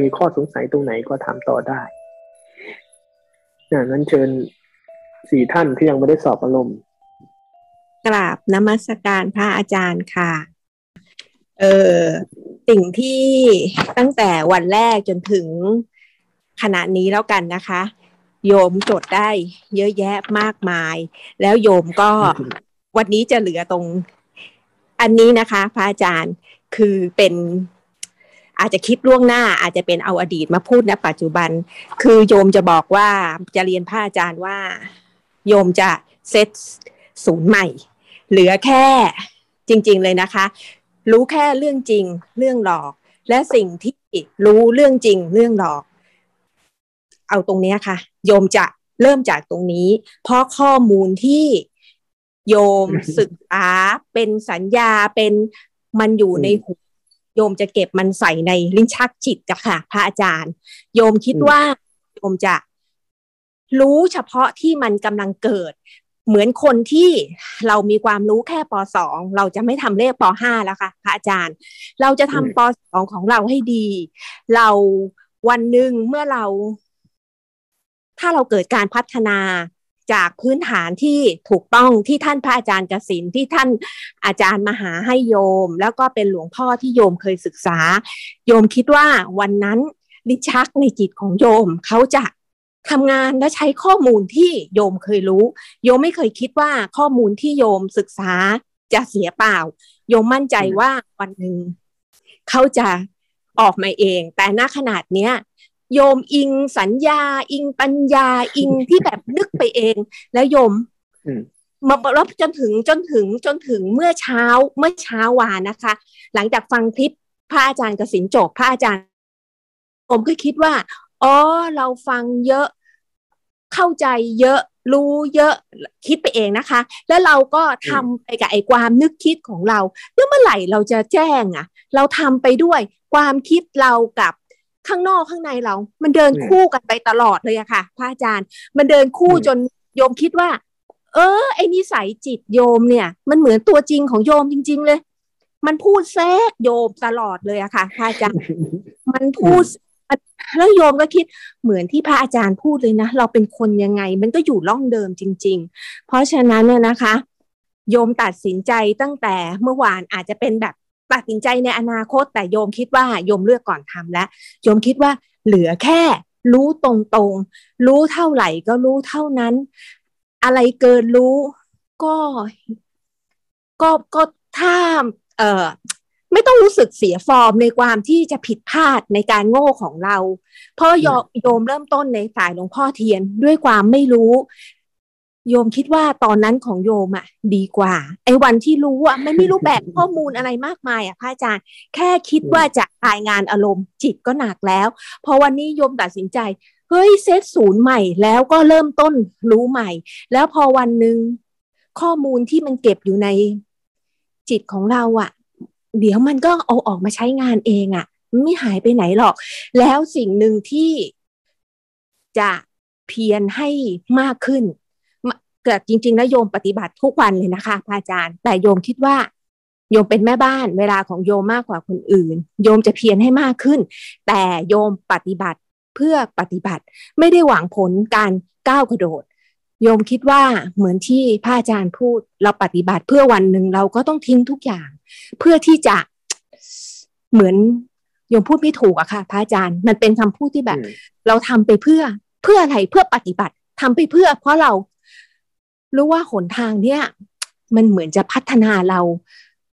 มีข้อสงสัยตรงไหนก็ถามต่อได้อย่างนั้นเชิญสี่ท่านที่ยังไม่ได้สอบอารมณ์ กราบนมัสการพระอาจารย์ค่ะ เออสิ่งที่ตั้งแต่วันแรกจนถึงขณะนี้แล้วกันนะคะ โยมจดได้เยอะแยะมากมาย แล้วโยมก็วันนี้จะเหลือตรง อันนี้นะคะ พระอาจารย์คือเป็น อาจจะคิดล่วงหน้าอาจจะเป็นเอาอดีตมาพูดณปัจจุบัน คือโยมจะบอกว่าจะเรียนพระอาจารย์ว่า โยมจะเซตศูนย์ใหม่ เหลือแค่จริง ๆเลยนะคะ รู้แค่เรื่องจริงเรื่องหลอก และสิ่งที่รู้เรื่องจริงเรื่องหลอก เอาตรงนี้ค่ะ โยมจะเริ่มจากตรงนี้ เพราะข้อมูลที่โยมศึกษาเป็นสัญญาเป็นมันอยู่ในหู โยมจะเก็บมันใส่ในลิ้นชักจิตจ้ะค่ะ พระอาจารย์ โยมคิดว่าโยมจะรู้เฉพาะที่มันกำลังเกิด เหมือนคนที่เรามีความรู้แค่ปสองเราจะไม่ทำเลขปห้าแล้วค่ะพระอาจารย์ เราจะทำปสองของเราให้ดี เราวันหนึ่งเมื่อเรา ถ้าเราเกิดการพัฒนา จากพื้นฐานที่ถูกต้องที่ท่านพระอาจารย์กสินที่ท่านอาจารย์มหาให้โยม แล้วก็เป็นหลวงพ่อที่โยมเคยศึกษา โยมคิดว่าวันนั้นลิชักในจิตของโยมเขาจะทำงานและใช้ข้อมูลที่โยมเคยรู้ โยมไม่เคยคิดว่าข้อมูลที่โยมศึกษาจะเสียเปล่า โยมมั่นใจว่าวันหนึ่งเขาจะออกมาเอง แต่ณขนาดเนี้ย โยมอิงสัญญา อิงปัญญา อิงที่แบบนึกไปเอง แล้วโยมมาแล้วจนถึงจนถึงจนถึงเมื่อเช้าเมื่อเช้าวานนะคะ หลังจากฟังคลิปพระอาจารย์กสินจบพระอาจารย์ ผมก็คิดว่าอ๋อเราฟังเยอะเข้าใจเยอะรู้เยอะคิดไปเองนะคะ แล้วเราก็ทำไปกับไอ้ความนึกคิดของเรา เมื่อไหร่เราจะแจ้งอะ่ะ เราทำไปด้วยความคิดเรากับ ข้างนอกข้างในเรา มันเดินคู่กันไปตลอดเลยอะค่ะ พระอาจารย์ มันเดินคู่จนโยมคิดว่า เออ ไอ้นิสัยจิตโยมเนี่ย มันเหมือนตัวจริงของโยมจริง ๆ เลย มันพูดแทรกโยมตลอดเลยอะค่ะ พระอาจารย์ มันพูดแล้วโยมก็คิดเหมือนที่พระอาจารย์พูดเลยนะ เราเป็นคนยังไง มันก็อยู่ล่องเดิมจริง ๆ เพราะฉะนั้นเนี่ยนะคะ โยมตัดสินใจตั้งแต่เมื่อวานอาจจะเป็นแบบ ตัดสินใจในอนาคตแต่โยมคิดว่าโยมเลือกก่อนทำแล้วโยมคิดว่าเหลือแค่ รู้ตรงๆ รู้เท่าไหร่ก็รู้เท่านั้น อะไรเกินรู้ก็ก็ก็ถ้าเอ่อไม่ต้องรู้สึกเสียฟอร์มในความที่จะผิดพลาดในการโง่ของเรา เพราะโยมเริ่มต้นในสายหลวงพ่อเทียนด้วยความไม่รู้ โยมคิดว่าตอนนั้นของโยมอะดีกว่า ไอ้วันที่รู้อะไม่ไม่รู้แบบข้อมูลอะไรมากมายอะพระอาจารย์ แค่คิดว่าจะรายงานอารมณ์จิตก็หนักแล้วพอวันนี้โยมตัดสินใจเฮ้ยเซตศูนย์ใหม่แล้วก็เริ่มต้นรู้ใหม่ แล้วพอวันหนึ่งข้อมูลที่มันเก็บอยู่ในจิตของเราอะเดี๋ยวมันก็เอาออกมาใช้งานเองอะไม่หายไปไหนหรอก แล้วสิ่งหนึ่งที่จะเพียรให้มากขึ้น เกิดจริง ๆ แล้วโยมปฏิบัติทุกวันเลยนะคะพระอาจารย์ แต่โยมคิดว่า โยมเป็นแม่บ้านเวลาของโยมมากกว่าคนอื่น โยมจะเพียรให้มากขึ้น แต่โยมปฏิบัติเพื่อปฏิบัติไม่ได้หวังผลการก้าวกระโดด โยมคิดว่าเหมือนที่พระอาจารย์พูด เราปฏิบัติเพื่อวันหนึ่งเราก็ต้องทิ้งทุกอย่าง เพื่อที่จะเหมือนโยมพูดไม่ถูกอะค่ะ พระอาจารย์มันเป็นคำพูดที่แบบ เราทำไปเพื่อเพื่ออะไรเพื่อปฏิบัติทำไปเพื่อ เพราะเรา รู้ว่าหนทางเนี่ยมันเหมือนจะพัฒนาเรา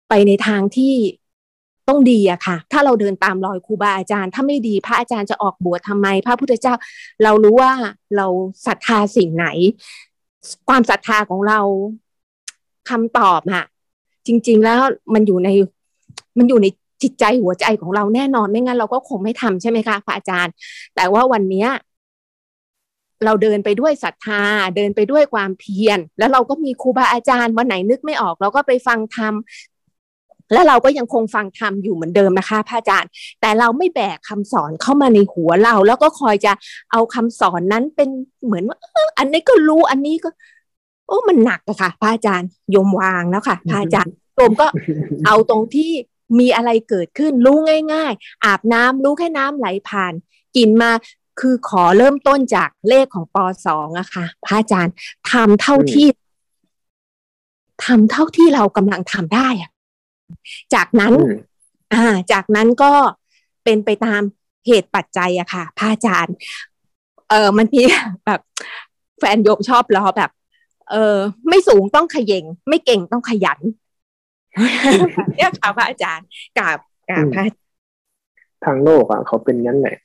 ไปในทางที่ต้องดีอะค่ะ ถ้าเราเดินตามรอยครูบาอาจารย์ ถ้าไม่ดีพระอาจารย์จะออกบวชทำไม พระพุทธเจ้า เรารู้ว่าเราศรัทธาสิ่งไหน ความศรัทธาของเราคำตอบอะจริง ๆ แล้วมันอยู่ในมันอยู่ในจิตใจหัวใจของเราแน่นอนไม่งั้นเราก็คงไม่ทำใช่ไหมคะพระอาจารย์ แต่ว่าวันเนี้ย เราเดินไปด้วยศรัทธา เดินไปด้วยความเพียร แล้วเราก็มีครูบาอาจารย์วันไหนนึกไม่ออก เราก็ไปฟังธรรมแล้วเราก็ยังคงฟังธรรมอยู่เหมือนเดิมนะคะพระอาจารย์ แต่เราไม่แบกคำสอนเข้ามาในหัวเรา แล้วก็คอยจะเอาคำสอนนั้นเป็นเหมือนว่าอันนี้ก็รู้อันนี้ก็ โอ้มันหนักอะค่ะพระอาจารย์ยมวางแล้วค่ะพระอาจารย์โยมก็เอาตรงที่มีอะไรเกิดขึ้นรู้ง่าย ๆ อาบน้ำรู้แค่น้ำไหลผ่าน กินมา คือขอเริ่มต้นจากเลขของปสองอะค่ะพระอาจารย์ทำเท่าที่ทำเท่าที่เรากำลังทำได้อะจากนั้น อ่า จากนั้นก็เป็นไปตามเหตุปัจจัยอะค่ะพระอาจารย์ เออมันมีแบบแฟนโยมชอบล้อแบบ เออ ไม่สูงต้องขย่งไม่เก่งต้องขยันเนี่ยค่ะพระอาจารย์กับกับพระทางโลกอะ เขาเป็นงั้นแหละ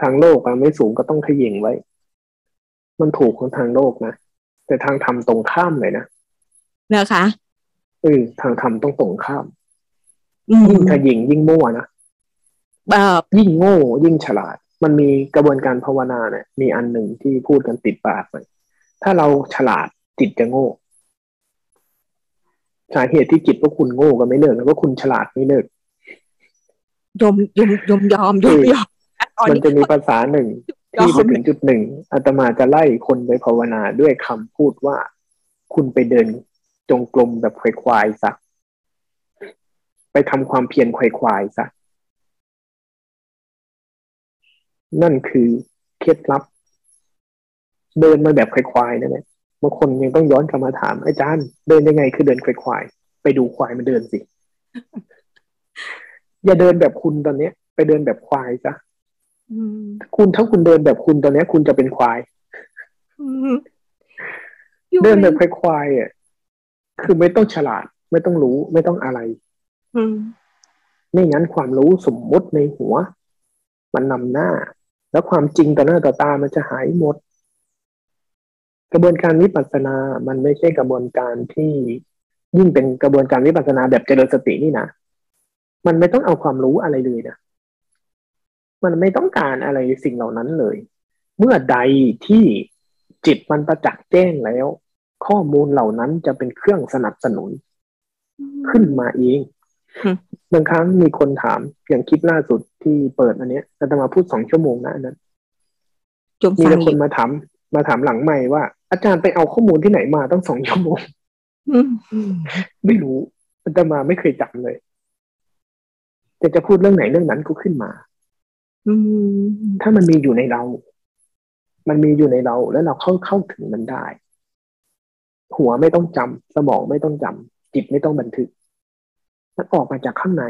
ทางโลกอะไม่สูงก็ต้องขย่งไว้ มันถูกของทางโลกนะแต่ทางธรรมตรงข้ามเลยนะนะคะเออทางธรรมต้องตรงข้ามยิ่งขย่งยิ่งมั่วนะยิ่งโง่ยิ่งฉลาด มันมีกระบวนการภาวนาเนี่ยมีอันหนึ่งที่พูดกันติดปากเลยถ้าเราฉลาดจิตจะโง่สาเหตุที่จิตว่าคุณโง่ก็ไม่เลิกแล้วก็คุณฉลาดไม่เลิกยมยมยมยอมยมยอม มันจะมีภาษาหนึ่งที่ไปถึงจุดหนึ่งอาตมาจะไล่คนไปภาวนาด้วยคำพูดว่า คุณไปเดินจงกรมแบบควายๆซะไปทำความเพียรควายๆซะนั่นคือเคล็ดลับ เดินมาแบบควายๆนั่นแหละบางคนยังต้องย้อนกลับมาถามอาจารย์ เดินยังไงคือเดินควายๆไปดูควายมันเดินสิ อย่าเดินแบบคุณตอนนี้ไปเดินแบบควายซะ คุณถ้าคุณเดินแบบคุณตอนนี้คุณจะเป็นควายเดินแบบควายๆอะคือไม่ต้องฉลาด ไม่ต้องรู้ ไม่ต้องอะไรไม่งั้นความรู้สมมติในหัว มันนำหน้า แล้วความจริงต่อหน้าต่อตามันจะหายหมด กระบวนการวิปัสสนา มันไม่ใช่กระบวนการที่ยิ่งเป็นกระบวนการวิปัสสนาแบบเจริญสตินี่นะมันไม่ต้องเอาความรู้อะไรเลยนะ มันไม่ต้องการอะไรสิ่งเหล่านั้นเลย เมื่อใดที่จิตมันประจักษ์แจ้งแล้ว ข้อมูลเหล่านั้นจะเป็นเครื่องสนับสนุน ขึ้นมาเองบางครั้งมีคนถามอย่างคลิปล่าสุดที่เปิดอันเนี้ยอาตมาพูดสองชั่วโมงนะอันนั้นมีคนมาถามมาถามหลังใหม่ว่า อาจารย์ไปเอาข้อมูลที่ไหนมาตั้งสองชั่วโมงไม่รู้อาตมาไม่เคยจำเลยแต่จะพูดเรื่องไหนเรื่องนั้นก็ขึ้นมา ถ้ามันมีอยู่ในเรา มันมีอยู่ในเราแล้วเราเข้าเข้าถึงมันได้ หัวไม่ต้องจำสมองไม่ต้องจำจิตไม่ต้องบันทึกมันออกมาจากข้างใน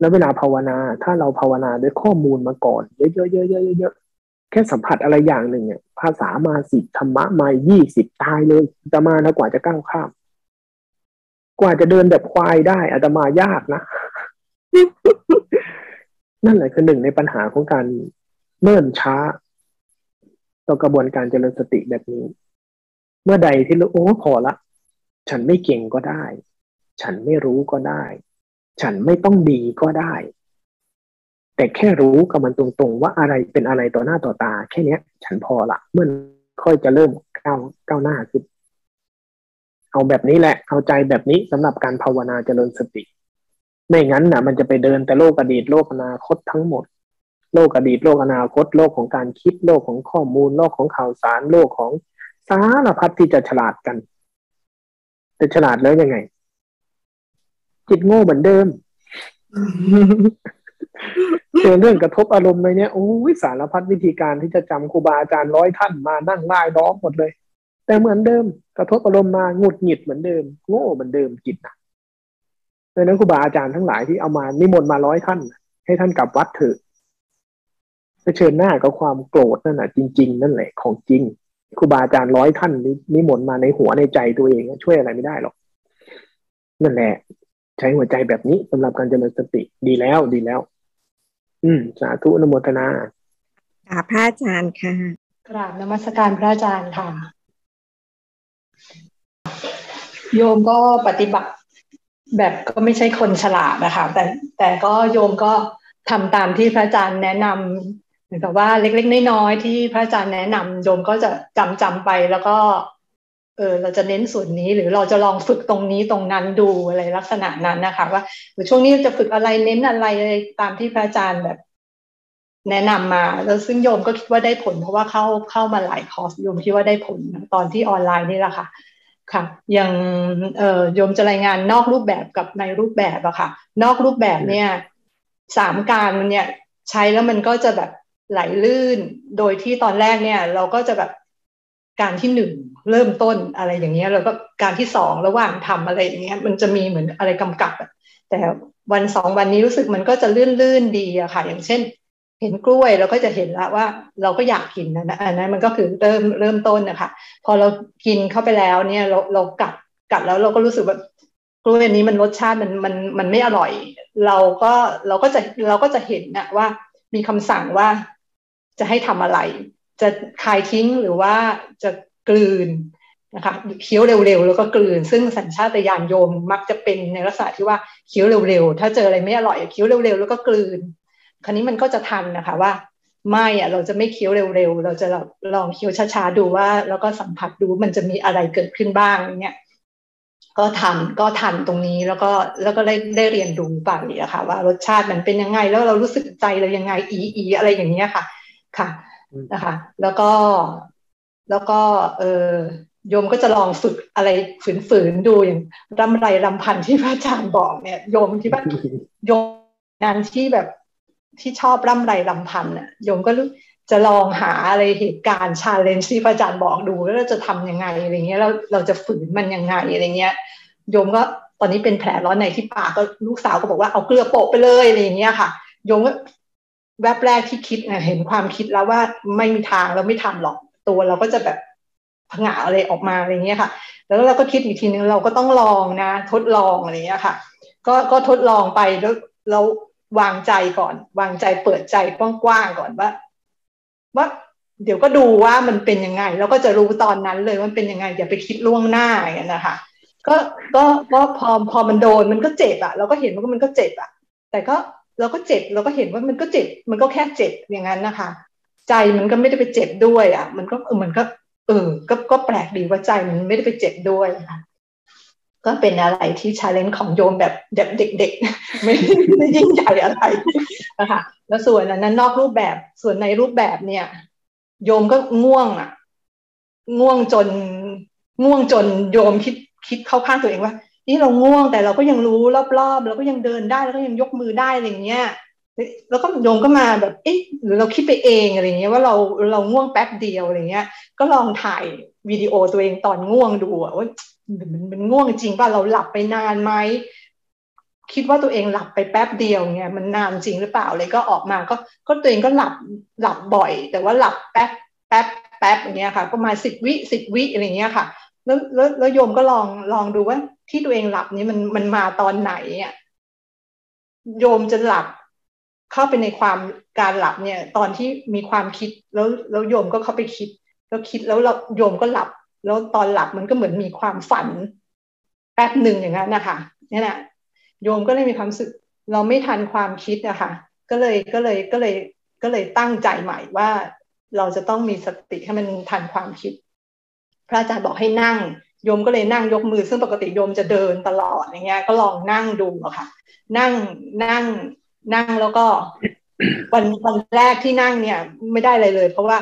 แล้วเวลาภาวนา ถ้าเราภาวนาด้วยข้อมูลมาก่อน เยอะๆๆๆๆแค่สัมผัสอะไรอย่างหนึ่งเนี่ยภาษามาสิธรรมะมายี่สิบตายเลยอาตมานะกว่าจะก้าวข้าม กว่าจะเดินแบบควายได้อาตมายากนะ นั่นแหละคือหนึ่งในปัญหาของการเนิ่นช้า ต่อกระบวนการเจริญสติแบบนี้ เมื่อใดที่รู้โอ้พอละ ฉันไม่เก่งก็ได้ ฉันไม่รู้ก็ได้ ฉันไม่ต้องดีก็ได้ แต่แค่รู้กับมันตรงๆ ว่าอะไรเป็นอะไรต่อหน้าต่อตา แค่เนี้ยฉันพอละเมื่อค่อยจะเริ่มก้าวก้าวหน้าขึ้นเอาแบบนี้แหละ เอาใจแบบนี้สำหรับการภาวนาเจริญสติ ไม่งั้นนะมันจะไปเดินแต่โลกอดีตโลกอนาคตทั้งหมด โลกอดีตโลกอนาคต โลกของการคิดโลกของข้อมูล โลกของข่าวสารโลกของสารพัดที่จะฉลาดกัน แต่ฉลาดแล้วยังไง จิตโง่เหมือนเดิมเจอเรื่องกระทบอารมณ์ในเนี้ยโอ้ยสารพัดวิธีการที่จะจำครูบาอาจารย์ร้อยท่านมานั่งไล่ร้องหมดเลย แต่เหมือนเดิม กระทบอารมณ์มาหงุดหงิดเหมือนเดิม โง่เหมือนเดิมจิตนะ ดังนั้นครูบาอาจารย์ทั้งหลายที่เอามานิมนต์มาร้อยท่าน ให้ท่านกลับวัดเถอะเผชิญหน้ากับความโกรธนั่นแหะจริง ๆ นั่นแหละของจริงครูบาอาจารย์ร้อยท่านนิมนต์มาในหัวในใจตัวเองช่วยอะไรไม่ได้หรอกนั่นแหละ ใช้หัวใจแบบนี้สำหรับการเจริญสติดีแล้วดีแล้ว อืม สาธุนโมทนากราบพระอาจารย์ค่ะกราบนมัสการพระอาจารย์ค่ะ โยมก็ปฏิบัติ แบบก็ไม่ใช่คนฉลาดนะคะ แต่แต่ก็โยมก็ทำตามที่พระอาจารย์แนะนำเหมือนกับว่าเล็กๆน้อยๆที่พระอาจารย์แนะนำโยมก็จะจำจำไปแล้วก็เออเราจะเน้นส่วนนี้หรือเราจะลองฝึกตรงนี้ตรงนั้นดูอะไรลักษณะนั้นนะคะ ว่าช่วงนี้จะฝึกอะไรเน้นอะไรตามที่พระอาจารย์แบบ แนะนำมาแล้วซึ่งโยมก็คิดว่าได้ผล เพราะว่าเข้าเข้ามาหลายคอร์สโยมคิดว่าได้ผลตอนที่ออนไลน์นี่แหละค่ะ ค่ะอย่างโยมจะรายงานนอกรูปแบบกับในรูปแบบอะค่ะ นอกรูปแบบเนี่ยสามการมันเนี่ยใช้แล้วมันก็จะแบบไหลลื่น โดยที่ตอนแรกเนี่ย เราก็จะแบบการที่หนึ่งเริ่มต้นอะไรอย่างเงี้ยแล้วก็การที่สองระหว่างทำอะไรอย่างเงี้ยมันจะมีเหมือนอะไรกำกับแต่วันสองวันนี้รู้สึกมันก็จะลื่นๆดีอะค่ะ อย่างเช่น เห็นกล้วยเราก็จะเห็นแล้วว่าเราก็อยากกินนะอันนั้นมันก็คือเริ่มเริ่มต้นนะคะพอเรากินเข้าไปแล้วเนี่ยเราเรากัดกัดแล้วเราก็รู้สึกว่ากล้วยนี้มันรสชาติมันมันมันไม่อร่อย เราก็เราก็จะเราก็จะเห็นนะว่ามีคำสั่งว่าจะให้ทำอะไร จะคายทิ้งหรือว่าจะกลืนนะคะเคี้ยวเร็วๆแล้วก็กลืน ซึ่งสัญชาตญาณโยมมักจะเป็นในลักษณะที่ว่าเคี้ยวเร็วๆถ้าเจออะไรไม่อร่อยเคี้ยวเร็วๆแล้วก็กลืน คราวนี้มันก็จะทันนะคะว่าไม่อะเราจะไม่เคี้ยวเร็วๆ เราจะลองเคี้ยวช้าๆดูว่า แล้วก็สัมผัสดูมันจะมีอะไรเกิดขึ้นบ้างเงี้ยก็ทำก็ทันตรงนี้แล้วก็แล้วก็ได้ได้เรียนรู้ไปอะค่ะว่ารสชาติมันเป็นยังไง แล้วเรารู้สึกใจเรายังไงอีอีอะไรอย่างเงี้ยค่ะค่ะนะคะ แล้วก็แล้วก็เออโยมก็จะลองฝึกอะไรฝืนๆดูอย่างรำไรรำพันที่พระอาจารย์บอกเนี่ยโยมที่ว่าโยมงานที่แบบ ที่ชอบร่ำไรรำพันอะโยมก็จะลองหาอะไรเหตุการณ์ชาเลนจ์ที่พระอาจารย์บอกดูแล้วเราจะทํำยังไงอะไรเงี้ยแล้วเราจะฝืนมันยังไงอะไรเงี้ยโยมก็ตอนนี้เป็นแผลร้อนในที่ปากก็ลูกสาวก็บอกว่าเอาเกลือโปะไปเลยอะไรเงี้ยค่ะโยมก็แวบแรกที่คิดเห็นความคิดแล้วว่าไม่มีทางเราไม่ทำหรอกตัวเราก็จะแบบผงาอะไรออกมาอะไรเงี้ยค่ะ แล้วเราก็คิดอีกทีนึงเราก็ต้องลองนะ ทดลองอะไรเงี้ยค่ะ ก็ก็ทดลองไปแล้วเรา วางใจก่อน วางใจเปิดใจกว้างๆก่อนว่าว่าเดี๋ยวก็ดูว่ามันเป็นยังไง แล้วก็จะรู้ตอนนั้นเลยว่าเป็นยังไง อย่าไปคิดล่วงหน้าอย่างนี้นะคะก็ก็ก็พอพอมันโดนมันก็เจ็บอะเราก็เห็นว่ามันก็เจ็บอะแต่ก็เราก็เจ็บเราก็เห็นว่ามันก็เจ็บ มันก็แค่เจ็บอย่างนั้นนะคะ ใจมันก็ไม่ได้ไปเจ็บด้วยอะมันก็เออมันก็ เออก็ก็แปลกดีว่าใจมันไม่ได้ไปเจ็บด้วยค่ะ ก็เป็นอะไรที่ชาเลนจ์ของโยมแบบแบบเด็กๆ ไม่ได้ยิ่งใหญ่อะไรนะคะแล้วส่วนนั้นนอกรูปแบบส่วนในรูปแบบเนี่ย โยมก็ง่วงอะ ง่วงจนง่วงจนโยมคิดคิดเข้าข้างตัวเองว่านี่เราง่วงแต่เราก็ยังรู้รอบๆเราก็ยังเดินได้แล้วก็ยังยกมือได้อะไรเงี้ยแล้วก็โยมก็มาแบบเอ๊ะหรือเราคิดไปเองอะไรเงี้ยว่าเราเราง่วงแป๊บเดียวอะไรเงี้ย ก็ลองถ่ายวิดีโอตัวเองตอนง่วงดูว่า มันมันง่วงจริงป่ะเราหลับไปนานไหมคิดว่าตัวเองหลับไปแป๊บเดียวเนี่ยมันนานจริงหรือเปล่าเลยก็ออกมาก็ก็ตัวเองก็หลับหลับบ่อย แต่ว่าหลับแป๊บแป๊บแป๊บอย่างเงี้ยค่ะ ประมาณสิบวิสิบวิอะไรเงี้ยค่ะ แล้วแล้วแล้วโยมก็ลองลองดูว่า ที่ตัวเองหลับนี้มันมันมาตอนไหนอะโยมจะหลับเข้าไปในความการหลับเนี่ย ตอนที่มีความคิดแล้วแล้วโยมก็เข้าไปคิด แล้วคิดแล้วโยมก็หลับ แล้วตอนหลับมันก็เหมือนมีความฝันแป๊บหนึ่งอย่างนั้นนะคะนี่แหละโยมก็เลยมีความสึก เราไม่ทันความคิดนะคะก็เลยก็เลยก็เลยก็เลยตั้งใจใหม่ว่า เราจะต้องมีสติให้มันทันความคิด พระอาจารย์บอกให้นั่งโยมก็เลยนั่งยกมือซึ่งปกติโยมจะเดินตลอดอย่างเงี้ย ก็ลองนั่งดูอะค่ะ นั่งนั่งนั่งแล้วก็วันวันแรกที่นั่งเนี่ย ไม่ได้อะไรเลย เพราะว่า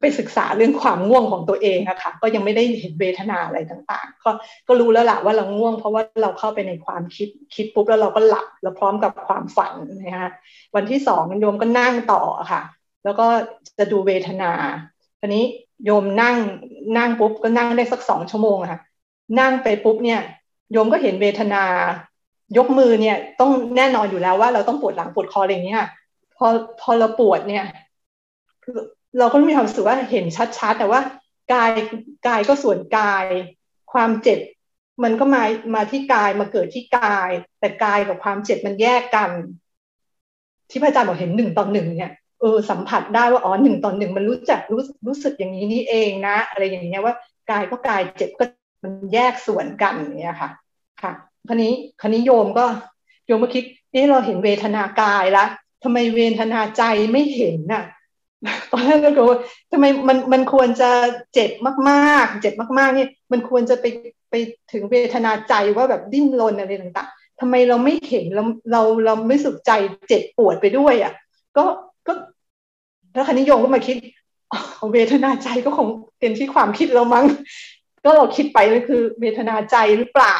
ไปศึกษาเรื่องความง่วงของตัวเองอะค่ะ ก็ยังไม่ได้เห็นเวทนาอะไรต่างๆ ก็ก็รู้แล้วละว่าเราง่วง เพราะว่าเราเข้าไปในความคิดคิดปุ๊บแล้วเราก็หลับแล้วพร้อมกับความฝันนะฮะวันที่สองโยมก็นั่งต่อค่ะ แล้วก็จะดูเวทนาทีนี้โยมนั่งนั่งปุ๊บก็นั่งได้สักสองชั่วโมงค่ะ นั่งไปปุ๊บเนี่ยโยมก็เห็นเวทนา ยกมือเนี่ยต้องแน่นอนอยู่แล้วว่าเราต้องปวดหลังปวดคออะไรอย่างเงี้ยพอพอเราปวดเนี่ย เราก็มีความรู้สึกว่าเห็นชัดๆ แต่ว่ากายกายก็ส่วนกาย ความเจ็บมันก็มามาที่กายมาเกิดที่กาย แต่กายกับความเจ็บมันแยกกัน ที่พระอาจารย์บอกเห็นหนึ่งต่อหนึ่งเนี่ยเออสัมผัสได้ว่าอ๋อหนึ่งต่อหนึ่งมันรู้จักรู้รู้สึกอย่างนี้นี่เองนะ อะไรอย่างเงี้ยว่ากายก็กายเจ็บก็มันแยกส่วนกันเนี่ยค่ะ ค่ะคันนี้คันนี้โยมก็โยมมาคิดนี่เราเห็นเวทนากายละทำไมเวทนาใจไม่เห็นน่ะ ตอนแรกก็ว่าทำไมมันมันควรจะเจ็บมาก ๆ เจ็บมากๆเนี่ยมันควรจะไปไปถึงเวทนาใจว่าแบบดิ้นรนอะไรต่างๆทำไมเราไม่เห็นเราเราเราไม่สุขใจเจ็บปวดไปด้วยอะ ก็ก็แล้วคันนี้โยมก็มาคิดเวทนาใจก็คงเป็นที่ความคิดเรามั้งก็เราคิดไปนั่นคือเวทนาใจหรือเปล่า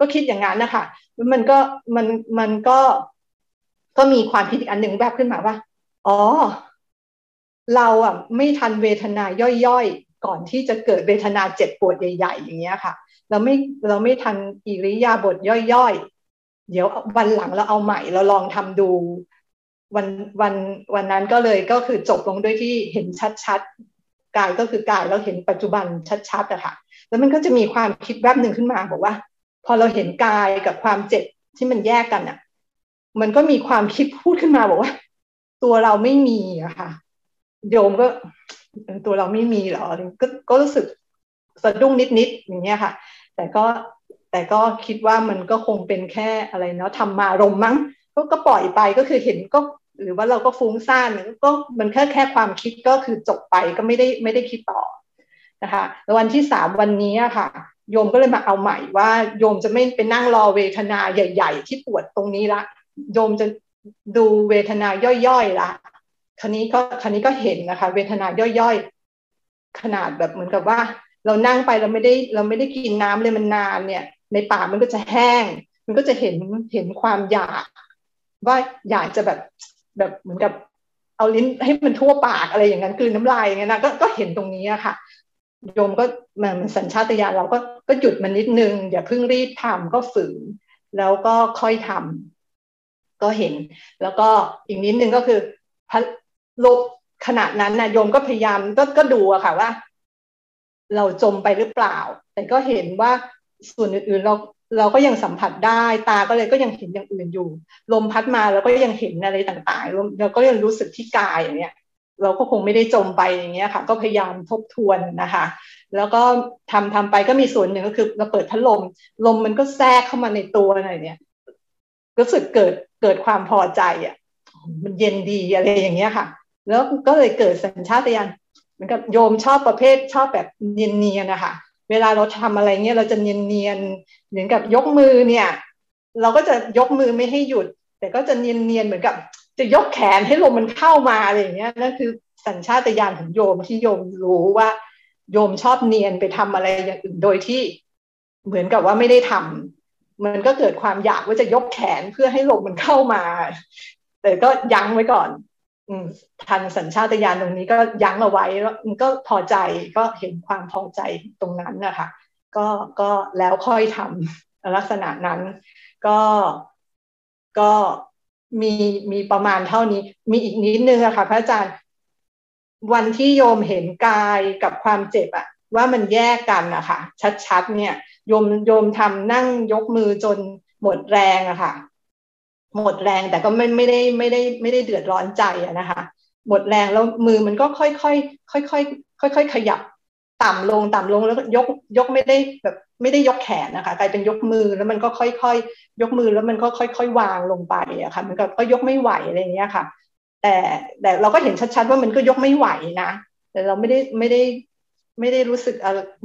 ก็คิดอย่างนั้นนะคะแล้วมันก็มันมันก็ ก็มีความคิดอีกอันหนึ่งแบบขึ้นมาว่า อ๋อ เราอะไม่ทันเวทนาย่อยๆ ก่อนที่จะเกิดเวทนาเจ็บปวดใหญ่ ๆ อย่างเงี้ยค่ะ เราไม่เราไม่ทันอิริยาบถย่อยๆ เดี๋ยววันหลังเราเอาใหม่เราลองทำดู วันวันวันนั้นก็เลยก็คือจบลงด้วยที่เห็นชัดๆกายก็คือกายเราเห็นปัจจุบันชัดๆอะค่ะ แล้วมันก็จะมีความคิดแวบหนึ่งขึ้นมาบอกว่า พอเราเห็นกายกับความเจ็บที่มันแยกกันอะมันก็มีความคิดพูดขึ้นมาบอกว่า ตัวเราไม่มีอะค่ะ โยมก็ตัวเราไม่มีหรอ ก็ก็รู้สึกสะดุ้งนิดๆอย่างเงี้ยค่ะ แต่ก็แต่ก็คิดว่ามันก็คงเป็นแค่อะไรเนาะทำมารมมั้งก็ก็ปล่อยไปก็คือเห็นก็ หรือว่าเราก็ฟุ้งซ่านก็มันแค่แค่ความคิดก็คือจบไปก็ไม่ได้ไม่ได้คิดต่อนะคะแล้ววันที่สามวันนี้ค่ะ โยมก็เลยมาเอาใหม่ว่าโยมจะไม่ไปนั่งรอเวทนาใหญ่ ๆ ที่ปวดตรงนี้ละ โยมจะดูเวทนาย่อยๆละ คันนี้ก็คันนี้ก็เห็นนะคะ เวทนาย่อยๆ ขนาดแบบเหมือนกับว่า เรานั่งไปเราไม่ได้เราไม่ได้กินน้ำเลยมันนานเนี่ย ในปากมันก็จะแห้ง มันก็จะเห็นเห็นความอยาก ว่าอยากจะแบบแบบเหมือนกับเอาลิ้นให้มันทั่วปากอะไรอย่างนั้นกลืนน้ำลายอย่างเงี้ยนะก็ก็เห็นตรงนี้อะค่ะโยมก็มันสัญชาตญาณเราก็ก็หยุดมันนิดนึง อย่าเพิ่งรีบทำก็ฝืน แล้วก็ค่อยทำก็เห็น แล้วก็อีกนิดนึงก็คือพ ลบขณะนั้นนะโยมก็พยายามก็ก็ดูอะค่ะว่า เราจมไปหรือเปล่า แต่ก็เห็นว่าส่วนอื่นๆเราเราก็ยังสัมผัสได้ ตาก็เลยก็ยังเห็นอย่างอื่นอยู่ ลมพัดมาเราก็ยังเห็นอะไรต่างๆเราก็ยังรู้สึกที่กายอย่างเนี้ยเราก็คงไม่ได้จมไปอย่างเงี้ยค่ะ ก็พยายามทบทวนนะคะ แล้วก็ทำทำไปก็มีส่วนหนึ่งก็คือเราเปิดพัดลม ลมมันก็แทรกเข้ามาในตัวอะไรเนี่ยรู้สึกเกิดเกิดความพอใจอะมันเย็นดีอะไรอย่างเงี้ยค่ะ แล้วก็เลยเกิดสัญชาตญาณเหมือนกับโยมชอบประเภทชอบแบบเนียนๆนะคะเวลาเราทำอะไรเงี้ยเราจะเนียนๆเหมือนกับยกมือเนี่ย เราก็จะยกมือไม่ให้หยุด แต่ก็จะเนียนๆเหมือนกับ จะยกแขนให้ลมมันเข้ามาอะไรอย่างเงี้ยนั่นคือสัญชาตญาณของโยมที่โยมรู้ว่า โยมชอบเนียนไปทำอะไรอย่างอื่นโดยที่เหมือนกับว่าไม่ได้ทำมันก็เกิดความอยากว่าจะยกแขนเพื่อให้ลมมันเข้ามา แต่ก็ยั้งไว้ก่อน ทันสัญชาตญาณตรงนี้ก็ยั้งเอาไว้แล้วมันก็พอใจก็เห็นความพอใจตรงนั้นนะคะก็ก็แล้วค่อยทำลักษณะนั้น ก็ก็มีมีประมาณเท่านี้ มีอีกนิดนึงอะค่ะพระอาจารย์ วันที่โยมเห็นกายกับความเจ็บอะว่ามันแยกกันอะค่ะชัดๆเนี่ยโยมโยมทำนั่งยกมือจนหมดแรงอะค่ะ หมดแรงแต่ก็ไม่ไม่ได้ไม่ได้ไม่ได้เดือดร้อนใจอะนะคะ หมดแรงแล้วมือมันก็ค่อยค่อยค่อยค่อยค่อยค่อยขยับต่ำลงต่ำลงแล้วยกยกไม่ได้แบบไม่ได้ยกแขนนะคะกลายเป็นยกมือแล้วมันก็ค่อยค่อยยกมือแล้วมันก็ค่อยค่อยวางลงไปอะค่ะมันก็ก็ยกไม่ไหวอะไรเงี้ยค่ะ แต่แต่เราก็เห็นชัดๆว่ามันก็ยกไม่ไหวนะ แต่เราไม่ได้ไม่ได้ไม่ได้รู้สึก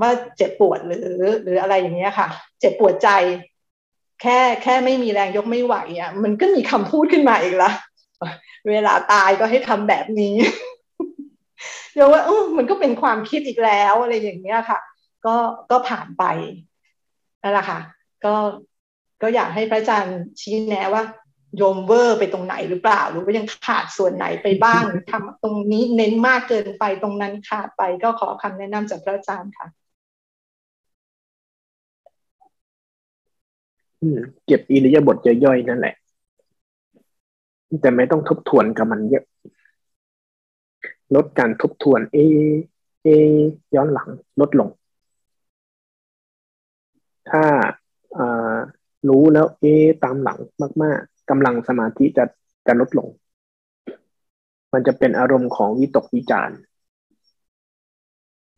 ว่าเจ็บปวดหรือหรืออะไรอย่างเงี้ยค่ะ เจ็บปวดใจ แค่แค่ไม่มีแรงยกไม่ไหวอะมันก็มีคำพูดขึ้นมาอีกละเวลาตายก็ให้ทำแบบนี้เดี๋ยวว่าเออมันก็เป็นความคิดอีกแล้วอะไรอย่างเงี้ยค่ะ ก็ก็ผ่านไปนั่นแหละค่ะ ก็ก็อยากให้พระอาจารย์ชี้แนะว่าโยมเวอร์ไปตรงไหนหรือเปล่า หรือว่ายังขาดส่วนไหนไปบ้างทำตรงนี้เน้นมากเกินไปตรงนั้นขาดไปก็ขอคำแนะนำจากพระอาจารย์ค่ะ เก็บอิริยาบถย่อยๆนั่นแหละ แต่ไม่ต้องทบทวนกับมันเยอะ ลดการทบทวน เอ เอ ย้อนหลัง ลดลง ถ้ารู้แล้วเอ ตามหลังมากๆกำลังสมาธิจะจะลดลง มันจะเป็นอารมณ์ของวิตกวิจาร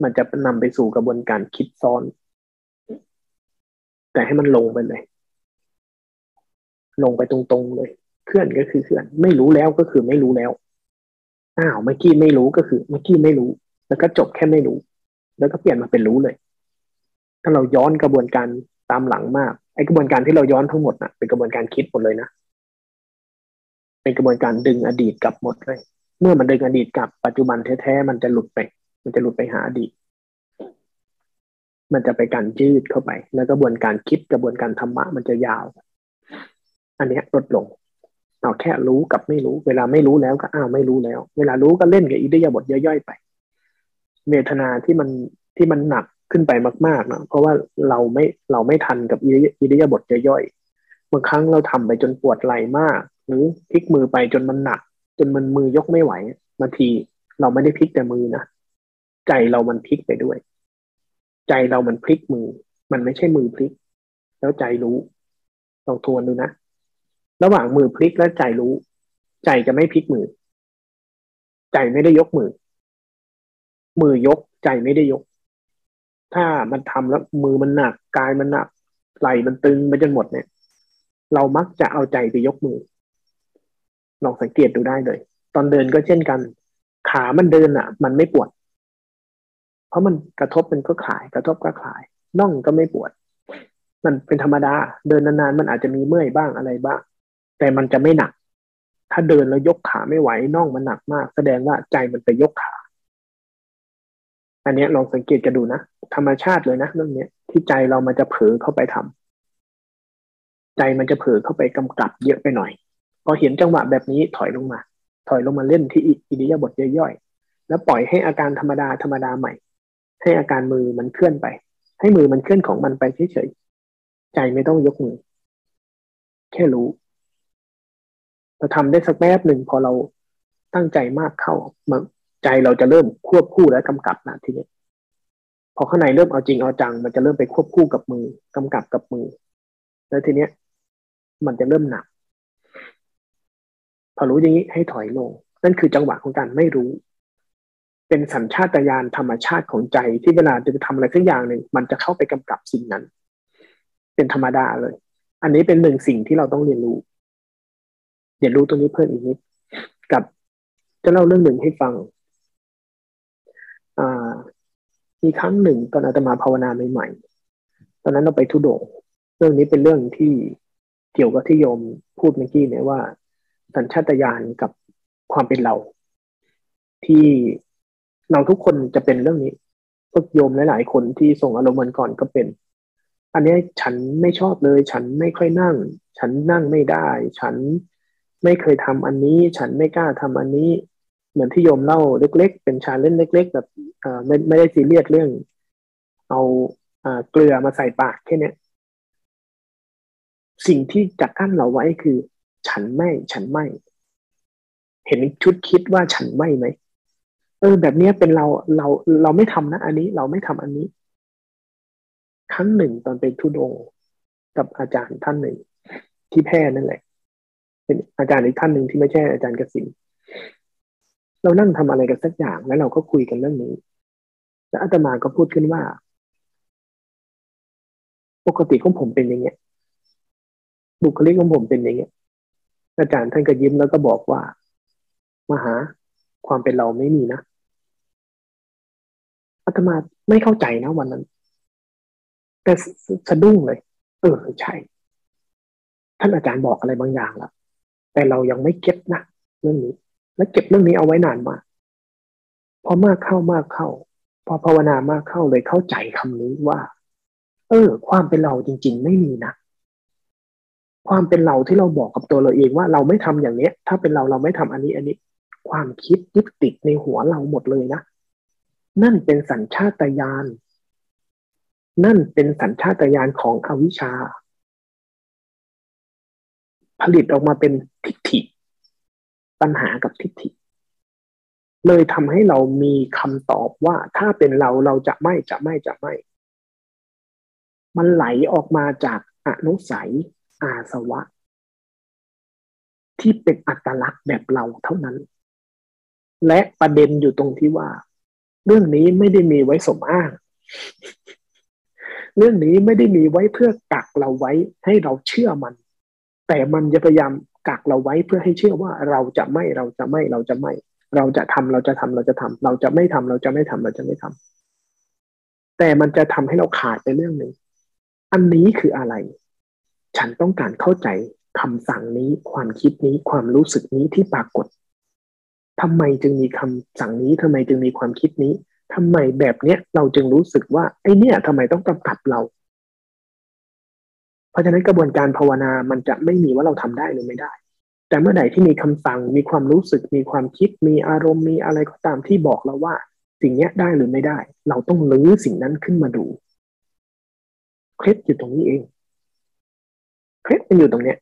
มันจะนำไปสู่กระบวนการคิดซ้อน แต่ให้มันลงไปเลย ลงไปตรงๆเลยเคลื่อนก็คือเคลื่อน ไม่รู้แล้วก็คือไม่รู้แล้วอ้าวเมื่อกี้ไม่รู้ก็คือเมื่อกี้ไม่รู้ แล้วก็จบแค่ไม่รู้ แล้วก็เปลี่ยนมาเป็นรู้เลย ถ้าเราย้อนกระบวนการตามหลังมากไอ้กระบวนการที่เราย้อนทั้งหมดนะเป็นกระบวนการคิดหมดเลยนะเป็นกระบวนการดึงอดีตกลับหมดเลย เมื่อมันดึงอดีตกลับปัจจุบันแท้ๆมันจะหลุดไป มันจะหลุดไปหาอดีตมันจะไปการยืดเข้าไป แล้วกระบวนการคิดกระบวนการธรรมะมันจะยาว อันนี้ลดลงเอาแค่รู้กับไม่รู้ เวลาไม่รู้แล้วก็อ้าวไม่รู้แล้ว เวลารู้ก็เล่นกับอิริยาบถย่อยๆไป เวทนาที่มันที่มันหนักขึ้นไปมากๆเนาะเพราะว่าเราไม่เราไม่ทันกับอิริยาบถย่อยๆบางครั้งเราทำไปจนปวดไหล่มาก หรือพลิกมือไปจนมันหนัก จนมันมือยกไม่ไหวบางทีเราไม่ได้พลิกแต่มือนะใจเรามันพลิกไปด้วย ใจเรามันพลิกมือ มันไม่ใช่มือพลิก แล้วใจรู้ลองทวนดูนะ ระหว่างมือพลิกและใจรู้ ใจจะไม่พลิกมือ ใจไม่ได้ยกมือ มือยกใจไม่ได้ยก ถ้ามันทำแล้วมือมันหนักกายมันหนักไหล่มันตึงไปจนหมดเนี่ย เรามักจะเอาใจไปยกมือลองสังเกตดูได้เลย ตอนเดินก็เช่นกัน ขามันเดินอะ มันไม่ปวด เพราะมันกระทบมันก็คลาย กระทบก็คลายน่องก็ไม่ปวด มันเป็นธรรมดา เดินนานๆมันอาจจะมีเมื่อยบ้างอะไรบ้าง แต่มันจะไม่หนัก ถ้าเดินแล้วยกขาไม่ไหวน่องมันหนักมาก แสดงว่าใจมันไปยกขา อันนี้ลองสังเกตกันดูนะธรรมชาติเลยนะเรื่องนี้ที่ใจเรามันจะเผลอเข้าไปทำใจมันจะเผลอเข้าไปกำกับเยอะไปหน่อย พอเห็นจังหวะแบบนี้ถอยลงมา ถอยลงมาเล่นที่อิริยาบถย่อยๆแล้วปล่อยให้อาการธรรมดาธรรมดาใหม่ ให้อาการมือมันเคลื่อนไป ให้มือมันเคลื่อนของมันไปเฉยๆใจไม่ต้องยกมือ แค่รู้ เราทำได้สักแป๊บหนึ่งพอเราตั้งใจมากเข้ามันใจเราจะเริ่มควบคู่และกำกับนะทีนี้พอข้างในเริ่มเอาจริงเอาจัง มันจะเริ่มไปควบคู่กับมือกำกับกับมือ แล้วทีเนี้ย มันจะเริ่มหนัก พอรู้อย่างนี้ให้ถอยลง นั่นคือจังหวะของการไม่รู้ เป็นสัญชาตญาณธรรมชาติของใจที่เวลาจะทำอะไรสักอย่างหนึ่งมันจะเข้าไปกำกับสิ่งนั้น เป็นธรรมดาเลย อันนี้เป็นหนึ่งสิ่งที่เราต้องเรียนรู้ เรียนรู้ตรงนี้เพิ่มอีกนิดกับจะเล่าเรื่องหนึ่งให้ฟัง อ่า มีครั้งหนึ่งตอนอาตมาภาวนาใหม่ๆ ตอนนั้นเราไปทุดงเรื่องนี้เป็นเรื่องที่เกี่ยวกับที่โยมพูดเมื่อกี้เนี่ยว่า สัญชาตญาณกับความเป็นเรา ที่เราทุกคนจะเป็นเรื่องนี้พวกโยมหลายๆคนที่ส่งอารมณ์มันก่อนก็เป็น อันนี้ฉันไม่ชอบเลย ฉันไม่ค่อยนั่ง ฉันนั่งไม่ได้ ฉัน ไม่เคยทำอันนี้ฉันไม่กล้าทำอันนี้ เหมือนที่โยมเล่าเล็ก ๆ เป็นชาเล่นเล็ก ๆ แบบเออไม่ไม่ได้ซีเรียสเรื่อง เอาเกลือมาใส่ปากแค่นี้สิ่งที่จะกั้นเราไว้คือ ฉันไม่ฉันไม่ เห็นชุดคิดว่าฉันไม่ไหมเออแบบนี้เป็นเราเราเราไม่ทำนะ อันนี้เราไม่ทำอันนี้ ครั้งหนึ่งตอนไปทุดงกับอาจารย์ท่านหนึ่งที่แพร่นั่นแหละ เป็นอาจารย์อีกท่านหนึ่งที่ไม่ใช่อาจารย์กสินเรานั่งทำอะไรกันสักอย่างแล้วเราก็คุยกันเรื่องนี้ แล้วอาตมาก็พูดขึ้นว่า ปกติของผมเป็นอย่างเงี้ย บุคลิกของผมเป็นอย่างเงี้ย อาจารย์ท่านก็ยิ้มแล้วก็บอกว่ามาหาความเป็นเราไม่มีนะอาตมาไม่เข้าใจนะวันนั้น แต่สะดุ้งเลย เออใช่ ท่านอาจารย์บอกอะไรบางอย่างแล้ว แต่เรายังไม่เก็บนะเรื่องนี้ และเก็บเรื่องนี้เอาไว้นานมากพอมากเข้ามากเข้า พอภาวนามากเข้าเลยเข้าใจคำนี้ว่า เออ ความเป็นเราจริง ๆ ไม่มีนะความเป็นเราที่เราบอกกับตัวเราเองว่าเราไม่ทำอย่างเนี้ย ถ้าเป็นเราเราไม่ทำอันนี้อันนี้ ความคิดยึดติดในหัวเราหมดเลยนะนั่นเป็นสัญชาตญาณนั่นเป็นสัญชาตญาณของอวิชชา ผลิตออกมาเป็นทิฏฐิ ปัญหากับทิฏฐิ เลยทำให้เรามีคำตอบว่าถ้าเป็นเราเราจะไม่จะไม่จะไม่ มันไหลออกมาจากอนุสัยอาสวะ ที่เป็นอัตลักษณ์แบบเราเท่านั้น และประเด็นอยู่ตรงที่ว่า เรื่องนี้ไม่ได้มีไว้สมอ้างเรื่องนี้ไม่ได้มีไว้เพื่อกักเราไว้ให้เราเชื่อมัน แต่มันจะพยายามกักเราไว้เพื่อให้เชื่อว่าเราจะไม่เราจะไม่เราจะไม่ เราจะทำเราจะทำเราจะทำเราจะไม่ทำเราจะไม่ทำเราจะไม่ทำแต่มันจะทำให้เราขาดไปเรื่องหนึ่งอันนี้คืออะไร ฉันต้องการเข้าใจคำสั่งนี้ความคิดนี้ความรู้สึกนี้ที่ปรากฏทำไมจึงมีคำสั่งนี้ทำไมจึงมีความคิดนี้ทำไมแบบเนี้ยเราจึงรู้สึกว่าไอเนี่ยทำไมต้องกำกับเรา ราะฉะนั้นกระบวนการภาวนามันจะไม่มีว่าเราทำได้หรือไม่ได้ แต่เมื่อใดที่มีคำสั่งมีความรู้สึก มีความคิด มีอารมณ์มีอะไรก็ตามที่บอกเราว่า สิ่งนี้ได้หรือไม่ได้ เราต้องลื้อสิ่งนั้นขึ้นมาดูเคล็ดอยู่ตรงนี้เองเคล็ดมันอยู่ตรงเนี้ย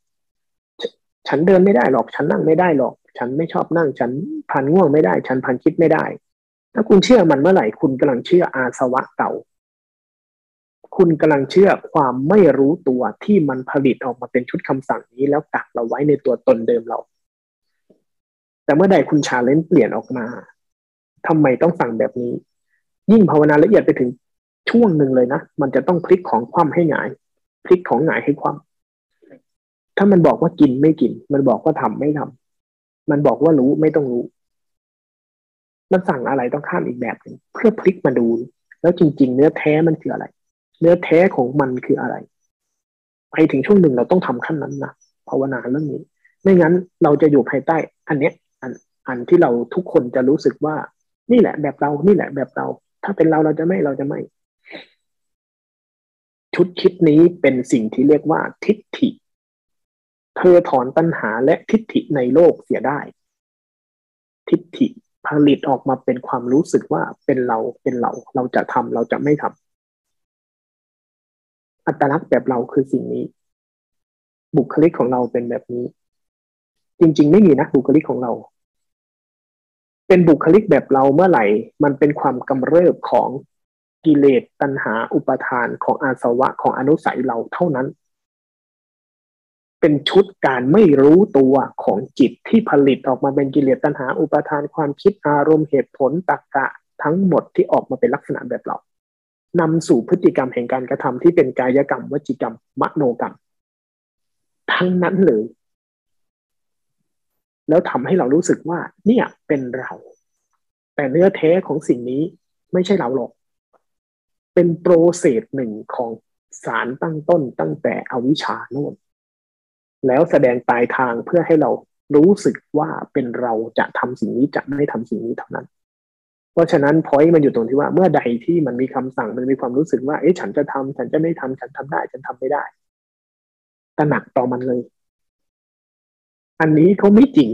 ฉันเดินไม่ได้หรอกฉันนั่งไม่ได้หรอก ฉันไม่ชอบนั่ง ฉันพันง่วงไม่ได้ ฉันพันคิดไม่ได้ ถ้าคุณเชื่อมันเมื่อไหร่คุณกำลังเชื่ออาสวะเก่า คุณกำลังเชื่อความไม่รู้ตัวที่มันผลิตออกมาเป็นชุดคำสั่งนี้ แล้วกักเราไว้ในตัวตนเดิมเรา แต่เมื่อใดคุณชาเลนจ์เปลี่ยนออกมาทำไมต้องสั่งแบบนี้ ยิ่งภาวนาละเอียดไปถึงช่วงหนึ่งเลยนะ มันจะต้องพลิกของความให้หงาย พลิกของหงายให้ความถ้ามันบอกว่ากินไม่กิน มันบอกว่าทำไม่ทำมันบอกว่ารู้ไม่ต้องรู้ มันสั่งอะไรต้องข้ามอีกแบบหนึ่งเพื่อพลิกมาดู แล้วจริง ๆ เนื้อแท้มันคืออะไร เนื้อแท้ของมันคืออะไรไปถึงช่วงหนึ่งเราต้องทำขั้นนั้นนะภาวนาเรื่องนี้ ไม่งั้นเราจะอยู่ภายใต้ อันเนี้ยอันอันที่เราทุกคนจะรู้สึกว่า นี่แหละแบบเรา นี่แหละแบบเรา ถ้าเป็นเราเราจะไม่เราจะไม่ ชุดคิดนี้เป็นสิ่งที่เรียกว่าทิฏฐิ เธอถอนตัณหาและทิฏฐิในโลกเสียได้ ทิฏฐิผลิตออกมาเป็นความรู้สึกว่าเป็นเราเป็นเรา เราจะทำเราจะไม่ทำ อัตลักษณ์แบบเราคือสิ่งนี้ บุคลิกของเราเป็นแบบนี้ จริง ๆ ไม่มีนะบุคลิกของเรา เป็นบุคลิกแบบเราเมื่อไหร่ มันเป็นความกำเริบของกิเลสตัณหาอุปทานของอาสวะของอนุสัยเราเท่านั้น เป็นชุดการไม่รู้ตัวของจิตที่ผลิตออกมาเป็นกิเลสตัณหาอุปทานความคิดอารมณ์เหตุผลตรรกะทั้งหมดที่ออกมาเป็นลักษณะแบบเรา นำสู่พฤติกรรมแห่งการกระทำที่เป็นกายกรรม วจิกรรม มโนกรรม ทั้งนั้นเลย แล้วทำให้เรารู้สึกว่า เนี่ยเป็นเรา แต่เนื้อแท้ของสิ่งนี้ไม่ใช่เราหรอก เป็นโปรเซสหนึ่งของสารตั้งต้นตั้งแต่อวิชชาโน่นแล้วแสดงปลายทางเพื่อให้เรารู้สึกว่าเป็นเราจะทำสิ่งนี้จะไม่ทำสิ่งนี้เท่านั้น เพราะฉะนั้นพอยต์มันอยู่ตรงที่ว่าเมื่อใดที่มันมีคำสั่งมันมีความรู้สึกว่าเอ๊ะฉันจะทำฉันจะไม่ทำฉันทำได้ ฉันทำไม่ได้ตระหนักต่อมันเลย อันนี้เขาไม่จริง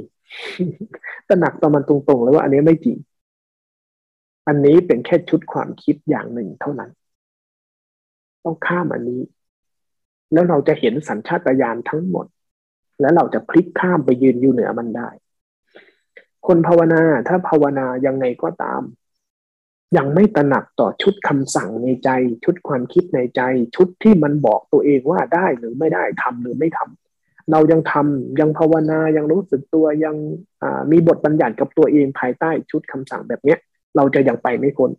ตระหนักต่อมันตรงๆ แล้วว่าอันนี้ไม่จริง อันนี้เป็นแค่ชุดความคิดอย่างหนึ่งเท่านั้น ต้องข้ามอันนี้ แล้วเราจะเห็นสัญชาตญาณทั้งหมด แล้วเราจะพลิกข้ามไปยืนอยู่เหนือมันได้ คนภาวนาถ้าภาวนายังไงก็ตาม ยังไม่ตระหนักต่อชุดคำสั่งในใจ ชุดความคิดในใจ ชุดที่มันบอกตัวเองว่าได้หรือไม่ได้ทำหรือไม่ทำเรายังทำยังภาวนายังรู้สึกตัวยังมีบทบัญญัติกับตัวเองภายใต้ชุดคำสั่งแบบเนี้ยเราจะยังไปไม่พ้น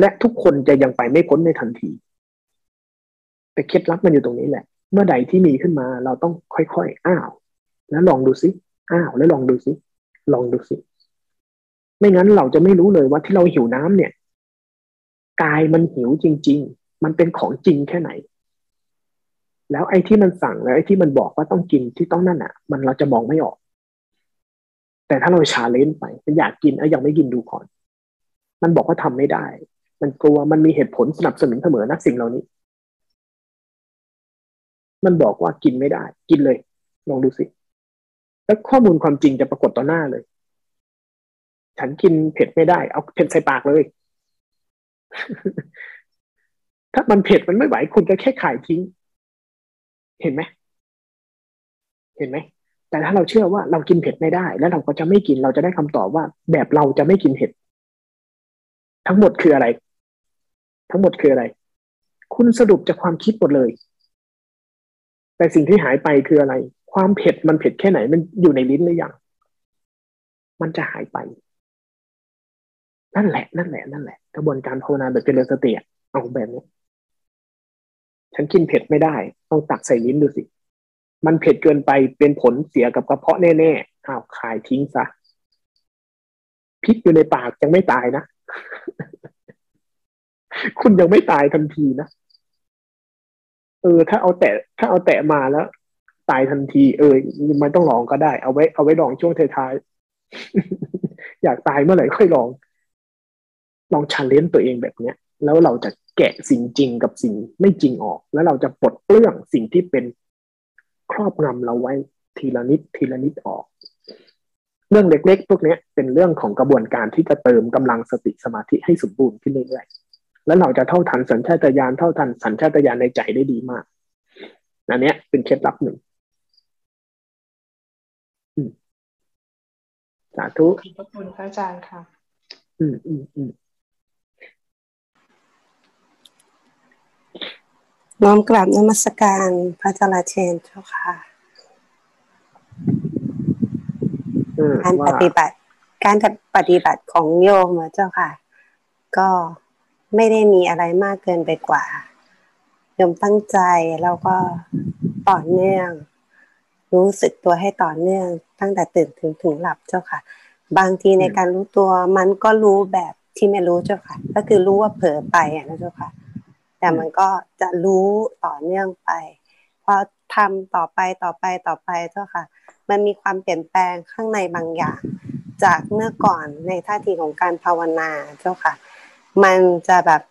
และทุกคนจะยังไปไม่พ้นในทันที แต่เคล็ดลับมันอยู่ตรงนี้แหละ เมื่อใดที่มีขึ้นมาเราต้องค่อยๆ อ้าว แล้วลองดูซิ อ้าว แล้วลองดูซิ ลองดูซิไม่งั้นเราจะไม่รู้เลยว่าที่เราหิวน้ำเนี่ย กายมันหิวจริง ๆ มันเป็นของจริงแค่ไหน แล้วไอ้ที่มันสั่งแล้วไอ้ที่มันบอกว่าต้องกินที่ต้องนั่นอะ มันเราจะมองไม่ออก แต่ถ้าเราชาเลนจ์ไป มันอยากกินไอ้ยังไม่กินดูก่อน มันบอกว่าทำไม่ได้ มันกลัวมันมีเหตุผลสนับสนุนเสมอนักสิ่งเหล่านี้ มันบอกว่ากินไม่ได้ กินเลย ลองดูสิ แล้วข้อมูลความจริงจะปรากฏต่อหน้าเลย ฉันกินเผ็ดไม่ได้ เอาเผ็ดใส่ปากเลย ถ้ามันเผ็ดมันไม่ไหวคุณก็แค่ขายทิ้ง เห็นไหมเห็นไหมแต่ถ้าเราเชื่อว่าเรากินเผ็ดไม่ได้ แล้วเราก็จะไม่กินเราจะได้คำตอบว่า แบบเราจะไม่กินเผ็ด ทั้งหมดคืออะไร ทั้งหมดคืออะไร คุณสรุปจากความคิดหมดเลย แต่สิ่งที่หายไปคืออะไร ความเผ็ดมันเผ็ดแค่ไหน มันอยู่ในลิ้นหรือยัง มันจะหายไป นั่นแหละ นั่นแหละ นั่นแหละ กระบวนการภาวนาแบบเจริญสติเอาแบบนี้ ฉันกินเผ็ดไม่ได้ ต้องตักใส่ลิ้นดูสิ มันเผ็ดเกินไปเป็นผลเสียกับกระเพาะแน่ๆอ้าวขายทิ้งซะ พิษอยู่ในปากยังไม่ตายนะ คุณยังไม่ตายทันทีนะเออถ้าเอาแตะถ้าเอาแตะมาแล้ว ตายทันที เออมันต้องลองก็ได้ เอาไว้ เอาไว้ลองช่วงท้ายๆอยากตายเมื่อไหร่ค่อยลอง ลองชันเลนตัวเองแบบเนี้ย แล้วเราจะแกะสิ่งจริงกับสิ่งไม่จริงออก แล้วเราจะปลดเปลื้องสิ่งที่เป็นครอบงำเราไว้ทีละนิดทีละนิดออก เรื่องเล็กๆพวกนี้เป็นเรื่องของกระบวนการที่จะเติมกำลังสติสมาธิให้สมบูรณ์ขึ้นเรื่อยๆแล้วเราจะเท่าทันสัญชาตญาณเท่าทันสัญชาตญาณในใจได้ดีมากอันนี้เป็นเคล็ดลับหนึ่ง สาธุขอบคุณพระอาจารย์ค่ะ อืมอืมอืมน้อมกราบนมัสการพระจราเชนเจ้าค่ะการปฏิบัติ การปฏิบัติของโยมเจ้าค่ะ ก็ไม่ได้มีอะไรมากเกินไปกว่า โยมตั้งใจแล้วก็ต่อเนื่อง รู้สึกตัวให้ต่อเนื่อง ตั้งแต่ตื่นถึงถึงหลับเจ้าค่ะ บางทีในการรู้ตัวมันก็รู้แบบที่ไม่รู้เจ้าค่ะ ก็คือรู้ว่าเผลอไปอะนะเจ้าค่ะ แต่มันก็จะรู้ต่อเนื่องไปพอทำต่อไปต่อไปต่อไปเจ้าค่ะ มันมีความเปลี่ยนแปลงข้างในบางอย่าง จากเมื่อก่อนในท่าทีของการภาวนาเจ้าค่ะ มันจะแบบ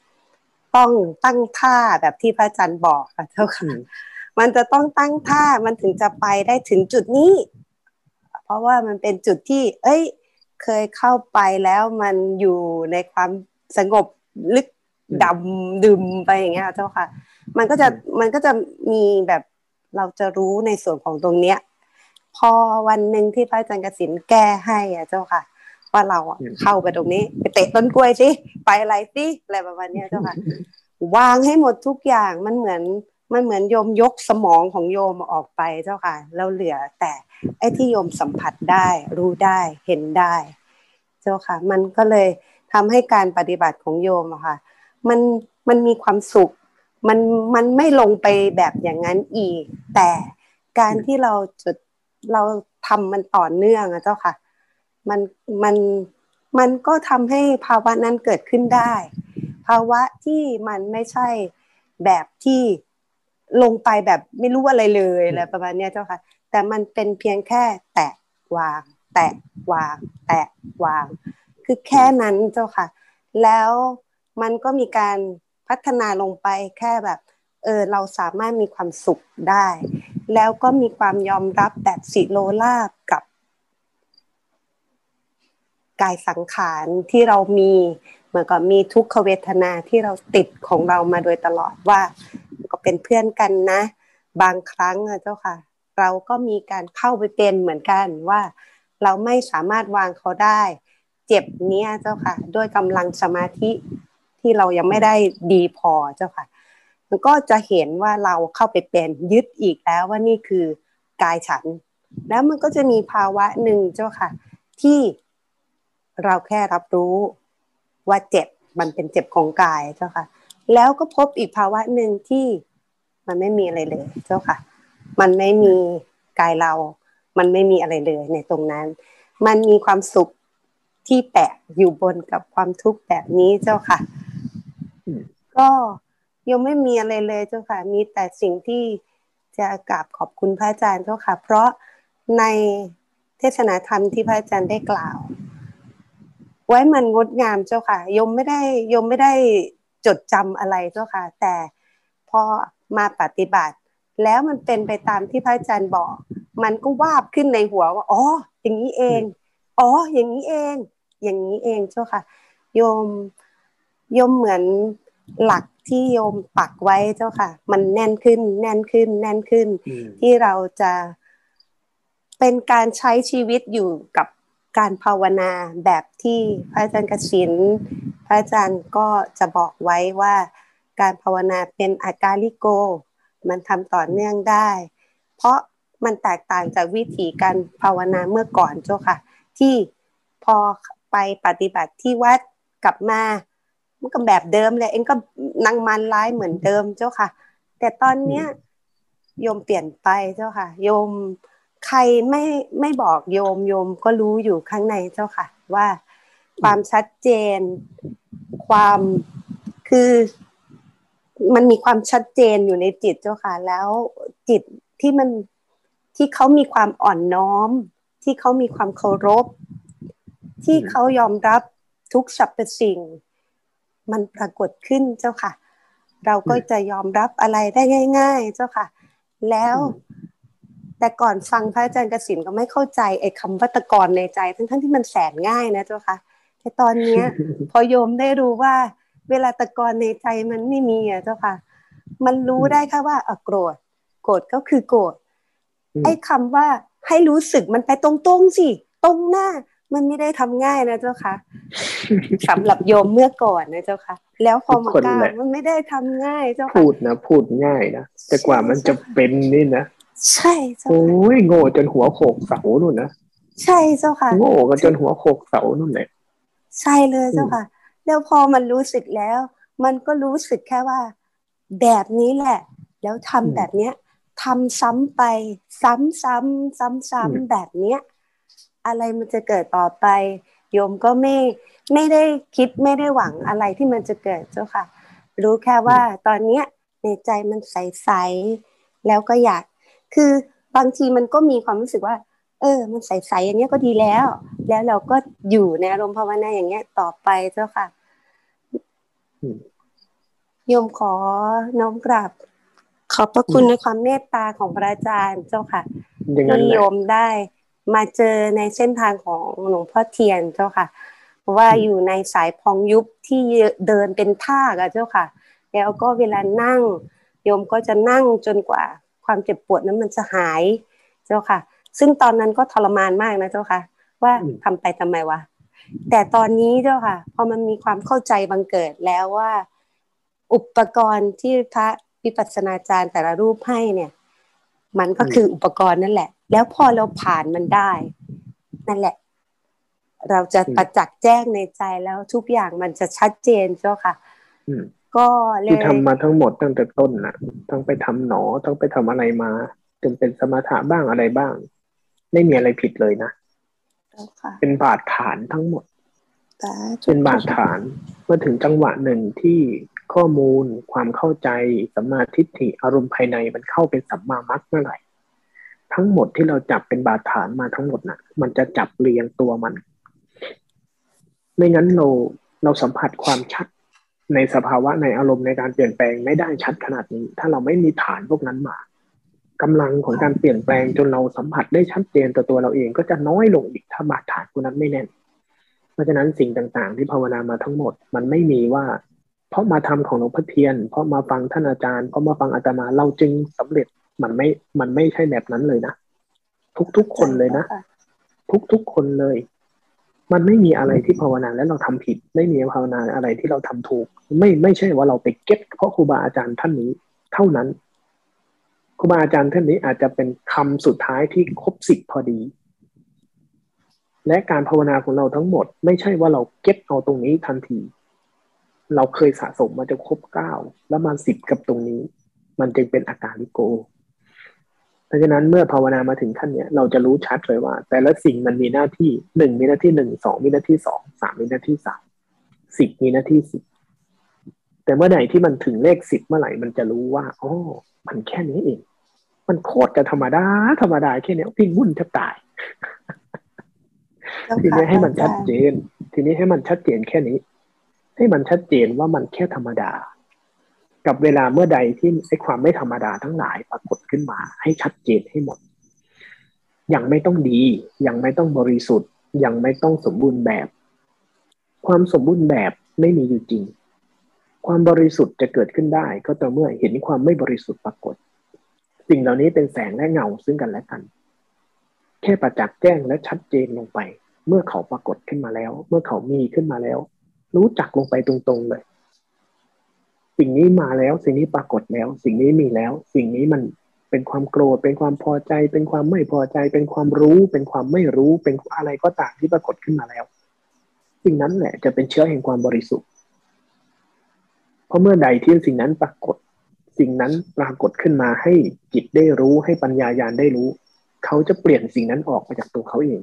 ต้องตั้งท่าแบบที่พระอาจารย์บอกค่ะเจ้าค่ะ มันจะต้องตั้งท่ามันถึงจะไปได้ถึงจุดนี้ เพราะว่ามันเป็นจุดที่ เอ้ย เคยเข้าไปแล้วมันอยู่ในความสงบลึกดำดื่มไปอย่างเงี้ยเจ้าค่ะ มันก็จะมันก็จะมีแบบเราจะรู้ในส่วนของตรงเนี้ย พอวันหนึ่งที่พระอาจารย์กสินแก้ให้อะเจ้าค่ะ ว่าเราอะเข้าไปตรงนี้ ไปเตะต้นกล้วยสิไปอะไรสิอะไรประมาณเนี้ยเจ้าค่ะวางให้หมดทุกอย่างมันเหมือน มันเหมือนโยมยกสมองของโยมออกไปเจ้าค่ะแล้วเหลือแต่ไอ้ที่โยมสัมผัสได้ รู้ได้เห็นได้ เจ้าค่ะ มันก็เลยทำให้การปฏิบัติของโยมอะค่ะมันมันมีความสุข มันมันไม่ลงไปแบบอย่างนั้นอีก แต่การที่เราจุดเราทำมันต่อเนื่องอะเจ้าค่ะ มันมันมันก็ทำให้ภาวะนั้นเกิดขึ้นได้ ภาวะที่มันไม่ใช่แบบที่ ลงไปแบบไม่รู้อะไรเลยอะไรประมาณนี้เจ้าค่ะ แต่มันเป็นเพียงแค่แตะวาง แตะวาง แตะวาง คือแค่นั้นเจ้าค่ะ แล้วมันก็มีการพัฒนาลงไปแค่แบบเออเราสามารถมีความสุขได้ แล้วก็มีความยอมรับแบบสิโลลาบกับกายสังขารที่เรามีเหมือนกับมีทุกขเวทนาที่เราติดของเรามาโดยตลอดว่าก็ เป็นเพื่อนกันนะ บางครั้งอะเจ้าค่ะ เราก็มีการเข้าไปเป็นเหมือนกันว่า เราไม่สามารถวางเขาได้ เจ็บเนี้ยเจ้าค่ะ ด้วยกำลังสมาธิที่เรายังไม่ได้ดีพอเจ้าค่ะมันก็จะเห็นว่าเราเข้าไปเป็นยึดอีกแล้วว่านี่คือกายฉัน แล้วมันก็จะมีภาวะหนึ่งเจ้าค่ะ ที่เราแค่รับรู้ว่าเจ็บมันเป็นเจ็บของกายเจ้าค่ะ แล้วก็พบอีกภาวะหนึ่งที่ มันไม่มีอะไรเลย เจ้าค่ะ มันไม่มีกายเรา มันไม่มีอะไรเลยในตรงนั้น มันมีความสุขที่แปะอยู่บนกับความทุกข์แบบนี้เจ้าค่ะ ก็ยังไม่มีอะไรเลยเจ้าค่ะ มีแต่สิ่งที่จะกราบขอบคุณพระอาจารย์เจ้าค่ะ เพราะในเทศนาธรรมที่พระอาจารย์ได้กล่าว ไว้มันงดงามเจ้าค่ะยมไม่ได้ยมไม่ได้จดจำอะไรเจ้าค่ะ แต่พอ มาปฏิบัติ แล้วมันเป็นไปตามที่พระอาจารย์บอก มันก็วาบขึ้นในหัวว่าอ๋ออย่างนี้เอง อ๋อ อย่างนี้เอง อย่างนี้เองเจ้าค่ะ โยมโยมเหมือนหลักที่โยมปักไว้เจ้าค่ะ มันแน่นขึ้น แน่นขึ้น แน่นขึ้น ที่เราจะเป็นการใช้ชีวิตอยู่กับการภาวนาแบบที่พระอาจารย์กสินพระอาจารย์ก็จะบอกไว้ว่า การภาวนาเป็นอาการลิโก มันทำต่อเนื่องได้ เพราะมันแตกต่างจากวิธีการภาวนาเมื่อก่อนเจ้าค่ะ ที่พอไปปฏิบัติที่วัดกลับมามันก็แบบเดิมเลย เองก็นางมันร้ายเหมือนเดิมเจ้าค่ะ แต่ตอนเนี้ยโยมเปลี่ยนไปเจ้าค่ะ โยมใครไม่ไม่บอกโยมโยมก็รู้อยู่ข้างในเจ้าค่ะ ว่าความชัดเจน ความคือ มันมีความชัดเจนอยู่ในจิตเจ้าค่ะ แล้วจิตที่มันที่เขามีความอ่อนน้อม ที่เขามีความเคารพ ที่เขายอมรับทุกสรรพสิ่ง มันปรากฏขึ้นเจ้าค่ะ เราก็จะยอมรับอะไรได้ง่าย ๆ เจ้าค่ะ แล้วแต่ก่อนฟังพระอาจารย์กสินก็ไม่เข้าใจไอ้คำวัตกรในใจ ทั้งๆที่มันแสนง่ายนะเจ้าค่ะแต่ตอนเนี้ย พอโยมได้รู้ว่า เวลาตะกรในใจมันไม่มีอะเจ้าค่ะ มันรู้ได้ค่ะว่าอโกรธ โกรธก็คือโกรธ ไอ้คำว่าให้รู้สึกมันไปตรงๆสิ ตรงหน้า มันไม่ได้ทำง่ายนะเจ้าค่ะสำหรับโยมเมื่อก่อนนะเจ้าค่ะ แล้วพอมาก้าวมันไม่ได้ทำง่ายเจ้าค่ะ พูดนะพูดง่ายนะ แต่กว่ามันจะเป็นนี่นะ ใช่เจ้าโอ้ยโง่จนหัวโขกเสานู่นนะ ใช่เจ้าค่ะ โง่กันจนหัวโขกเสานู่นเลยใช่เลยเจ้าค่ะ แล้วพอมันรู้สึกแล้ว มันก็รู้สึกแค่ว่า แบบนี้แหละ แล้วทำแบบเนี้ยทำซ้ำไป ซ้ำซ้ำซ้ำซ้ำแบบเนี้ยอะไรมันจะเกิดต่อไป โยมก็ไม่ไม่ได้คิดไม่ได้หวังอะไรที่มันจะเกิดเจ้าค่ะ รู้แค่ว่าตอนเนี้ยในใจมันใสๆแล้วก็อยาก คือบางทีมันก็มีความรู้สึกว่า เออ มันใสๆอย่างเนี้ยก็ดีแล้ว แล้วเราก็อยู่ในอารมณ์ภาวนาอย่างเงี้ยต่อไปเจ้าค่ะโยมขอน้อมกราบขอบพระคุณในความเมตตาของพระอาจารย์เจ้าค่ะที่โยมได้มาเจอในเส้นทางของหลวงพ่อเทียนเจ้าค่ะเพราะว่าอยู่ในสายพองยุบที่เดินเป็นท่ากันเจ้าค่ะ แล้วก็เวลานั่ง โยมก็จะนั่งจนกว่า ความเจ็บปวดนั้นมันจะหายเจ้าค่ะ ซึ่งตอนนั้นก็ทรมานมากนะเจ้าค่ะ ว่าทำไปทำไมวะแต่ตอนนี้เจ้าค่ะ พอมันมีความเข้าใจบังเกิดแล้วว่า อุปกรณ์ที่พระวิปัสสนาจารย์แต่ละรูปให้เนี่ย มันก็คืออุปกรณ์นั่นแหละ แล้วพอเราผ่านมันได้ นั่นแหละ เราจะประจักษ์แจ้งในใจแล้วทุกอย่างมันจะชัดเจนเจ้าค่ะก็เลยที่ทำมาทั้งหมดตั้งแต่ต้นนะ่ะต้องไปทำหนอ ต้องไปทำอะไรมาจนเป็นสมถะบ้างอะไรบ้าง ไม่มีอะไรผิดเลยนะเป็นบาดฐานทั้งหมดเป็นบาดฐานเมื่อถึงจังหวะหนึ่งที่ข้อมูลความเข้าใจสัมมาทิฏฐิอารมณ์ภายในมันเข้าเป็นสัมมามัคเมื่อไหร่ทั้งหมดที่เราจับเป็นบาดฐานมาทั้งหมดนะ่ะ มันจะจับเรียงตัวมัน ไม่งั้นเราเราสัมผัสความชัดในสภาวะในอารมณ์ในการเปลี่ยนแปลงไม่ได้ชัดขนาดนี้ ถ้าเราไม่มีฐานพวกนั้นมา กำลังของการเปลี่ยนแปลงจนเราสัมผัสได้ชัดเจนต่อตัวเราเองก็จะน้อยลงอีกถ้าบาดฐานพวกนั้นไม่แน่น เพราะฉะนั้นสิ่งต่างๆ ที่ภาวนามาทั้งหมด มันไม่มีว่า เพราะมาทำของหลวงพ่อเทียน เพราะมาฟังท่านอาจารย์เพราะมาฟังอาตมาเราจึงสำเร็จมันไม่มันไม่ใช่แบบนั้นเลยนะทุกๆคนเลยนะทุกๆคนเลย มันไม่มีอะไรที่ภาวนาแล้วเราทำผิด ไม่มีภาวนาอะไรที่เราทำถูก ไม่ไม่ใช่ว่าเราไปเก็ตเพราะครูบาอาจารย์ท่านนี้ เท่านั้น ครูบาอาจารย์ท่านนี้อาจจะเป็นคำสุดท้ายที่ครบสิบพอดี และการภาวนาของเราทั้งหมด ไม่ใช่ว่าเราเก็ตเอาตรงนี้ทันที เราเคยสะสมมาจะครบเก้าแล้วมาสิบกับตรงนี้ มันจึงเป็นอาการลิโกเพราะฉะนั้นเมื่อภาวนามาถึงขั้นเนี้ยเราจะรู้ชัดเลยว่า แต่ละสิ่งมันมีหน้าที่หนึ่งมีหน้าที่หนึ่งสองมีหน้าที่สองสามมีหน้าที่สามสิบมีหน้าที่สิบ แต่เมื่อไหร่ที่มันถึงเลขสิบเมื่อไหร่มันจะรู้ว่าอ๋อมันแค่นี้เอง มันโคตรจะธรรมดา ธรรมดาแค่นี้พิงวุ่นแทบตาย ทีนี้ให้มันชัดเจน ทีนี้ให้มันชัดเจนแค่นี้ ให้มันชัดเจนว่ามันแค่ธรรมดา กับเวลาเมื่อใดที่ไอ้ความไม่ธรรมดาทั้งหลายปรากฏขึ้นมา ให้ชัดเจนให้หมด ยังไม่ต้องดี ยังไม่ต้องบริสุทธิ์ ยังไม่ต้องสมบูรณ์แบบ ความสมบูรณ์แบบไม่มีอยู่จริง ความบริสุทธิ์จะเกิดขึ้นได้ ก็ต่อเมื่อเห็นความไม่บริสุทธิ์ปรากฏ สิ่งเหล่านี้เป็นแสงและเงาซึ่งกันและกัน แค่ประจักษ์แจ้งและชัดเจนลงไป เมื่อเขาปรากฏขึ้นมาแล้ว เมื่อเขามีขึ้นมาแล้ว รู้จักลงไปตรงๆเลย สิ่งนี้มาแล้ว สิ่งนี้ปรากฏแล้ว สิ่งนี้มีแล้ว สิ่งนี้มันเป็นความโกรธ เป็นความพอใจ เป็นความไม่พอใจ เป็นความรู้ เป็นความไม่รู้ เป็นอะไรก็ตามที่ปรากฏขึ้นมาแล้ว สิ่งนั้นแหละจะเป็นเชื้อแห่งความบริสุทธิ์ ราะเมื่อใดที่สิ่งนั้นปรากฏ สิ่งนั้นปรากฏขึ้นมาให้จิตได้รู้ให้ปัญญายาณได้รู้ เขาจะเปลี่ยนสิ่งนั้นออกมาจากตัวเขาเอง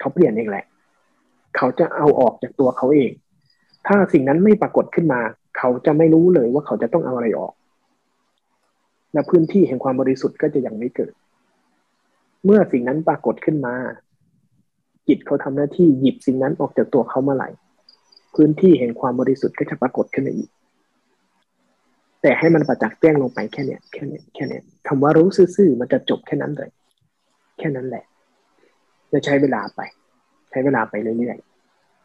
เขาเปลี่ยนเองแหละ เขาจะเอาออกจากตัวเขาเอง ถ้าสิ่งนั้นไม่ปรากฏขึ้นมา เขาจะไม่รู้เลยว่าเขาจะต้องเอาอะไรออกและพื้นที่แห่งความบริสุทธิ์ก็จะยังไม่เกิด เมื่อสิ่งนั้นปรากฏขึ้นมาจิตเขาทำหน้าที่หยิบสิ่งนั้นออกจากตัวเขาเมื่อไหร่ พื้นที่แห่งความบริสุทธิ์ก็จะปรากฏขึ้นมาอีก แต่ให้มันประจักษ์แจ้งลงไปแค่เนี้ยแค่เนี้ยแค่เนี้ยคำว่ารู้ซื่อๆมันจะจบแค่นั้นเลย แค่นั้นแหละ จะใช้เวลาไป ใช้เวลาไปเรื่อย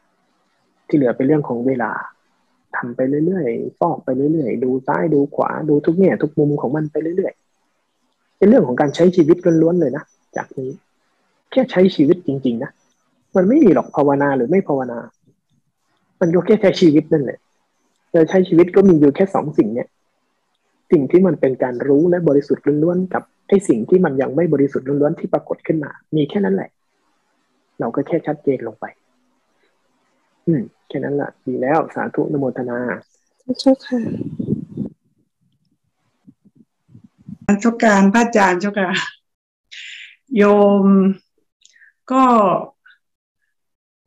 ๆที่เหลือเป็นเรื่องของเวลาทำไปเรื่อยๆฟอกไปเรื่อยๆดูซ้ายดูขวาดูทุกแง่ทุกมุมของมันไปเรื่อยๆเป็นเรื่องของการใช้ชีวิตล้วนๆเลยนะจากนี้ แค่ใช้ชีวิตจริง ๆ นะมันไม่มีหรอกภาวนาหรือไม่ภาวนา มันก็แค่ใช้ชีวิตนั่นแหละแต่ใช้ชีวิตก็มีอยู่แค่สองสิ่งเนี่ย สิ่งที่มันเป็นการรู้และบริสุทธิ์ล้วนๆกับไอ้สิ่งที่มันยังไม่บริสุทธิ์ล้วนๆที่ปรากฏขึ้นมา มีแค่นั้นแหละ เราก็แค่ชัดเจนลงไป อืม แค่นั้นแหละดีแล้วสาธุนโมทนาเจ้าค่ะเจ้าการพระอาจารย์เจ้าค่ะโยมก็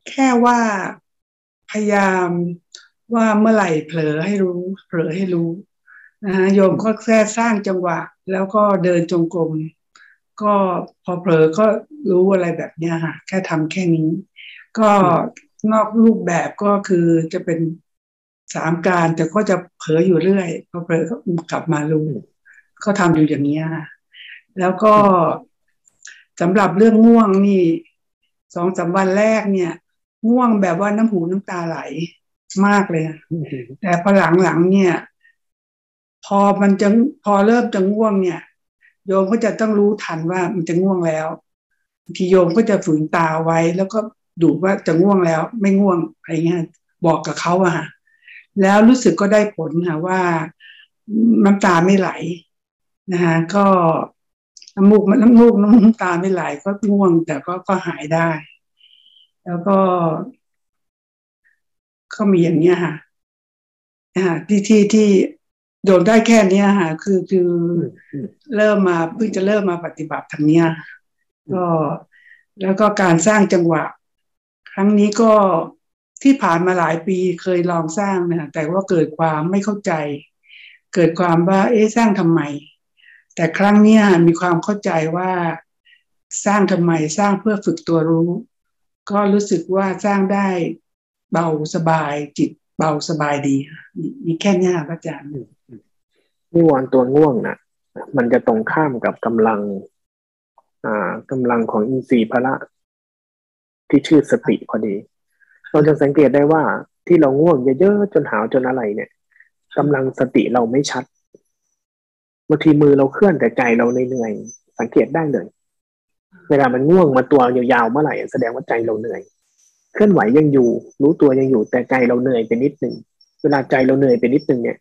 แค่ว่าพ ยายามว่าเมื่อไหร่เผลอให้รู้ เผลอให้รู้นะฮะโยมก็แค่สร้างจังหวะ แล้วก็เดินจงกรมก็พอเผลอก็รู้อะไรแบบเนี้ยค่ะ แค่ทำแค่นี้ ก็นอกรูปแบบก็คือจะเป็นสามการแต่ก็จะเผลออยู่เรื่อยพอเผลอก็กลับมารู้ก็ทำอยู่อย่างนี้ค่ะแล้วก็สำหรับเรื่องง่วงนี่สองสาวันแรกเนี่ย ง่วงแบบว่าน้ำหูน้ำตาไหลมากเลยแต่พอหลังๆเนี่ย พอมันจะพอเริ่มจะง่วงเนี่ย โยมก็จะต้องรู้ทันว่ามันจะง่วงแล้วทีโยมก็จะฝืนตาไว้ แล้วก็ดูว่าจะง่วงแล้ว ไม่ง่วงอะไรเงี้ยบอกกับเขาอะฮะแล้วรู้สึกก็ได้ผลค่ะว่าน้ำตาไม่ไหลนะคะก็น้ำมูกน้ำมูกน้ำตาไม่ไหลก็ง่วง แต่ก็ก็หายได้ แล้วก็ ก็มีอย่างเนี้ยค่ะที่ที่ที่โดนได้แค่เนี้ยค่ะ คือคือเริ่มมาเพิ่งจะเริ่มมาปฏิบัติทางเนี้ยก็แล้วก็การสร้างจังหวะ ครั้งนี้ก็ที่ผ่านมาหลายปีเคยลองสร้างนะแต่ว่าเกิดความไม่เข้าใจ เกิดความว่า เอ๊ะสร้างทำไม แต่ครั้งนี้มีความเข้าใจว่าสร้างทำไมสร้างเพื่อฝึกตัวรู้ ก็รู้สึกว่าสร้างได้เบาสบายจิตเบาสบายดีมีแค่นี้พระอาจารย์นิวรณ์ตัวง่วงนะ่ะมันจะตรงข้ามกับกำลัง อ่ากำลังของอินทรีย์พละ ที่ชื่อสติพอดี เราจะสังเกตได้ว่าที่เราง่วงเยอะๆจนหาวจนอะไรเนี่ยกำลังสติเราไม่ชัดบางทีมือเราเคลื่อนแต่ใจเราเหนื่อยสังเกตได้เลย เวลามันง่วงมาตัวยาวๆเมื่อไหร่แสดงว่าใจเราเหนื่อย เคลื่อนไหวยังอยู่ รู้ตัวยังอยู่แต่ใจเราเหนื่อยไปนิดหนึ่งเวลาใจเราเหนื่อยไปนิดหนึ่งเนี่ย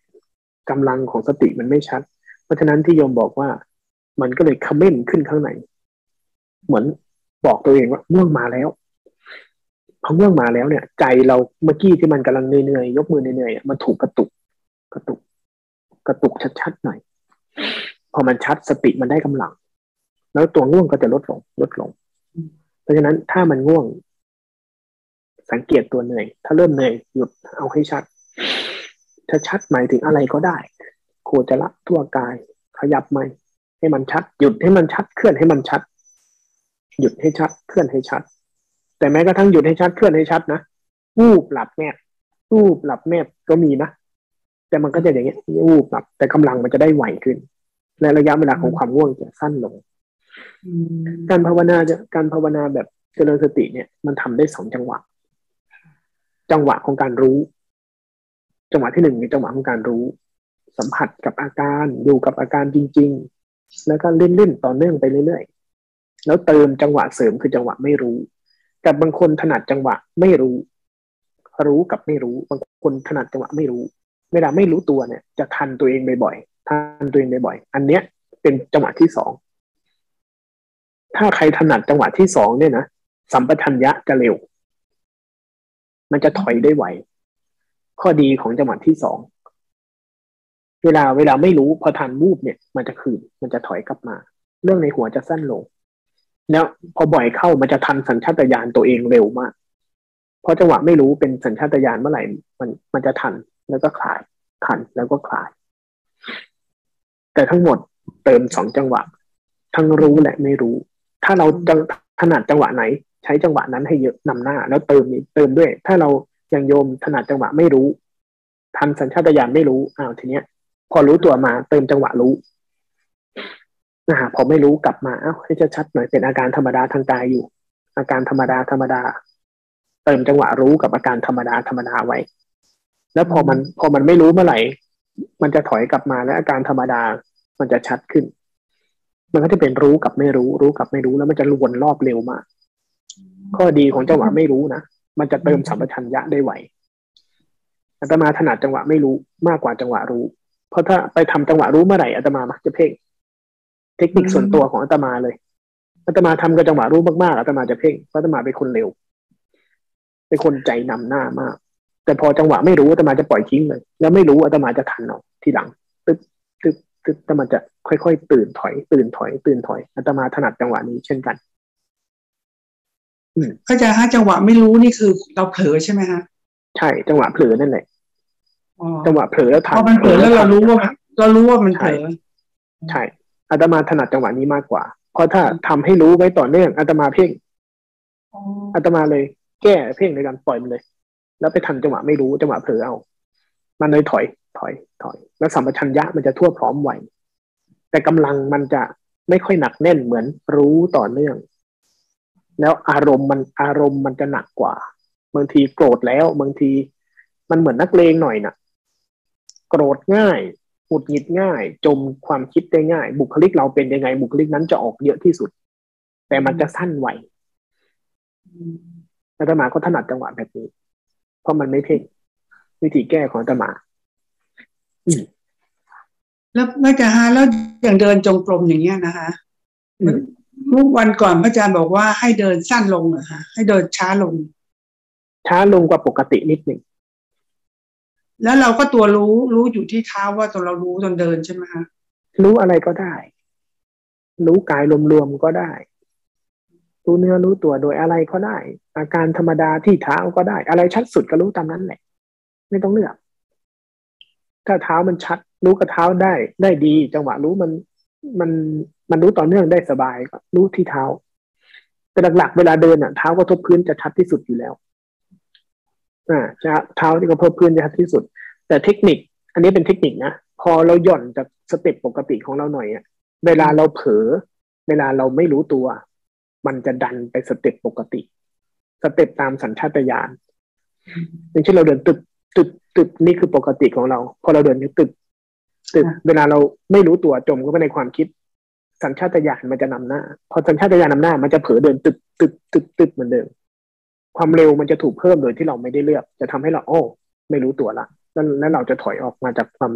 กำลังของสติมันไม่ชัด เพราะฉะนั้นที่โยมบอกว่า มันก็เลยคอมเมนต์ขึ้นข้างในเหมือนบอกตัวเองว่าง่วงมาแล้วพอง่วงมาแล้วเนี่ย ใจเราเมื่อกี้ที่มันกำลังเหนื่อยๆยกมือเหนื่อยๆมันถูกกระตุก กระตุก กระตุกชัดๆหน่อยพอมันชัดสติมันได้กำลัง แล้วตัวง่วงก็จะลดลงลดลง เพราะฉะนั้นถ้ามันง่วง สังเกตตัวเหนื่อย ถ้าเริ่มเหนื่อยหยุดเอาให้ชัด ถ้าชัดหมายถึงอะไรก็ได้โคจรละทั่วกาย ขยับไม่ ให้มันชัด หยุดให้มันชัด เคลื่อนให้มันชัด หยุดให้ชัด เคลื่อนให้ชัด แต่แม้กระทั่งหยุดให้ชัดเคลื่อนให้ชัดนะวูบหลับแนบวูบหลับแนบก็มีนะแต่มันก็จะอย่างเงี้ยวูบหลับแต่กำลังมันจะได้ไหวขึ้น และระยะเวลาของความง่วงจะสั้นลง การภาวนาจะการภาวนาแบบเจริญสติเนี่ย มันทำได้สองจังหวะ จังหวะของการรู้ จังหวะที่หนึ่งคือจังหวะของการรู้ สัมผัสกับอาการอยู่กับอาการจริง ๆ แล้วก็เล่นๆต่อเนื่องไปเรื่อยๆแล้วเติมจังหวะเสริมคือจังหวะไม่รู้ กับบางคนถนัดจังหวะไม่รู้ รู้กับไม่รู้ บางคนถนัดจังหวะไม่รู้เวลาไม่รู้ตัวเนี่ย จะทันตัวเองบ่อยๆทันตัวเองบ่อยๆอันเนี้ยเป็นจังหวะที่สอง ถ้าใครถนัดจังหวะที่สองเนี่ยนะสัมปชัญญะจะเร็ว มันจะถอยได้ไวข้อดีของจังหวะที่สองเวลาเวลาไม่รู้พอทันวูบเนี่ย มันจะคืนมันจะถอยกลับมา เรื่องในหัวจะสั้นลง แล้วพอบ่อยเข้ามันจะทันสัญชาตญาณตัวเองเร็วมากเพราะจังหวะไม่รู้เป็นสัญชาตญาณเมื่อไหร่มันมันจะทันแล้วก็คลายขันแล้วก็คลาย แต่ทั้งหมดเติมสองจังหวะ ทั้งรู้และไม่รู้ ถ้าเราจะถนัดจังหวะไหน ใช้จังหวะนั้นให้เยอะนำหน้า แล้วเติมเติมด้วย ถ้าเราย่างโยมถนัดจังหวะไม่รู้ทันสัญชาตญาณไม่รู้อ้าวทีเนี้ย พอรู้ตัวมาเติมจังหวะรู้นะฮะพอไม่รู้กลับมาอ้าวให้ชัดๆหน่อยเป็นอาการธรรมดาทางกายอยู่ อาการธรรมดาธรรมดา เติมจังหวะรู้กับอาการธรรมดาธรรมดาไว้ แล้วพอมันพอมันไม่รู้เมื่อไหร่มันจะถอยกลับมาและอาการธรรมดามันจะชัดขึ้น มันก็จะเป็นรู้กับไม่รู้ รู้กับไม่รู้แล้วมันจะวนรอบเร็วมาก ข้อดีของจังหวะไม่รู้นะมันจะเติมสัมปชัญญะได้ไวอาตมาถนัดจังหวะไม่รู้มากกว่าจังหวะรู้ เพราะถ้าไปทำจังหวะรู้เมื่อไหร่อาตมามักจะเพ่ง เทคนิคส่วนตัวของอาตมาเลยอาตมาทำกับจังหวะรู้มากๆอาตมาจะเพ่งเพราะอาตมาเป็นคนเร็วเป็นคนใจนำหน้ามาก แต่พอจังหวะไม่รู้อาตมาจะปล่อยทิ้งเลย แล้วไม่รู้อาตมาจะทันเอาทีหลังตึ๊บตึ๊บตึ๊บ อาตมาจะค่อยๆ ตื่นถอย ตื่นถอย ตื่นถอยอาตมาถนัดจังหวะนี้เช่นกันก็จะฮะจังหวะไม่รู้นี่คือเราเผลอใช่ไหมฮะใช่จังหวะเผลอนั่นแหละจังหวะเผลอแล้วทันพอมันเผลอแล้วเรารู้ว่าเรารู้ว่ามันเผลอใช่อาตมาถนัดจังหวะนี้มากกว่า เพราะถ้าทำให้รู้ไว้ต่อเนื่องอาตมาเพ่งอาตมาเลย แก้เพ่งในการปล่อยมันเลย แล้วไปทันจังหวะไม่รู้จังหวะเผลอเอา มันเลยถอย ถอยถอย แล้วสัมปชัญญะมันจะทั่วพร้อมไวแต่กำลังมันจะไม่ค่อยหนักแน่นเหมือนรู้ต่อเนื่อง แล้วอารมณ์มันอารมณ์มันจะหนักกว่าบางทีโกรธแล้วบางทีมันเหมือนนักเลงหน่อยนะ่ะ โกรธง่ายหงุดหงิดง่าย จมความคิดได้ง่าย บุคลิกเราเป็นยังไง บุคลิกนั้นจะออกเยอะที่สุด แต่มันจะสั้นไวอาตมาก็ถนัดจังหวะแบบนี้ เพราะมันไม่เพ่งวิธีแก้ของอาตมา แล้วแม่จะฮะแล้วอย่างเดินจงกรมอย่างเงี้ยนะคะเมื่อวันก่อนพระอาจารย์บอกว่าให้เดินสั้นลงอะคะให้เดินช้าลง ช้าลงกว่าปกตินิดหนึ่งแล้วเราก็ตัวรู้รู้อยู่ที่เท้าว่าตัวเรารู้ตอนเดินใช่ไหมคะรู้อะไรก็ได้ รู้กายรวมๆก็ได้ รู้เนื้อรู้ตัวโดยอะไรก็ได้ อาการธรรมดาที่เท้าก็ได้ อะไรชัดสุดก็รู้ตามนั้นแหละ ไม่ต้องเลือก ถ้าเท้ามันชัด รู้กับเท้าได้ได้ดี จังหวะรู้มันมันมันรู้ต่อเนื่องได้สบายก็รู้ที่เท้า แต่หลักๆเวลาเดินอะเท้ากระทบพื้นจะชัดที่สุดอยู่แล้วอ่าจะเท้าที่กระทบพื้นจะชัดที่สุด แต่เทคนิค อันนี้เป็นเทคนิคนะพอเราหย่อนจากสเต็ปปกติของเราหน่อยอะเวลาเราเผลอเวลาเราไม่รู้ตัว มันจะดันไปสเต็ปปกติ สเต็ปตามสัญชาตญาณอย่างเช่นเราเดินตึกตึก ตึกนี่คือปกติของเรา พอเราเดินตึกตึกเวลาเราไม่รู้ตัวจมก็ไปในความคิด สัญชาตญาณมันจะนำหน้า พอสัญชาตญาณนำหน้า มันจะเผลอเดินตึกตึกตึกตึกเหมือนเดิมความเร็วมันจะถูกเพิ่มโดยที่เราไม่ได้เลือก จะทำให้เราโอ้ไม่รู้ตัวละแล้วเราจะถอยออกมาจากความ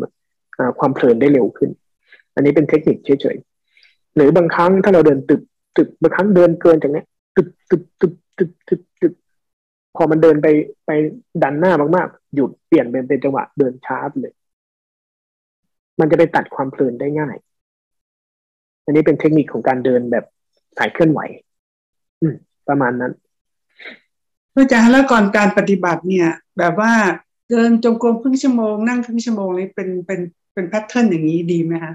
ความเพลินได้เร็วขึ้น อันนี้เป็นเทคนิคเฉยๆหรือบางครั้งถ้าเราเดินตึกตึกบางครั้งเดินเกินจากนี้ตึกตึกตึกตึกตึกตึกพอมันเดินไปไปดันหน้ามากๆ หยุดเปลี่ยนเป็นเป็นจังหวะเดินช้าไปเลย มันจะไปตัดความเพลินได้ง่าย อันนี้เป็นเทคนิคของการเดินแบบสายเคลื่อนไหว อืม ประมาณนั้นพระอาจารย์แล้วก่อนการปฏิบัติเนี่ย แบบว่าเดินจงกรมครึ่งชั่วโมงนั่งครึ่งชั่วโมงนี้เป็นเป็นเป็นแพทเทิร์นอย่างนี้ดีไหมคะ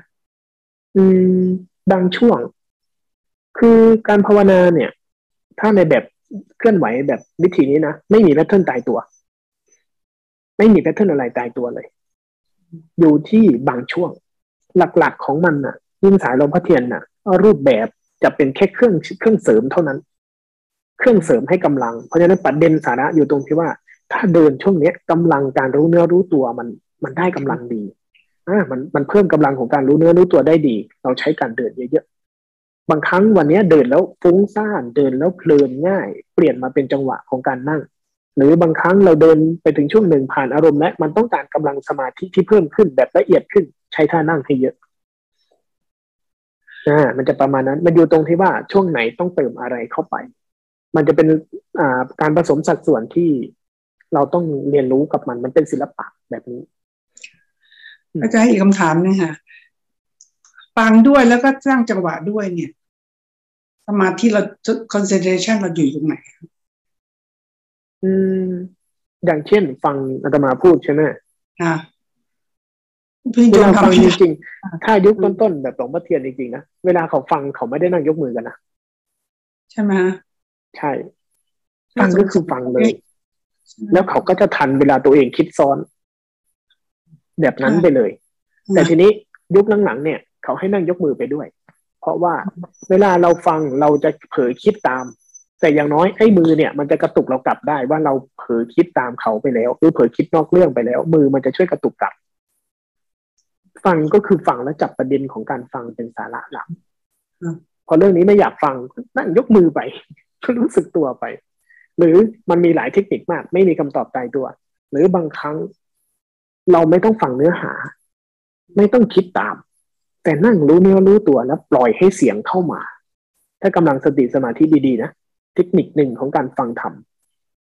อืม บางช่วง คือการภาวนาเนี่ย ถ้าในแบบเคลื่อนไหวแบบวิธีนี้นะ ไม่มีแพทเทิร์นตายตัว ไม่มีแพทเทิร์นอะไรตายตัวเลย อยู่ที่บางช่วง หลักๆของมันน่ะ ยิ่งสายลมพระเทียนน่ะ รูปแบบจะเป็นแค่เครื่องเครื่องเสริมเท่านั้น เครื่องเสริมให้กำลัง เพราะฉะนั้นประเด็นสาระอยู่ตรงที่ว่า ถ้าเดินช่วงเนี้ยกำลังการรู้เนื้อรู้ตัวมันมันได้กำลังดีอ่ามันมันเพิ่มกำลังของการรู้เนื้อรู้ตัวได้ดี เราใช้การเดินเยอะๆบางครั้งวันนี้เดินแล้วฟุ้งซ่านเดินแล้วเพลินง่าย เปลี่ยนมาเป็นจังหวะของการนั่ง หรือบางครั้งเราเดินไปถึงช่วงหนึ่งผ่านอารมณ์และมันต้องการกำลังสมาธิที่เพิ่มขึ้นแบบละเอียดขึ้น ใช้ท่านั่งให้เยอะอ่ามันจะประมาณนั้น มันอยู่ตรงที่ว่าช่วงไหนต้องเติมอะไรเข้าไป มันจะเป็นการผสมสัดส่วนที่เราต้องเรียนรู้กับมันมันเป็นศิลปะแบบนี้อาจารย์อีกคำถามนึงค่ะฟังด้วยแล้วก็สร้างจังหวะด้วยเนี่ย สมาธิเรา concentration เราอยู่ตรงไหน อืม อย่างเช่น ฟังอาตมาพูดใช่ไหมค่ะเวลาฟังจริงๆถ้ายุคต้นๆแบบหลวงพ่อเทียนจริงๆนะเวลาเขาฟังเขาไม่ได้นั่งยกมือกันนะใช่ไหมใช่ฟังก็คือฟังเลย แล้วเขาก็จะทันเวลาตัวเองคิดซ้อน แบบนั้นไปเลย แต่ทีนี้ยุคหลังๆเนี่ย เขาให้นั่งยกมือไปด้วย เพราะว่าเวลาเราฟังเราจะเผลอคิดตาม แต่อย่างน้อยไอ้มือเนี่ยมันจะกระตุกเรากลับได้ว่าเราเผลอคิดตามเขาไปแล้วหรือเผลอคิดนอกเรื่องไปแล้ว มือมันจะช่วยกระตุกกลับ ฟังก็คือฟังแล้วจับประเด็นของการฟังเป็นสาระหลักพอเรื่องนี้ไม่อยากฟังนั่งยกมือไปรู้สึกตัวไป หรือมันมีหลายเทคนิคมาก ไม่มีคำตอบตายตัว หรือบางครั้ง เราไม่ต้องฟังเนื้อหา ไม่ต้องคิดตาม แต่นั่งรู้เนื้อรู้ตัวแล้วปล่อยให้เสียงเข้ามา ถ้ากำลังสติสมาธิดีๆนะ เทคนิคหนึ่งของการฟังธรรม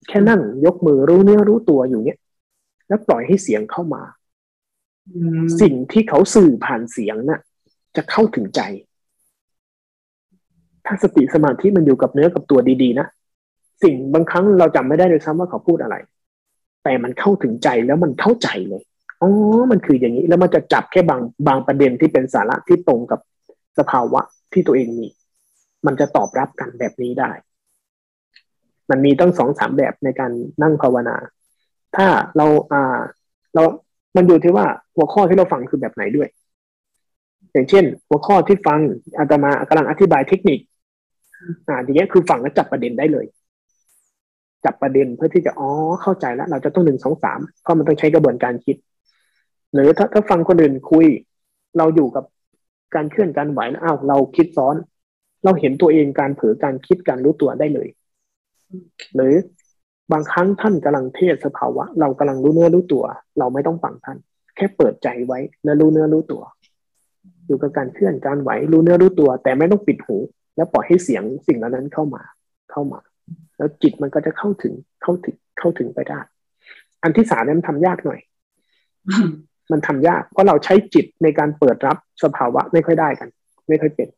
แค่นั่งยกมือรู้เนื้อรู้ตัวอยู่เนี้ยแล้วปล่อยให้เสียงเข้ามา สิ่งที่เขาสื่อผ่านเสียงนะ่ะ จะเข้าถึงใจ ถ้าสติสมาธิมันอยู่กับเนื้อกับตัวดีๆนะสิ่งบางครั้งเราจำไม่ได้เลยซ้ำว่าเขาพูดอะไร แต่มันเข้าถึงใจแล้วมันเข้าใจเลยอ๋อมันคืออย่างนี้ แล้วมันจะจับแค่บางบางประเด็นที่เป็นสาระที่ตรงกับสภาวะที่ตัวเองมี มันจะตอบรับกันแบบนี้ได้ มันมีตั้งสองสามแบบในการนั่งภาวนา ถ้าเราอ่าเรา มันอยู่ที่ว่าหัวข้อที่เราฟังคือแบบไหนด้วย อย่างเช่น หัวข้อที่ฟังอาตมากำลังอธิบายเทคนิค อ่าอย่างเงี้ยคือฟังแล้วจับประเด็นได้เลย จับประเด็นเพื่อที่จะอ๋อเข้าใจแล้ว เราจะต้องหนึ่งสองสามเพราะมันต้องใช้กระบวนการคิด หรือถ้าถ้าฟังคนอื่นคุย เราอยู่กับการเคลื่อนการไหวแล้วอ้าวเราคิดซ้อน เราเห็นตัวเองการเผลอการคิดการรู้ตัวได้เลย หรือบางครั้งท่านกำลังเทศสภาวะ เรากำลังรู้เนื้อรู้ตัว เราไม่ต้องฟังท่าน แค่เปิดใจไว้แล้วรู้เนื้อรู้ตัว อยู่กับการเคลื่อนการไหวรู้เนื้อรู้ตัว แต่ไม่ต้องปิดหู แล้วปล่อยให้เสียงสิ่งเหล่านั้นเข้ามาเข้ามา แล้วจิตมันก็จะเข้าถึงเข้าถึงเข้าถึงไปได้ อันที่สามนั้นทำยากหน่อย มันทำยาก เพราะเราใช้จิตในการเปิดรับสภาวะไม่ค่อยได้กัน ไม่ค่อยเป็น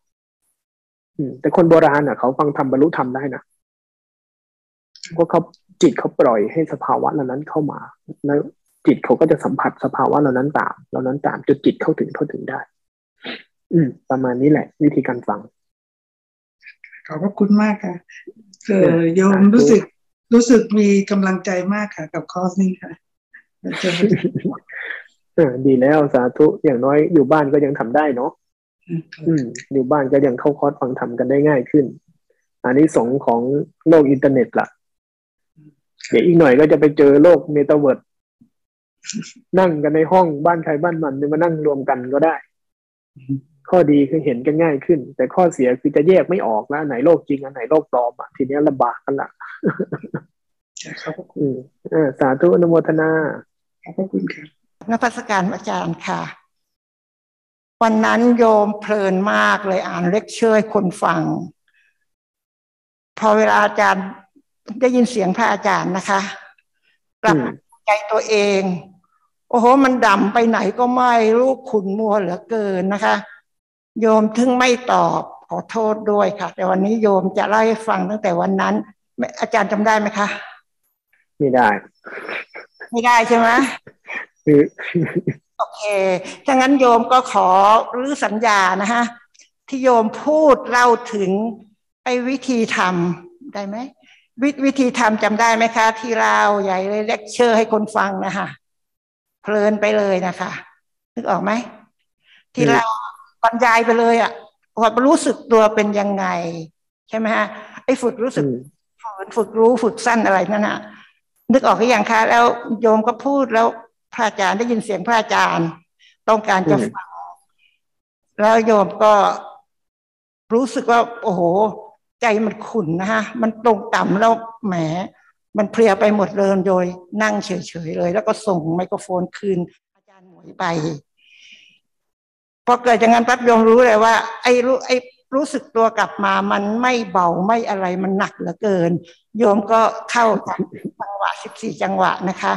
แต่คนโบราณอะ เขาฟังธรรมบรรลุธรรมได้นะ เพราะเขาจิตเขาปล่อยให้สภาวะเหล่านั้นเข้ามาแล้วจิตเขาก็จะสัมผัสสภาวะเหล่านั้นตามเหล่านั้นตามจนจิตเข้าถึงเข้าถึงได้ อืม ประมาณนี้แหละ วิธีการฟังขอบพระคุณมากค่ะเออยอมรู้สึกรู้สึกมีกำลังใจมากค่ะ กับคอร์สนี้ค่ะเออดีแล้วสาธุอย่างน้อยอยู่บ้านก็ยังทำได้เนาะอืม อยู่บ้านก็ยังเข้าคอร์สฟังทำกันได้ง่ายขึ้น อันนี้สองของโลกอินเทอร์เน็ตละ เดี๋ยวอีกหน่อยก็จะไปเจอโลกเมตาเวิร์ดนั่งกันในห้องบ้านใครบ้านมันมานั่งรวมกันก็ได้ ข้อดีคือเห็นกันง่ายขึ้น แต่ข้อเสียคือจะแยกไม่ออกแล้วไหนโลกจริงอันไหนโลกปลอมอะทีนี้ลำบากกันละครับอืมสาธุอนุโมทนาขอบคุณค่ะนภัสการอาจารย์ค่ะ วันนั้นโยมเพลินมากเลยอ่านเลคเชอร์ให้คนฟัง พอเวลาอาจารย์ ได้ยินเสียงพระอาจารย์นะคะกลับใจตัวเอง โอ้โห มันดำไปไหนก็ไม่รู้ขุนมัวเหลือเกินนะคะ โยมถึงไม่ตอบขอโทษด้วยค่ะ แต่วันนี้โยมจะเล่าให้ฟังตั้งแต่วันนั้น อาจารย์จำได้ไหมคะ ไม่ได้ ไม่ได้ใช่ไหมโอเคถ้างั้นโยมก็ขอรื้อสัญญานะฮะที่โยมพูดเล่าถึงไอ้วิธีทำได้ไหม ววิธีทำจำได้ไหมคะ ที่เราใหญ่เลยเลคเชอร์ให้คนฟังนะคะเพลินไปเลยนะคะ นึกออกไหม ที่เราบรรยายไปเลยอะ่ะว่ารู้สึกตัวเป็นยังไง ใช่ไหมฮะไอ้ฝึกรู้สึกฝึกฝึกรู้ฝึกสั้นอะไรนั่นอะนึกออกหรือยังคะแล้วโยมก็พูดแล้วพระอาจารย์ได้ยินเสียงพระอาจารย์ ต้องการจะฟังแล้วโยมก็รู้สึกว่า โอ้โห ใจมันขุ่นนะฮะมันตรงต่ำแล้วแหม มันเพลียไปหมดเลยโดยนั่งเฉยๆเลย แล้วก็ส่งไมโครโฟนคืน อาจารย์หมวยไปพอเกิดอย่างนั้นปั๊บโยมรู้เลยว่า ไอ้รู้ไอ้รู้สึกตัวกลับมามันไม่เบาไม่อะไรมันหนักเหลือเกิน โยมก็เข้าจังหวะสิบสี่จังหวะนะคะ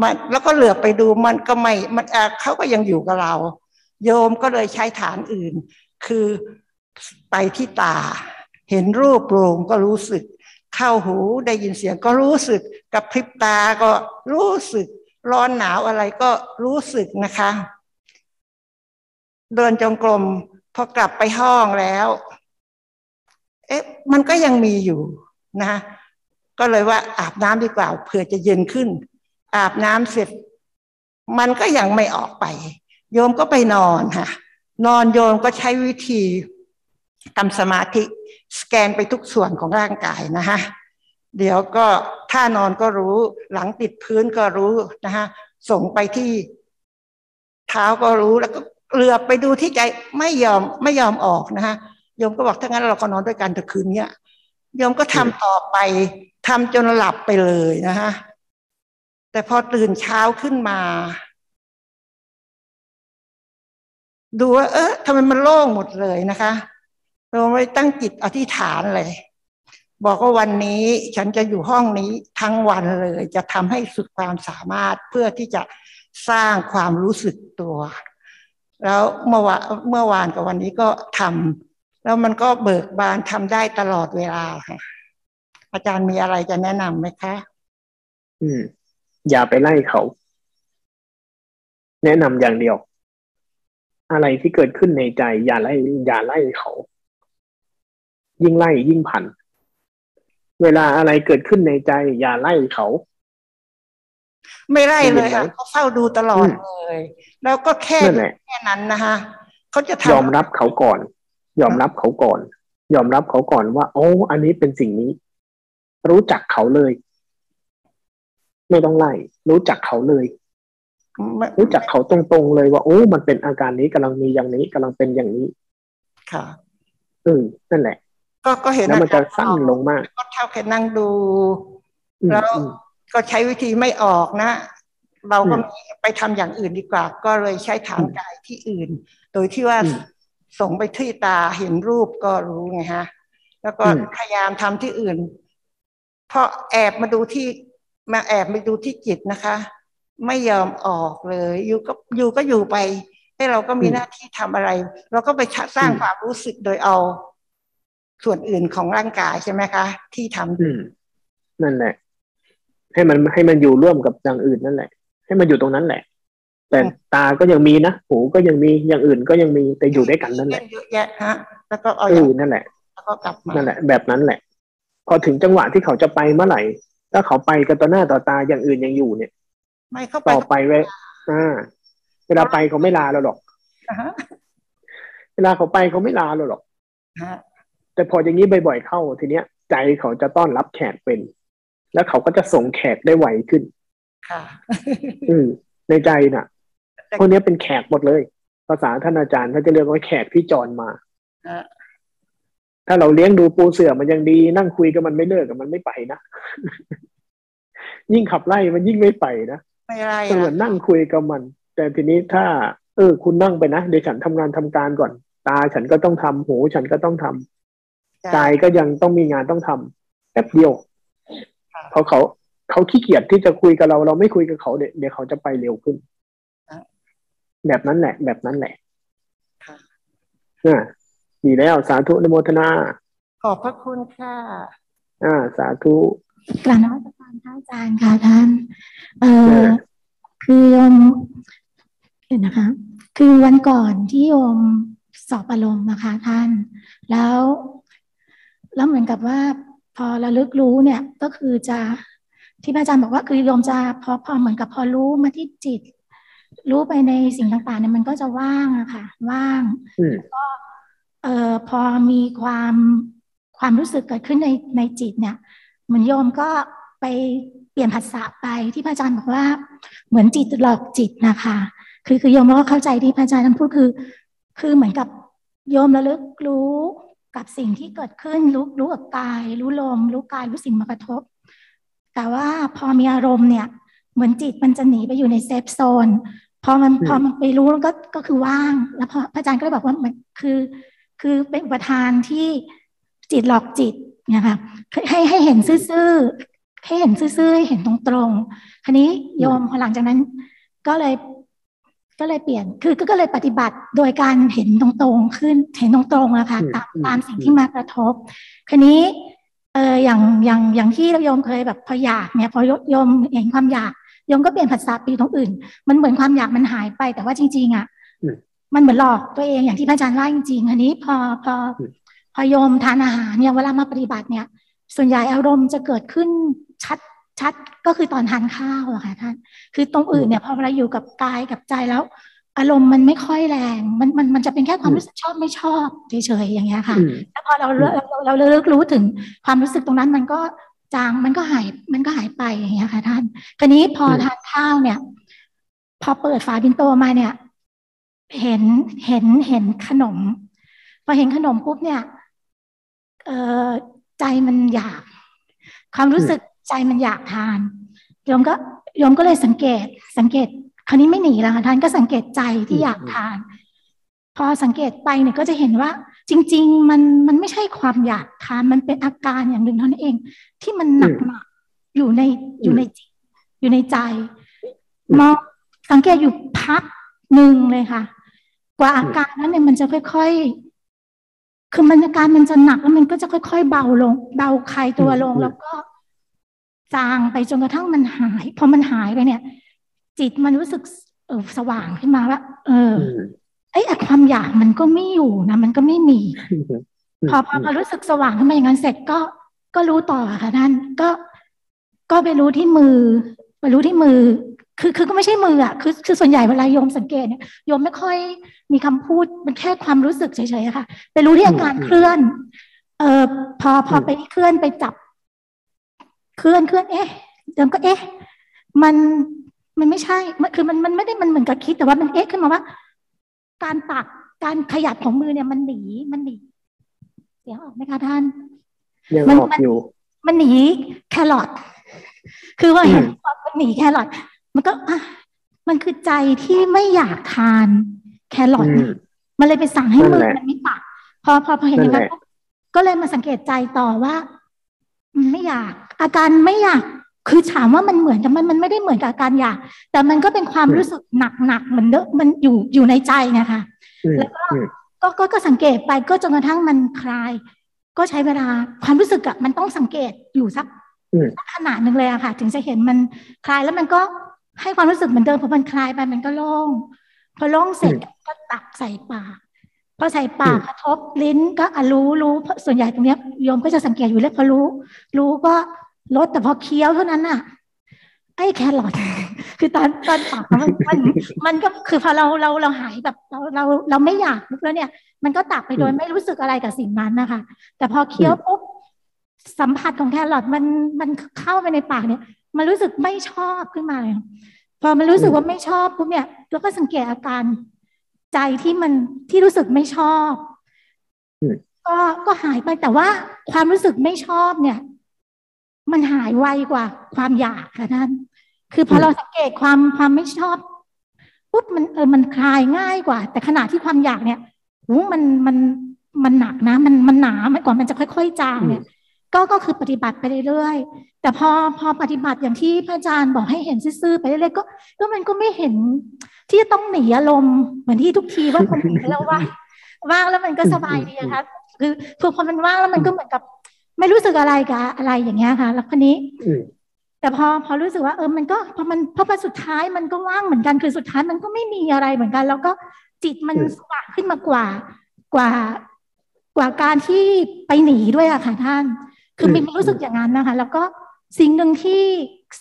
มันแล้วก็เหลือไปดูมันก็ไม่มันเขาก็ยังอยู่กับเรา โยมก็เลยใช้ฐานอื่น คือไปที่ตา เห็นรูปโปร่งก็รู้สึก เข้าหูได้ยินเสียงก็รู้สึกกับพริบตาก็รู้สึก ร้อนหนาวอะไรก็รู้สึกนะคะ เดินจงกรมพอกลับไปห้องแล้ว เอ๊ะมันก็ยังมีอยู่นะก็เลยว่าอาบน้ำดีกว่าเผื่อจะเย็นขึ้น อาบน้ำเสร็จ มันก็ยังไม่ออกไป โยมก็ไปนอนค่ะนอนโยมก็ใช้วิธีทำสมาธิ สแกนไปทุกส่วนของร่างกายนะฮะเดี๋ยวก็ท่านอนก็รู้หลังติดพื้นก็รู้นะฮะส่งไปที่เท้าก็รู้แล้วก็เหลือไปดูที่ใจไม่ยอมไม่ยอมออกนะฮะโยมก็บอกถ้างั้นเราก็นอนด้วยกันแต่คืนเนี้ยโยมก็ทำต่อไปทำจนหลับไปเลยนะฮะแต่พอตื่นเช้าขึ้นมา ดูว่าเออทำไมมันโล่งหมดเลยนะคะ เราไม่ตั้งจิตอธิษฐานเลย บอกว่าวันนี้ฉันจะอยู่ห้องนี้ทั้งวันเลย จะทำให้สุดความสามารถเพื่อที่จะสร้างความรู้สึกตัว แล้วเมื่อวานเมื่อวานกับวันนี้ก็ทำแล้วมันก็เบิกบานทำได้ตลอดเวลาค่ะอาจารย์มีอะไรจะแนะนำไหมคะ อืม อย่าไปไล่เขา แนะนำอย่างเดียว อะไรที่เกิดขึ้นในใจ อย่าไล่อย่าไล่เขา ยิ่งไล่ยิ่งผัน เวลาอะไรเกิดขึ้นในใจ อย่าไล่เขา ไม่ไล่เลยค่ะเขาเฝ้าดูตลอดเลย แล้วก็แค่นั่นแหละแค่นั้นนะคะเขาจะทยอมรับเขาก่อน ยอมรับเขาก่อน ยอมรับเขาก่อนว่า โอ้อันนี้เป็นสิ่งนี้ รู้จักเขาเลย ไม่ต้องไล่รู้จักเขาเลยำไม่รู้จักเขาตรงๆเลยว่าโอ้มันเป็นอาการนี้กำลังมีอย่างนี้กำลังเป็นอย่างนี้ ค่ะเออนั่นแหละ ก็ก็เห็นแล้วมันจะอาการสั้นลงมาก ก็เท่าแค่นั่งดูอืมแล้วอืมก็ใช้วิธีไม่ออกนะ เราก็อืมมีไปทำอย่างอื่นดีกว่า ก็เลยใช้ฐานกายที่อื่น โดยที่ว่าอืมส่งไปที่ตาเห็นรูปก็รู้ไงฮะ แล้วก็อืมพยายามทำที่อื่นเพราะแอบมาดูที่มาแอบมาดูที่จิตนะคะ ไม่ยอมออกเลยอยู่ก็อยู่ก็อยู่ไปให้เราก็มีหน้าที่ทำอะไร เราก็ไปสร้างความรู้สึกโดยเอา ส่วนอื่นของร่างกายใช่ไหมคะ ที่ทำอืมนั่นแหละ ให้มันให้มันอยู่ร่วมกับอย่างอื่นนั่นแหละ ให้มันอยู่ตรงนั้นแหละ แต่ตาก็ยังมีนะหูก็ยังมีอย่างอื่นก็ยังมีแต่อยู่ด้วยกันนั่นแหละเยอะแยะฮะแล้วก็เอาเออย่างอนั่นแหละแล้วก็กลับมานั่นแหละ แบบนั้นแหละ พอถึงจังหวะที่เขาจะไปเมื่อไหร่ถ้าเขาไปกันต่อหน้าต่อตาอย่างอื่นยังอยู่เนี่ย ไม่เข้าไปต่อไปไว้อ่า เวลาไปเขาไม่ลาเราหรอกนะฮะเวลาเขาไปเขาไม่ลาเราหรอกฮะ แต่พออย่างนี้บ่อยๆเข้าทีเนี้ย ใจเขาจะต้อนรับแขกเป็น แล้วเขาก็จะส่งแขกได้ไวขึ้น ค่ะ อืมในใจน่ะพวกเนี้ยเป็นแขกหมดเลย ภาษาท่านอาจารย์ท่านจะเรียกว่าแขกที่จรมาฮะถ้าเราเลี้ยงดูปูเสือมันยังดี นั่งคุยกับมันไม่เลิกกับมันไม่ไปนะ ยิ่งขับไล่มันยิ่งไม่ไปนะไม่ไรก็เหมือนนั่งคุยกับมัน แต่ทีนี้ถ้า เออ คุณนั่งไปนะเดี๋ยวฉันทำงานทำการก่อน ตาฉันก็ต้องทำหูฉันก็ต้องทำ กายก็ยังต้องมีงานต้องทำแป๊บเดียวพอเขาเขาขี้เกียจที่จะคุยกับเราเราไม่คุยกับเขาเดี๋ยวเดี๋ยวเขาจะไปเร็วขึ้นแบบนั้นแหละ แบบนั้นแหละค่ะอ่าดีแล้วสาธุอนโมทนา ขอบพระคุณค่ะอ่า สาธุกราบนมัสการพระอาจารย์ค่ะท่านเอเอออคือโยมเห็นนะคะ คือวันก่อนที่โยมสอบอารมณ์นะคะท่าน แล้ว แล้วเหมือนกับว่าพอระลึกรู้เนี่ยก็คือจะที่พระอาจารย์บอกว่าคือโยมจะพอพอเหมือนกับพอรู้มาที่จิต รู้ไปในสิ่งต่างๆเนี่ยมันก็จะว่างอะค่ะ ว่างอืมเอ่อพอมีความความรู้สึกเกิดขึ้นในในจิตเนี่ย เหมือนโยมก็ไปเปลี่ยนภาษาไปที่พระอาจารย์บอกว่า เหมือนจิตหลอกจิตนะคะ คือคือโยมก็เข้าใจที่พระอาจารย์ท่านพูดคือ คือเหมือนกับโยมระลึกรู้ กับสิ่งที่เกิดขึ้นรู้รู้กับกาย รู้ลม รู้กายรู้สิ่งมากระทบ แต่ว่าพอมีอารมณ์เนี่ย เหมือนจิตมันจะหนีไปอยู่ในเซฟโซนพอมันอืมพอมันไปรู้แล้วก็ก็คือว่าง แล้วพอพระอาจารย์ก็เลยบอกว่ามันคือ คือเป็นอุปทานที่จิตหลอกจิตเนี่ยค่ะให้ให้เห็นซื่อๆให้เห็นซื่อๆให้เห็นตรงๆคันนี้โยมพอหลังจากนั้น ก็เลย ก็เลยเปลี่ยนคือก็ก็เลยปฏิบัติโดยการเห็นตรงๆขึ้นเห็นตรงๆนะคะอืมตามอืมตามสิ่งที่มากระทบคันนี้เอออย่างอย่างอย่างที่โยมเคยแบบพออยากเนี่ยพอโยมเห็นความอยากโยมก็เปลี่ยนภาษาไปอยู่ตรงอื่น มันเหมือนความอยากมันหายไปแต่ว่าจริง ๆอะอืมมันเหมือนหลอกตัวเองอย่างที่พระอาจารย์ว่าจริงๆอันนี้พอพออืมพอโยมทานอาหารเนี่ยเวลามาปฏิบัติเนี่ย ส่วนใหญ่อารมณ์จะเกิดขึ้นชัด ชัดก็คือตอนทานข้าวอะค่ะท่าน คือตรงอื่นเนี่ยพอเราอยู่กับกายกับใจแล้ว อารมณ์มันไม่ค่อยแรง มันมันมันจะเป็นแค่ความรู้สึกชอบไม่ชอบเฉยๆอย่างเงี้ยค่ะ แล้วพอเราเราเราเลิกรู้ถึงความรู้สึกตรงนั้นมันก็จางมันก็หายมันก็หายไปอย่างเงี้ยค่ะ ท่าน คราวนี้พอทานข้าวเนี่ย พอเปิดฝาบินโตมาเนี่ย เห็นเห็นเห็นขนม พอเห็นขนมปุ๊บเนี่ย เออใจมันอยาก ความรู้สึก ใจมันอยากทานโยมก็โยมก็เลยสังเกตสังเกต คราวนี้ไม่หนีแล้วค่ะท่านก็สังเกตใจที่อยากทาน พอสังเกตไปเนี่ยก็จะเห็นว่า จริง ๆ มันมันไม่ใช่ความอยากทานมันเป็นอาการอย่างหนึ่งเท่านั้นเอง ที่มันหนักหนักอยู่ในอยู่ในจิตอยู่ในใจมองสังเกตอยู่พักหนึ่งเลยค่ะ กว่าอาการนั้นเนี่ยมันจะค่อยๆ คือมันอาการมันจะหนักแล้วมันก็จะค่อย ๆ เบาลง เบาคลายตัวลงแล้วก็ จางไปจนกระทั่งมันหาย พอมันหายไปเนี่ย จิตมันรู้สึกเออสว่างขึ้นมาว่าเออไอ้ความอยากมันก็ไม่อยู่นะมันก็ไม่มี พอพอพอรู้สึกสว่างขึ้นมาอย่างนั้นเสร็จก็ก็รู้ต่อค่ะท่านก็ก็ไปรู้ที่มือไปรู้ที่มือ คือคือก็ไม่ใช่มืออะคือคือส่วนใหญ่เวลาโยมสังเกตเนี่ยโยมไม่ค่อยมีคำพูดมันแค่ความรู้สึกเฉยๆค่ะ ไปรู้ที่อาการเคลื่อน เออพอพอไปเคลื่อนไปจับ เคลื่อนเคลื่อนเอ๊ะเดิมก็เอ๊ะ มันมันไม่ใช่มันคือมันมันไม่ได้มันเหมือนกับคิดแต่ว่ามันเอ๊ะขึ้นมาว่า การตักการขยับของมือเนี่ยมันหนีมันหนีเสียงออกไหมคะท่านยังออกอยู่มันหนีแครอทคือว่าเห็นมันหนีแครอทมันก็อะมันคือใจที่ไม่อยากทานแครอทมันเลยไปสั่งให้มือมันไม่ตักพอพอพอเห็นอย่างนั้นก็เลยมาสังเกตใจต่อว่า ไม่อยาก อาการไม่อยากคือถามว่ามันเหมือนแต่มันมันไม่ได้เหมือนกับอาการอยาก แต่มันก็เป็นความรู้สึกหนักหนักเหมือนเดมันอยู่อยู่ในใจนะคะแล้วก็ก็ก็สังเกตไปก็จนกระทั่งมันคลาย ก็ใช้เวลาความรู้สึกอะมันต้องสังเกตอยู่สักขนาดหนึ่งเลยอะค่ะ ถึงจะเห็นมันคลายแล้วมันก็ให้ความรู้สึกเหมือนเดิมพอมันคลายไปมันก็โล่งพอโล่งเสร็จก็ตักใส่ปากพอใส่ปากกระทบลิ้นก็อรู้รู้ส่วนใหญ่ตรงนี้โยมก็จะสังเกตอยู่แล้วพอรู้ รู้ก็ ลดแต่พอเคี้ยวเท่านั้นน่ะ ไอ้แครอทคือตอนตอนปากมันมันมันก็คือพอเราเราเราหายแบบเราเราเราไม่อยากแล้วเนี่ย มันก็ตักไปโดยไม่รู้สึกอะไรกับสิ่งนั้นนะคะ แต่พอเคี้ยวปุ๊บสัมผัสของแครอทมันมันเข้าไปในปากเนี่ย มันรู้สึกไม่ชอบขึ้นมาเลยพอมันรู้สึกว่าไม่ชอบปุ๊บเนี่ยเราก็สังเกตอาการใจที่มันที่รู้สึกไม่ชอบก็ก็หายไปแต่ว่าความรู้สึกไม่ชอบเนี่ย มันหายไวกว่า ความอยากค่ะท่านคือพอเราสังเกตความความไม่ชอบปุ๊บมันเออมันคลายง่ายกว่า แต่ขณะที่ความอยากเนี่ยหูมันมันมันหนักนะ มันมันหนามันกว่ามันจะค่อย ๆ จางเนี่ย ก็ก็คือปฏิบัติไปเรื่อยๆแต่พอพอปฏิบัติอย่างที่พระอาจารย์บอกให้เห็นซื่อๆไปเรื่อยๆก็ก็มันก็ไม่เห็นที่จะต้องหนีอารมณ์เหมือนที่ทุกทีว่าคนหนีแล้วว่าว่างแล้วมันก็สบายดีค่ะคือคือพอมันว่างแล้วมันก็เหมือนกับ ไม่รู้สึกอะไรกับอะไรอย่างเงี้ยค่ะ แล้วคนนี้แต่พอพอรู้สึกว่าเออมันก็พอมันพอมาสุดท้ายมันก็ว่างเหมือนกันคือสุดท้ายมันก็ไม่มีอะไรเหมือนกัน แล้วก็จิตมันสว่างขึ้นมากว่ากว่ากว่าการที่ไปหนีด้วยอะค่ะท่าน คือมีรู้สึกอย่างนั้นนะคะ แล้วก็สิ่งหนึ่งที่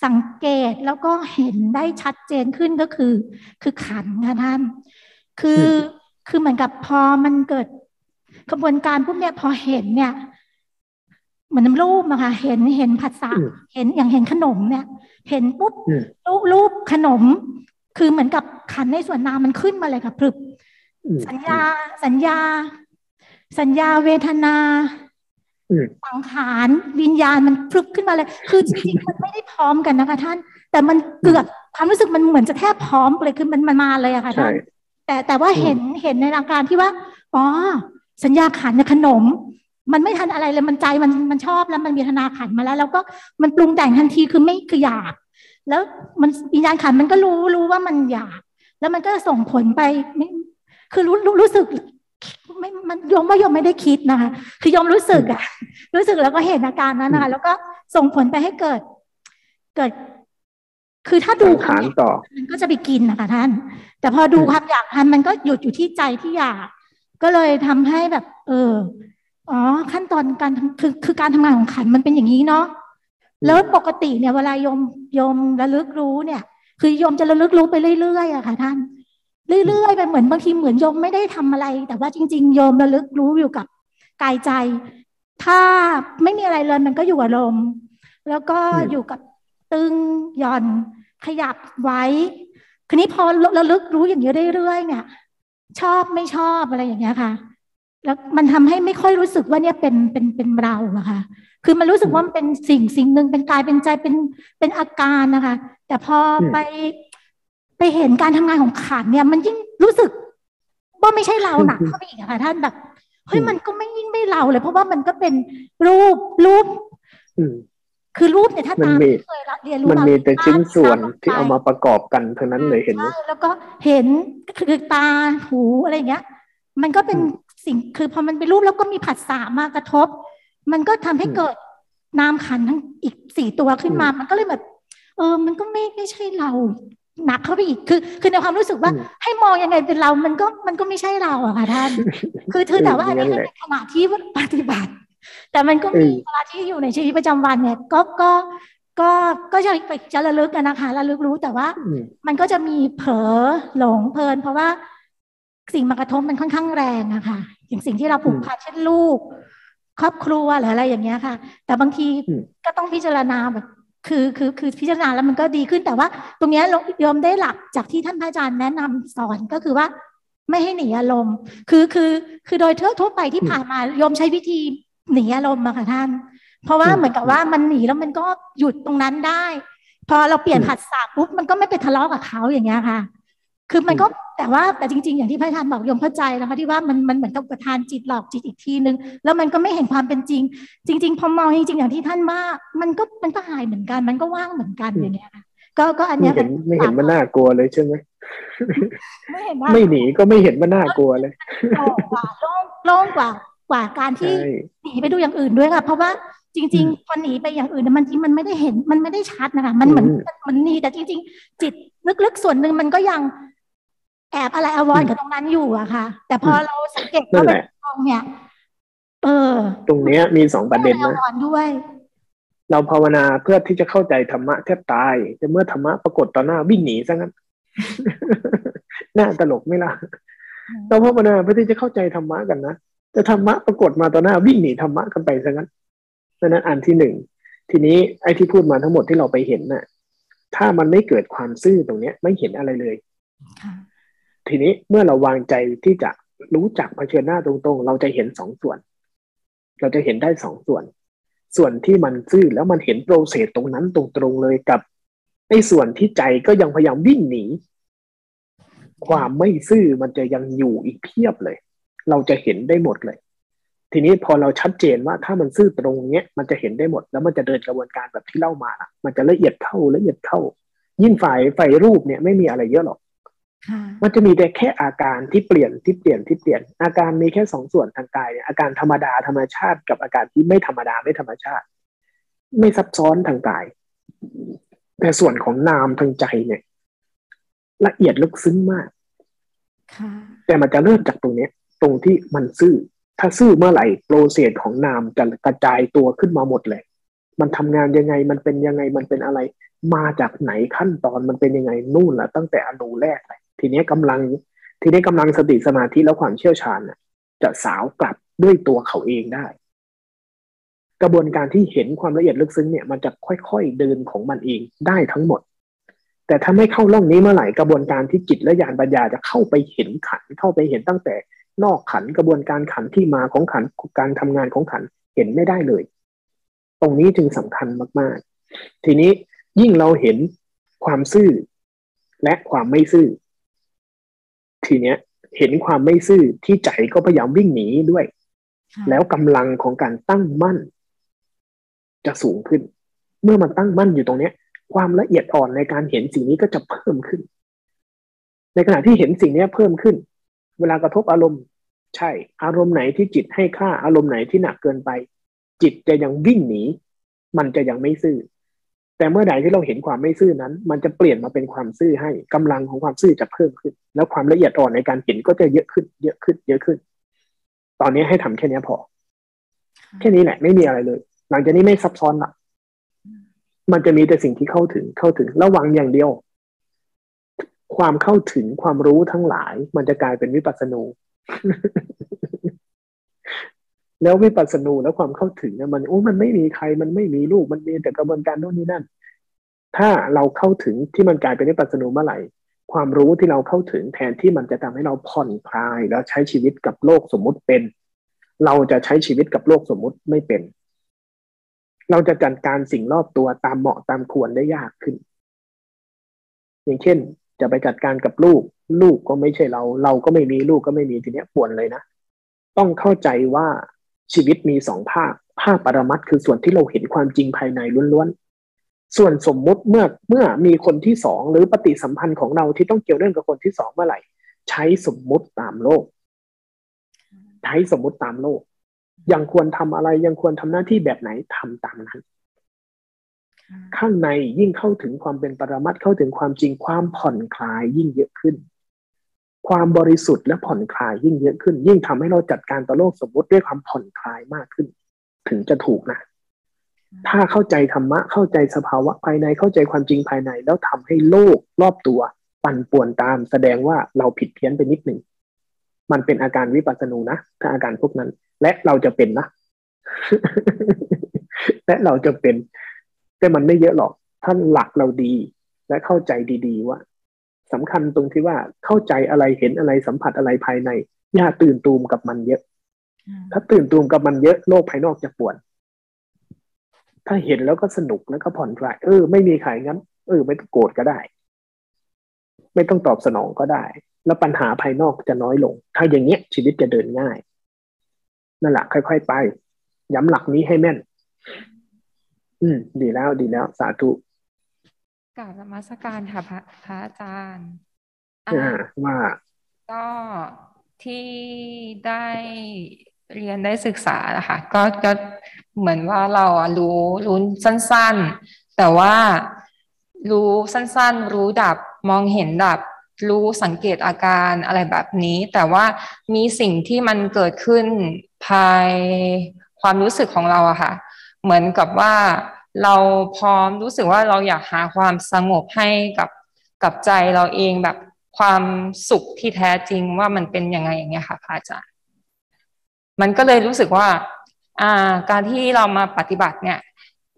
สังเกตแล้วก็เห็นได้ชัดเจนขึ้นก็คือ คือขันค่ะท่าน คือคือเหมือนกับพอมันเกิดกระบวนการพวกเนี้ยพอเห็นเนี่ย เหมือนรูปนะคะเห็นเห็นผัสสะเห็นอย่างเห็นขนมเนี่ย เห็นปุ๊บรูปรูปขนม คือเหมือนกับขันในส่วนนามมันขึ้นมาเลยค่ะพรึบสัญญาสัญญา สัญญาเวทนาสังขารวิญญาณมันพลึกขึ้นมาเลย คือจริงๆมันไม่ได้พร้อมกันนะคะท่าน แต่มันเกือบความรู้สึกมันเหมือนจะแทบพร้อมเลยคือมันมันมาเลยอะค่ะท่านแต่แต่ว่าเห็นเห็นในอาการที่ว่าอ๋อสัญญาขันในขนม มันไม่ทันอะไรเลยมันใจมันมันชอบแล้วมันมีธนาขันมาแล้ว แล้วก็มันปรุงแต่งทันทีคือไม่คืออยาก แล้วมันวิญญาณขันมันก็รู้รู้ว่ามันอยาก แล้วมันก็ส่งผลไปคือรู้รู้รู้สึกไม่มันยมว่ายมไม่ได้คิดนะคะคือยมรู้สึกอะรู้สึกแล้วก็เห็นอาการนั้นนะคะแล้วก็ส่งผลไปให้เกิด เกิด คือถ้าดูความต่อมันก็จะไปกินนะคะท่าน แต่พอดูความอยากทันมันก็หยุดอยู่ที่ใจที่อยาก ก็เลยทำให้แบบ เออ อ๋อขั้นตอนการคือคือการทำงานของขันมันเป็นอย่างนี้เนาะแล้วปกติเนี่ยเวลาโยมโยมระลึกรู้เนี่ย คือโยมจะระลึกรู้ไปเรื่อยๆอะค่ะท่าน เรื่อยๆไปเหมือนบางทีเหมือนโยมไม่ได้ทำอะไร แต่ว่าจริง ๆ โยมระลึกรู้อยู่กับกายใจ ถ้าไม่มีอะไรเลยมันก็อยู่กับลมแล้วก็อยู่กับตึงหย่อนขยับไว้คืนนี้พอระลึกรู้อย่างนี้เรื่อยๆเนี่ย ชอบไม่ชอบอะไรอย่างเงี้ยค่ะ แล้วมันทำให้ไม่ค่อยรู้สึกว่าเนี่ยเป็นเป็นเป็นเราอะค่ะ คือมันรู้สึกว่ามันเป็นสิ่งสิ่งหนึ่งเป็นกายเป็นใจเป็นเป็นอาการนะคะ แต่พอไปไปเห็นการทำงานของขันเนี่ย มันยิ่งรู้สึกว่าไม่ใช่เราหนักเข้าไปอีกอะค่ะท่านแบบเฮ้ยมันก็ไม่ยิ่งไม่เราเลย เพราะว่ามันก็เป็นรูปรูปคือรูปเนี่ยถ้าตามเคยเรียนรู้มันมีแต่ชิ้นส่วนที่เอามาประกอบกันเท่านั้นเลยเห็นไหมแล้วก็เห็นคือตาหูอะไรเงี้ย มันก็เป็น สิ่งคือพอมันเป็นรูปแล้วก็มีผัสสะมากระทบ มันก็ทำให้เกิดนามขันทั้งอีกสี่ตัวขึ้นมา มันก็เลยแบบเออ มันก็ไม่ไม่ใช่เราหนักเข้าไปอีกคือ คือในความรู้สึกว่า ให้มองยังไงเป็นเรา มันก็มันก็ไม่ใช่เราอะค่ะท่าน คือคือแต่ว่าอันนี้คือขณะที่ปฏิบัติ แต่มันก็มีเวลาที่อยู่ในชีวิตประจำวันเนี่ย ก็ก็ก็ก็จะไปจะระลึกกันนะคะระลึกรู้แต่ว่า มันก็จะมีเผลอหลงเพลิน เพราะว่า สิ่งมากระทบมันค่อนข้างแรงอะค่ะ อย่างสิ่งที่เราผูกพันเช่นลูก ครอบครัวหรืออะไรอย่างเงี้ยค่ะ แต่บางทีก็ต้องพิจารณาแบบคือคือคือพิจารณาแล้วมันก็ดีขึ้นแต่ว่า ตรงนี้โยมได้หลักจากที่ท่านพระอาจารย์แนะนำสอนก็คือว่าไม่ให้หนีอารมณ์ คือคือคือโดยทั่วไปที่ผ่านมาโยมใช้วิธีหนีอารมณ์อะค่ะท่าน เพราะว่าเหมือนกับว่ามันหนีแล้วมันก็หยุดตรงนั้นได้ พอเราเปลี่ยนผัสสะปุ๊บมันก็ไม่ไปทะเลาะกับเขาอย่างเงี้ยค่ะ คือมันก็แต่ว่าแต่จริง ๆ อย่างที่พระอาจารย์บอกยมเข้าใจนะคะที่ว่ามันมันเหมือนกับประทานจิตหลอกจิตอีกทีนึง แล้วมันก็ไม่เห็นความเป็นจริง จริง ๆ พอมองจริง ๆ อย่างที่ท่านว่า มันก็มันก็หายเหมือนกัน มันก็ว่างเหมือนกันอย่างเงี้ยก็ก็อันนี้ไม่เห็นไม่เห็นมันน่ากลัวเลยใช่ไหมไม่เห็นไม่หนีก็ไม่เห็นมันน่ากลัวเลยโล่งกว่าโล่งกว่ากว่าการที่หนีไปดูอย่างอื่นด้วยค่ะ เพราะว่าจริงๆพอหนีไปอย่างอื่นมันจริงมันไม่ได้เห็นมันไม่ได้ชัดนะคะ มันเหมือนมันนี่แต่จริง ๆ จิตลึกๆส่วนหนึ่งมันก็ยัง แอบอะไรอววรกับตรงนั้นอยู่อะค่ะ แต่พอเราสังเกตว่าเป็นตรงเนี่ย เออ ตรงเนี้ยมีสองประเด็นนะด้วยเราภาวนาเพื่อที่จะเข้าใจธรรมะแทบตาย แต่เมื่อธรรมะปรากฏต่อหน้าวิ่งหนีซะงั้นน่าตลกไม่ล่ะเราภาวนาเพื่อที่จะเข้าใจธรรมะกันนะแต่ธรรมะปรากฏมาต่อหน้าวิ่งหนีธรรมะกันไปซะงั้นดังนั้นอันที่หนึ่งทีนี้ไอ้ที่พูดมาทั้งหมดที่เราไปเห็นน่ะ ถ้ามันไม่เกิดความซื่อตรงเนี้ย ไม่เห็นอะไรเลย ทีนี้เมื่อเราวางใจที่จะรู้จักเผชิญหน้าตรงๆ เราจะเห็นสองส่วน เราจะเห็นได้สองส่วน ส่วนที่มันซื่อแล้วมันเห็นโปรเซสตรงนั้นตรงๆเลยกับไอ้ส่วนที่ใจก็ยังพยายามวิ่งหนี ความไม่ซื่อมันจะยังอยู่อีกเพียบเลย เราจะเห็นได้หมดเลย ทีนี้พอเราชัดเจนว่าถ้ามันซื่อตรงเนี้ย มันจะเห็นได้หมด แล้วมันจะเดินกระบวนการแบบที่เล่ามา มันจะละเอียดเข้าละเอียดเข้า ยิ่งฝ่ายไฟรูปเนี่ยไม่มีอะไรเยอะหรอก มันจะมีแต่แค่อาการที่เปลี่ยนที่เปลี่ยนที่เปลี่ยน อาการมีแค่สองส่วนทางกายเนี่ยอาการธรรมดาธรรมชาติกับอาการที่ไม่ธรรมดาไม่ธรรมชาติ ไม่ซับซ้อนทางกาย แต่ส่วนของนามทางใจเนี่ย ละเอียดลึกซึ้งมากแต่มันจะเริ่มจากตรงนี้ตรงที่มันซื่อ ถ้าซื่อเมื่อไหร่โปรเซสของนามจะกระจายตัวขึ้นมาหมดเลย มันทำงานยังไงมันเป็นยังไงมันเป็นอะไร มาจากไหนขั้นตอนมันเป็นยังไงนู่นละตั้งแต่อนุแรกเลย ทีนี้กำลัง ทีนี้กำลังสติสมาธิแล้วความเชี่ยวชาญจะสาวกลับด้วยตัวเขาเองได้ กระบวนการที่เห็นความละเอียดลึกซึ้งเนี่ยมันจะค่อยๆเดินของมันเองได้ทั้งหมด แต่ถ้าไม่เข้าล่องนี้เมื่อไหร่กระบวนการที่จิตและญาณปัญญาจะเข้าไปเห็นขันเข้าไปเห็นตั้งแต่นอกขันกระบวนการขันที่มาของขันการทำงานของขันเห็นไม่ได้เลย ตรงนี้จึงสำคัญมาก ๆ ทีนี้ยิ่งเราเห็นความซื่อและความไม่ซื่อ ทีเนี้ยเห็นความไม่ซื่อที่ใจก็พยายามวิ่งหนีด้วย แล้วกำลังของการตั้งมั่น จะสูงขึ้น เมื่อมันตั้งมั่นอยู่ตรงเนี้ย ความละเอียดอ่อนในการเห็นสิ่งนี้ก็จะเพิ่มขึ้น ในขณะที่เห็นสิ่งนี้เพิ่มขึ้น เวลากระทบอารมณ์ ใช่ อารมณ์ไหนที่จิตให้ค่าอารมณ์ไหนที่หนักเกินไป จิตจะยังวิ่งหนี มันจะยังไม่ซื่อ แต่เมื่อใดที่เราเห็นความไม่ซื่อนั้น มันจะเปลี่ยนมาเป็นความซื่อให้กำลังของความซื่อจะเพิ่มขึ้น แล้วความละเอียดอ่อนในการเห็นก็จะเยอะขึ้น เยอะขึ้น เยอะขึ้น ตอนนี้ให้ทำแค่นี้พอ แค่นี้แหละ ไม่มีอะไรเลย หลังจากนี้ไม่ซับซ้อนละมันจะมีแต่สิ่งที่เข้าถึงเข้าถึงระวังอย่างเดียว ความเข้าถึงความรู้ทั้งหลาย มันจะกลายเป็นวิปัสสนู แล้ววิปัสสนูแล้วความเข้าถึงเนี่ยมันโอ้มันไม่มีใครมันไม่มีลูกมันมีแต่กระบวนการโน่นนี่นั่น ถ้าเราเข้าถึงที่มันกลายเป็นวิปัสสนูเมื่อไหร่ ความรู้ที่เราเข้าถึงแทนที่มันจะทำให้เราผ่อนคลาย แล้วใช้ชีวิตกับโลกสมมุติเป็น เราจะใช้ชีวิตกับโลกสมมุติไม่เป็น เราจะจัดการสิ่งรอบตัวตามเหมาะตามควรได้ยากขึ้น อย่างเช่น จะไปจัดการกับลูก ลูกก็ไม่ใช่เรา เราก็ไม่มีลูกก็ไม่มีทีเนี้ยปวดเลยนะต้องเข้าใจว่า ชีวิตมีสองภาค ภาคปรมัตคือส่วนที่เราเห็นความจริงภายในล้วนๆ ส่วนสมมุติเมื่อเมื่อมีคนที่สองหรือปฏิสัมพันธ์ของเราที่ต้องเกี่ยวเนื่องกับคนที่สองเมื่อไหร่ ใช้สมมุติตามโลก ใช้สมมุติตามโลก ยังควรทำอะไรยังควรทำหน้าที่แบบไหนทำตามนั้น ข้างในยิ่งเข้าถึงความเป็นปรมัตเข้าถึงความจริงความผ่อนคลายยิ่งเยอะขึ้น ความบริสุทธิ์และผ่อนคลายยิ่งเยอะขึ้น ยิ่งทำให้เราจัดการต่อโลกสมมติด้วยความผ่อนคลายมากขึ้น ถึงจะถูกนะ ถ้าเข้าใจธรรมะเข้าใจสภาวะภายในเข้าใจความจริงภายในแล้วทำให้โลกรอบตัว ปั่นป่วนตาม แสดงว่าเราผิดเพี้ยนไปนิดหนึ่งมันเป็นอาการวิปัสสนูนะถ้าอาการพวกนั้น และเราจะเป็นนะและเราจะเป็น แต่มันไม่เยอะหรอกท่านหลักเราดีและเข้าใจดี ๆ ว่า สำคัญตรงที่ว่าเข้าใจอะไรเห็นอะไรสัมผัสอะไรภายใน อย่าตื่นตูมกับมันเยอะ ถ้าตื่นตูมกับมันเยอะโลกภายนอกจะปวดถ้าเห็นแล้วก็สนุกแล้วก็ผ่อนคลายเออ ไม่มีใครงั้น เออ ไม่ต้องโกรธก็ได้ ไม่ต้องตอบสนองก็ได้ แล้วปัญหาภายนอกจะน้อยลง ถ้าอย่างเงี้ยชีวิตจะเดินง่ายนั่นแหละค่อยๆไป ย้ำหลักนี้ให้แม่น อืม ดีแล้วดีแล้ว สาธุ กราบนมัสการค่ะพระพระอาจารย์ว่าก็ที่ได้เรียนได้ศึกษานะคะก็ก็เหมือนว่าเราอะรู้รู้สั้น ๆ แต่ว่ารู้สั้น ๆ รู้ดับมองเห็นดับ รู้สังเกตอาการอะไรแบบนี้ แต่ว่ามีสิ่งที่มันเกิดขึ้นภายความรู้สึกของเราอะค่ะ เหมือนกับว่า เราพร้อมรู้สึกว่าเราอยากหาความสงบให้กับกับใจเราเองแบบความสุขที่แท้จริงว่ามันเป็นยังไงอย่างเงี้ยค่ะพระอาจารย์มันก็เลยรู้สึกว่าอ่าการที่เรามาปฏิบัติเนี่ย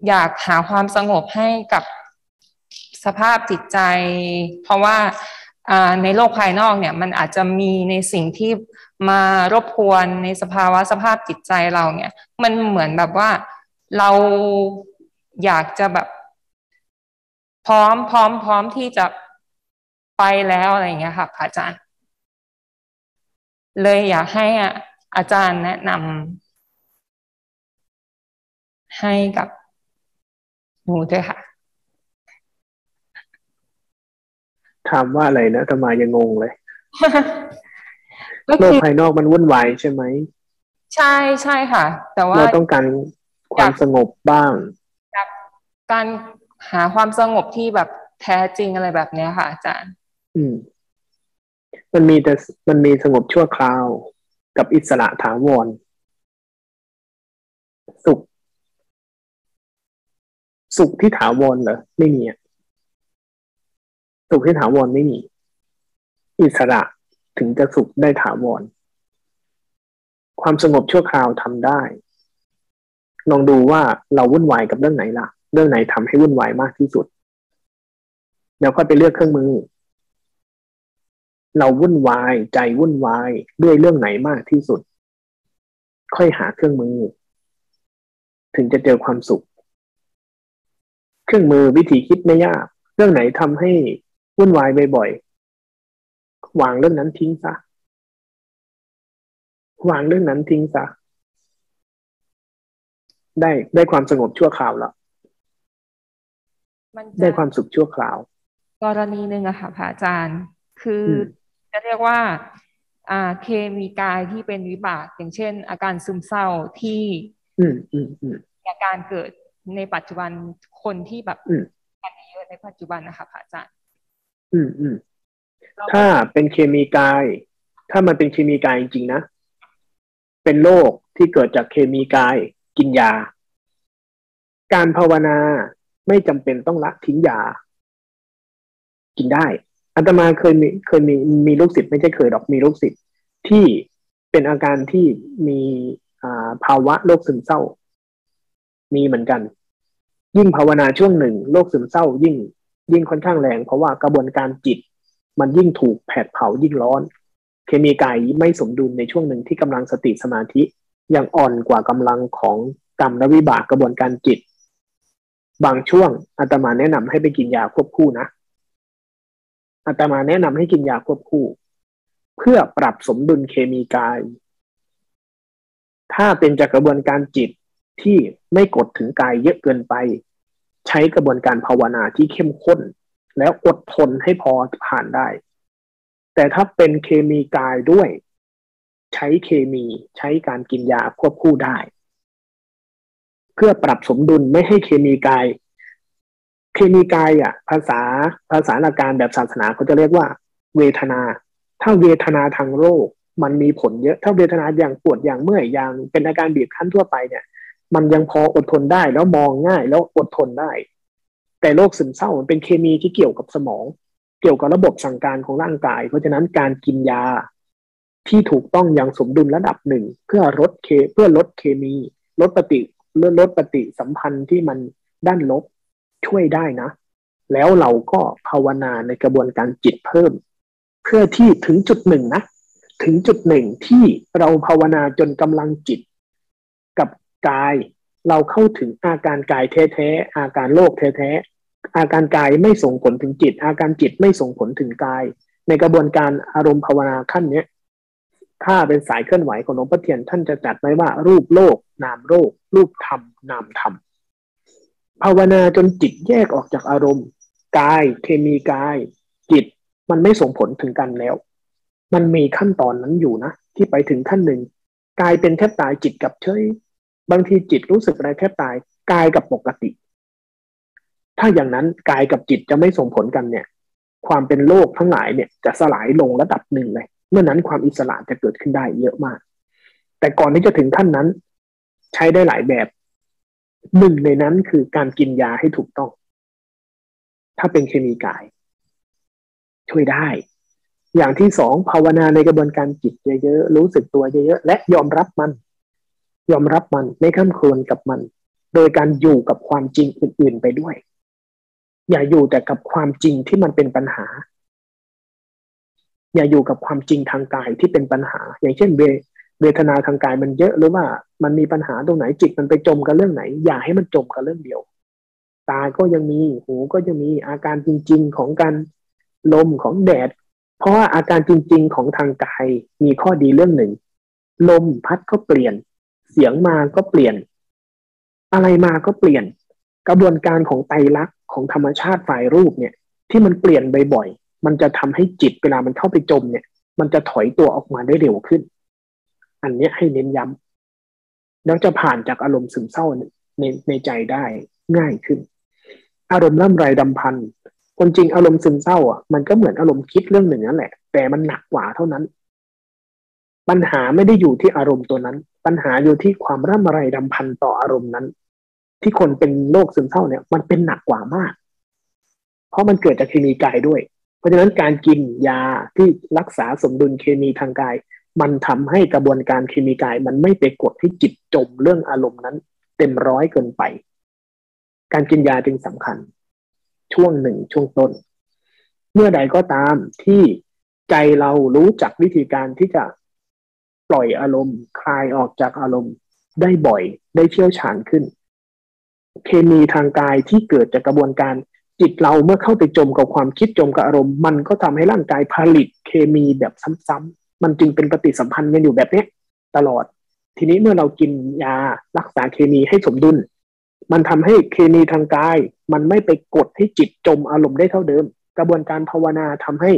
อยากหาความสงบให้กับสภาพจิตใจ เพราะว่าในโลกภายนอกเนี่ยมันอาจจะมีในสิ่งที่มารบกวนในสภาวะสภาพจิตใจเราเนี่ย มันเหมือนแบบว่าเรา อยากจะแบบ พร้อมพร้อมพร้อมที่จะไปแล้วอะไรอย่างเงี้ยค่ะอาจารย์ เลยอยากให้อาจารย์แนะนำให้กับหนูด้วยค่ะถามว่าอะไรนะทำไมยังงงเลยโลกภายนอกมันวุ่นวายใช่ไหม ใช่ใช่ค่ะ แต่ว่าเราต้องการความสงบบ้าง การหาความสงบที่แบบแท้จริงอะไรแบบเนี้ยค่ะ อาจารย์ อืม มันมีแต่มันมีสงบชั่วคราวกับอิสระถาวร สุข สุขที่ถาวรเหรอไม่มีสุขที่ถาวรไม่มี อิสระถึงจะสุขได้ถาวร ความสงบชั่วคราวทำได้ ลองดูว่าเราวุ่นวายกับเรื่องไหนล่ะ เรื่องไหนทำให้วุ่นวายมากที่สุด แล้วก็ไปเลือกเครื่องมือ เราวุ่นวายใจวุ่นวายด้วยเรื่องไหนมากที่สุด ค่อยหาเครื่องมือ ถึงจะเจอความสุข เครื่องมือวิธีคิดไม่ยาก เรื่องไหนทำให้วุ่นวายบ่อยๆวางเรื่องนั้นทิ้งซะวางเรื่องนั้นทิ้งซะได้ได้ความสงบชั่วคราวแล้ว ได้ความสุขชั่วคราว กรณีหนึ่งอะค่ะพระอาจารย์ คือจะเรียกว่าอ่าเคมีกายที่เป็นวิบาก อย่างเช่น อาการซึมเศร้าที่อืมอืมอืมอาการเกิดในปัจจุบันคนที่แบบกันเยอะในปัจจุบันนะคะพระอาจารย์ อืมอืมถ้าเป็นเคมีกาย ถ้ามันเป็นเคมีกายจริงๆนะ เป็นโรคที่เกิดจากเคมีกายกินยา การภาวนา ไม่จำเป็นต้องละทิ้งยา กินได้อาตมาเคยมีเคยมีมีลูกศิษย์ไม่ใช่เคยดอกมีลูกศิษย์ที่เป็นอาการที่มีภาวะโรคซึมเศร้า มีเหมือนกัน ยิ่งภาวนาช่วงหนึ่งโรคซึมเศร้า ยิ่ง ยิ่งค่อนข้างแรง เพราะว่ากระบวนการจิต มันยิ่งถูกแผดเผายิ่งร้อน เคมีกายไม่สมดุลในช่วงหนึ่งที่กำลังสติสมาธิยังอ่อนกว่ากำลังของกรรมและวิบากกระบวนการจิต บางช่วงอาตมาแนะนำให้ไปกินยาควบคู่นะอาตมาแนะนำให้กินยาควบคู่ เพื่อปรับสมดุลเคมีกาย ถ้าเป็นจากกระบวนการจิตที่ไม่กดถึงกายเยอะเกินไป ใช้กระบวนการภาวนาที่เข้มข้น แล้วอดทนให้พอผ่านได้ แต่ถ้าเป็นเคมีกายด้วย ใช้เคมีใช้การกินยาควบคู่ได้ เพื่อปรับสมดุลไม่ให้เคมีกาย เคมีกายอะ ภาษาภาษาหลักการแบบศาสนาเขาจะเรียกว่า เวทนา ถ้าเวทนาทางโรค มันมีผลเยอะถ้าเวทนาอย่างปวดอย่างเมื่อยอย่างเป็นอาการบีบคั้นทั่วไปเนี่ย มันยังพออดทนได้แล้วมองง่ายแล้วอดทนได้ แต่โรคซึมเศร้ามันเป็นเคมีที่เกี่ยวกับสมอง เกี่ยวกับระบบสั่งการของร่างกาย เพราะฉะนั้นการกินยาที่ถูกต้องอย่างสมดุลระดับหนึ่งเพื่อลดเคเพื่อลดเคมี ลดปฏิ ลดลดปฏิสัมพันธ์ที่มันด้านลบช่วยได้นะ แล้วเราก็ภาวนาในกระบวนการจิตเพิ่ม เพื่อที่ถึงจุดหนึ่งนะ ถึงจุดหนึ่งที่เราภาวนาจนกำลังจิต กับกายเราเข้าถึงอาการกายแท้ๆ อาการโลกแท้ๆ อาการกายไม่ส่งผลถึงจิต อาการจิตไม่ส่งผลถึงกาย ในกระบวนการอารมณ์ภาวนาขั้นเนี้ย ถ้าเป็นสายเคลื่อนไหวของหลวงพ่อเทียนท่านจะจัดไว้ว่า รูปโลก นามโลก รูปธรรม นามธรรม ภาวนาจนจิตแยกออกจากอารมณ์ กาย เคมีกาย จิตมันไม่ส่งผลถึงกันแล้ว มันมีขั้นตอนนั้นอยู่นะ ที่ไปถึงขั้นหนึ่งกายเป็นแทบตายจิตกับเฉยบางทีจิตรู้สึกอะไรแทบตายกายกับปกติ ถ้าอย่างนั้นกายกับจิตจะไม่ส่งผลกันเนี่ย ความเป็นโลกทั้งหลายเนี่ย จะสลายลงระดับหนึ่งเลย เมื่อนั้นความอิสระจะเกิดขึ้นได้เยอะมาก แต่ก่อนที่จะถึงขั้นนั้น ใช้ได้หลายแบบหนึ่งในนั้นคือการกินยาให้ถูกต้อง ถ้าเป็นเคมีกาย ช่วยได้ อย่างที่สองภาวนาในกระบวนการจิตเยอะๆรู้สึกตัวเยอะๆและยอมรับมัน ยอมรับมันไม่ข้ามควรกับมัน โดยการอยู่กับความจริงอื่นๆไปด้วย อย่าอยู่แต่กับความจริงที่มันเป็นปัญหา อย่าอยู่กับความจริงทางกายที่เป็นปัญหา อย่างเช่นเเวทนาทางกายมันเยอะหรือว่ามันมีปัญหาตรงไหนจิตมันไปจมกับเรื่องไหน อย่าให้มันจมกับเรื่องเดียว ตาก็ยังมีหูก็ยังมีอาการจริง ๆ ของการลมของแดด เพราะว่าอาการจริง ๆ ของทางกายมีข้อดีเรื่องหนึ่ง ลมพัดก็เปลี่ยน เสียงมาก็เปลี่ยน อะไรมาก็เปลี่ยน กระบวนการของไตรลักษณ์ของธรรมชาติฝ่ายรูปเนี่ย ที่มันเปลี่ยนบ่อยๆ มันจะทำให้จิตเวลามันเข้าไปจมเนี่ย มันจะถอยตัวออกมาได้เร็วขึ้น อันนี้ให้เน้นย้ำแล้วจะผ่านจากอารมณ์ซึมเศร้าในในใจได้ง่ายขึ้น อารมณ์ร่ำไรดำพันคนจริงอารมณ์ซึมเศร้าอะมันก็เหมือนอารมณ์คิดเรื่องหนึ่งนั่นแหละ แต่มันหนักกว่าเท่านั้น ปัญหาไม่ได้อยู่ที่อารมณ์ตัวนั้น ปัญหาอยู่ที่ความร่ำไรดำพันต่ออารมณ์นั้น ที่คนเป็นโรคซึมเศร้าเนี่ย มันเป็นหนักกว่ามาก เพราะมันเกิดจากเคมีกายด้วย ราะฉะนั้นการกินยาที่รักษาสมดุลเคมีทางกาย มันทำให้กระบวนการเคมีกาย มันไม่ไปกดให้จิตจมเรื่องอารมณ์นั้น เต็มร้อยเกินไป การกินยาจึงสำคัญ ช่วงหนึ่งช่วงต้น เมื่อใดก็ตามที่ใจเรารู้จักวิธีการที่จะปล่อยอารมณ์ คลายออกจากอารมณ์ได้บ่อยได้เชี่ยวชาญขึ้น เคมีทางกายที่เกิดจากกระบวนการ จิตเราเมื่อเข้าไปจมกับความคิดจมกับอารมณ์ มันก็ทำให้ร่างกายผลิตเคมีแบบซ้ำมันจึงเป็นปฏิสัมพันธ์กันอยู่แบบนี้ตลอด ทีนี้เมื่อเรากินยารักษาเคมีให้สมดุล มันทำให้เคมีทางกาย มันไม่ไปกดให้จิตจมอารมณ์ได้เท่าเดิม กระบวนการภาวนาทำให้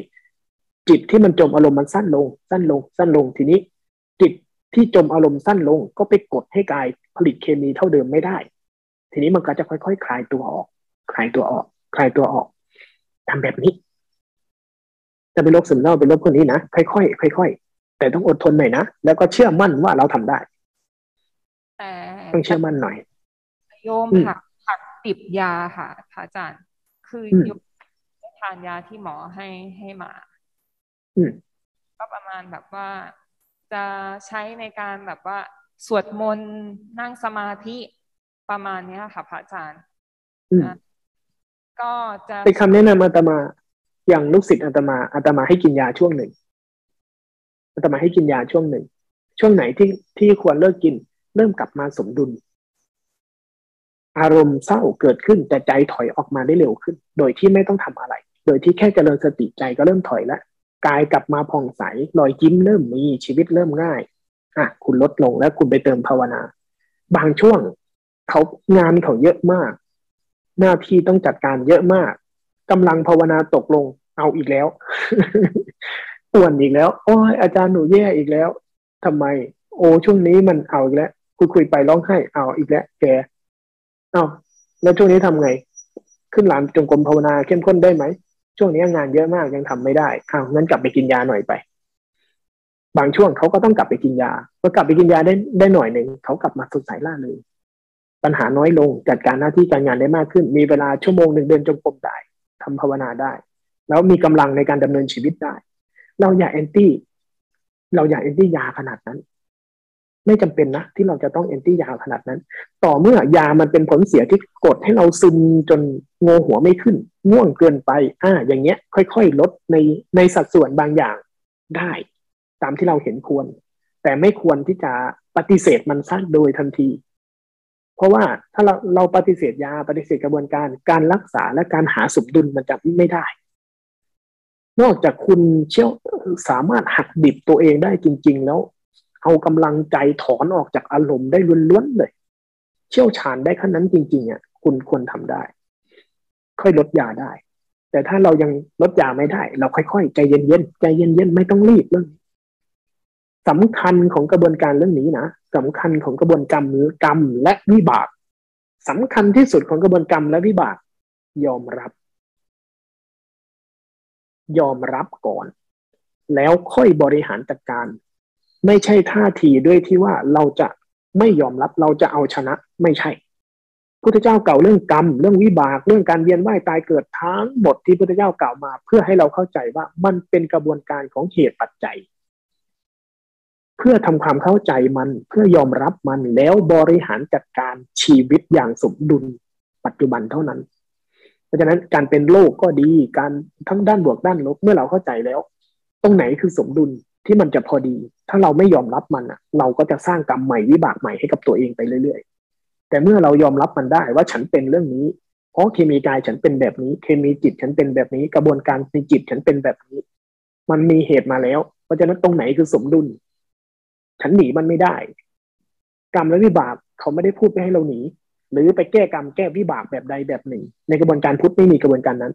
จิตที่มันจมอารมณ์มันสั้นลง สั้นลง สั้นลงทีนี้ จิตที่จมอารมณ์สั้นลง ก็ไปกดให้กายผลิตเคมีเท่าเดิมไม่ได้ ทีนี้มันก็จะค่อยๆคลายตัวออก คลายตัวออก คลายตัวออกทำแบบนี้จะเป็นโรคซึมเศร้าเป็นโรคพวกนี้นะค่อยๆค่อยๆแต่ต้องอดทนหน่อยนะแล้วก็เชื่อมั่นว่าเราทำได้แต่ต้องเชื่อมั่นหน่อย โยมหักหักติบยาค่ะพระอาจารย์ คือโยมทานยาที่หมอให้ให้มาก็ประมาณแบบว่าจะใช้ในการแบบว่า สวดมนต์นั่งสมาธิประมาณนี้ค่ะพระอาจารย์ ก็จะเป็นคำแนะนำอาตมา อย่างลูกศิษย์อาตมาอาตมาให้กินยาช่วงหนึ่งอาตมาให้กินยาช่วงหนึ่ง ช่วงไหนที่ที่ควรเลิกกิน เริ่มกลับมาสมดุล อารมณ์เศร้าเกิดขึ้น แต่ใจถอยออกมาได้เร็วขึ้น โดยที่ไม่ต้องทำอะไร โดยที่แค่เจริญสติใจก็เริ่มถอยแล้วกายกลับมาผ่องใสรอยยิ้มเริ่มมีชีวิตเริ่มง่ายอะคุณลดลงแล้วคุณไปเติมภาวนา บางช่วงเขางานเขาเยอะมาก หน้าที่ต้องจัดการเยอะมากกำลังภาวนาตกลงเอาอีกแล้วป่วนอีกแล้ว โอ้ยอาจารย์หนูแย่อีกแล้วทำไม โอ้ช่วงนี้มันเอาอีกแล้วคุยคุยไปร้องไห้เอาอีกแล้ว แกเอาแล้วช่วงนี้ทำไง ขึ้นหลานจงกรมภาวนาเข้มข้นได้ไหมช่วงนี้งานเยอะมากยังทำไม่ได้อ้าวงั้นกลับไปกินยาหน่อยไป บางช่วงเขาก็ต้องกลับไปกินยาพอกลับไปกินยาได้ได้หน่อยหนึ่งเขากลับมาสดใสล่าเลย ปัญหาน้อยลงจัดการหน้าที่การงานได้มากขึ้น มีเวลาชั่วโมงหนึ่งเดินจงกรมได้ทำภาวนาได้ แล้วมีกำลังในการดำเนินชีวิตได้ เราอย่าแอนตี้เราอย่าแอนตี้ยาขนาดนั้น ไม่จำเป็นนะที่เราจะต้องแอนตี้ยาขนาดนั้น ต่อเมื่อยามันเป็นผลเสียที่กดให้เราซึมจนงงหัวไม่ขึ้นง่วงเกินไป อ่า อย่างเงี้ย ค่อยๆลดในในสัดส่วนบางอย่างได้ ตามที่เราเห็นควร แต่ไม่ควรที่จะปฏิเสธมันซะโดยทันที เพราะว่าถ้าเราเราปฏิเสธยาปฏิเสธกระบวนการการรักษาและการหาสมดุลมันจะไม่ได้ นอกจากคุณเชี่ยวสามารถหักดิบตัวเองได้จริง ๆ แล้ว เอากำลังใจถอนออกจากอารมณ์ได้ล้วนๆเลย เชี่ยวชาญได้ขั้นนั้นจริง ๆอะคุณควรทำได้ ค่อยลดยาได้ แต่ถ้าเรายังลดยาไม่ได้ เราค่อยๆใจเย็นๆใจเย็นๆไม่ต้องรีบเรื่องสำคัญของกระบวนการเรื่องนี้นะ สำคัญของกระบวนกรรมกรรมและวิบากสำคัญที่สุดของกระบวนกรรมและวิบาก ยอมรับ ยอมรับก่อน แล้วค่อยบริหารจัดการ ไม่ใช่ท่าทีด้วยที่ว่าเราจะไม่ยอมรับเราจะเอาชนะไม่ใช่พุทธเจ้าเก่าเรื่องกรรม เรื่องวิบากเรื่องการเวียนว่ายตายเกิดทั้งหมดที่พุทธเจ้าเก่ามา เพื่อให้เราเข้าใจว่ามันเป็นกระบวนการของเหตุปัจจัย เพื่อทำความเข้าใจมันเพื่อยอมรับมันแล้วบริหารจัดการชีวิตอย่างสมดุลปัจจุบันเท่านั้น เพราะฉะนั้นการเป็นโลกก็ดีการทั้งด้านบวกด้านลบเมื่อเราเข้าใจแล้ว ตรงไหนคือสมดุลที่มันจะพอดี ถ้าเราไม่ยอมรับมันอะ เราก็จะสร้างกรรมใหม่วิบากใหม่ให้กับตัวเองไปเรื่อยๆ แต่เมื่อเรายอมรับมันได้ว่าฉันเป็นเรื่องนี้เพราะเคมีกายฉันเป็นแบบนี้ เคมีจิตฉันเป็นแบบนี้ กระบวนการในจิตฉันเป็นแบบนี้ มันมีเหตุมาแล้ว เพราะฉะนั้นตรงไหนคือสมดุล ฉันหนีมันไม่ได้ กรรมและวิบากเขาไม่ได้พูดไปให้เราหนีหรือไปแก้กรรมแก้วิบากแบบใดแบบหนึ่ง ในกระบวนการพุทธไม่มีกระบวนการนั้น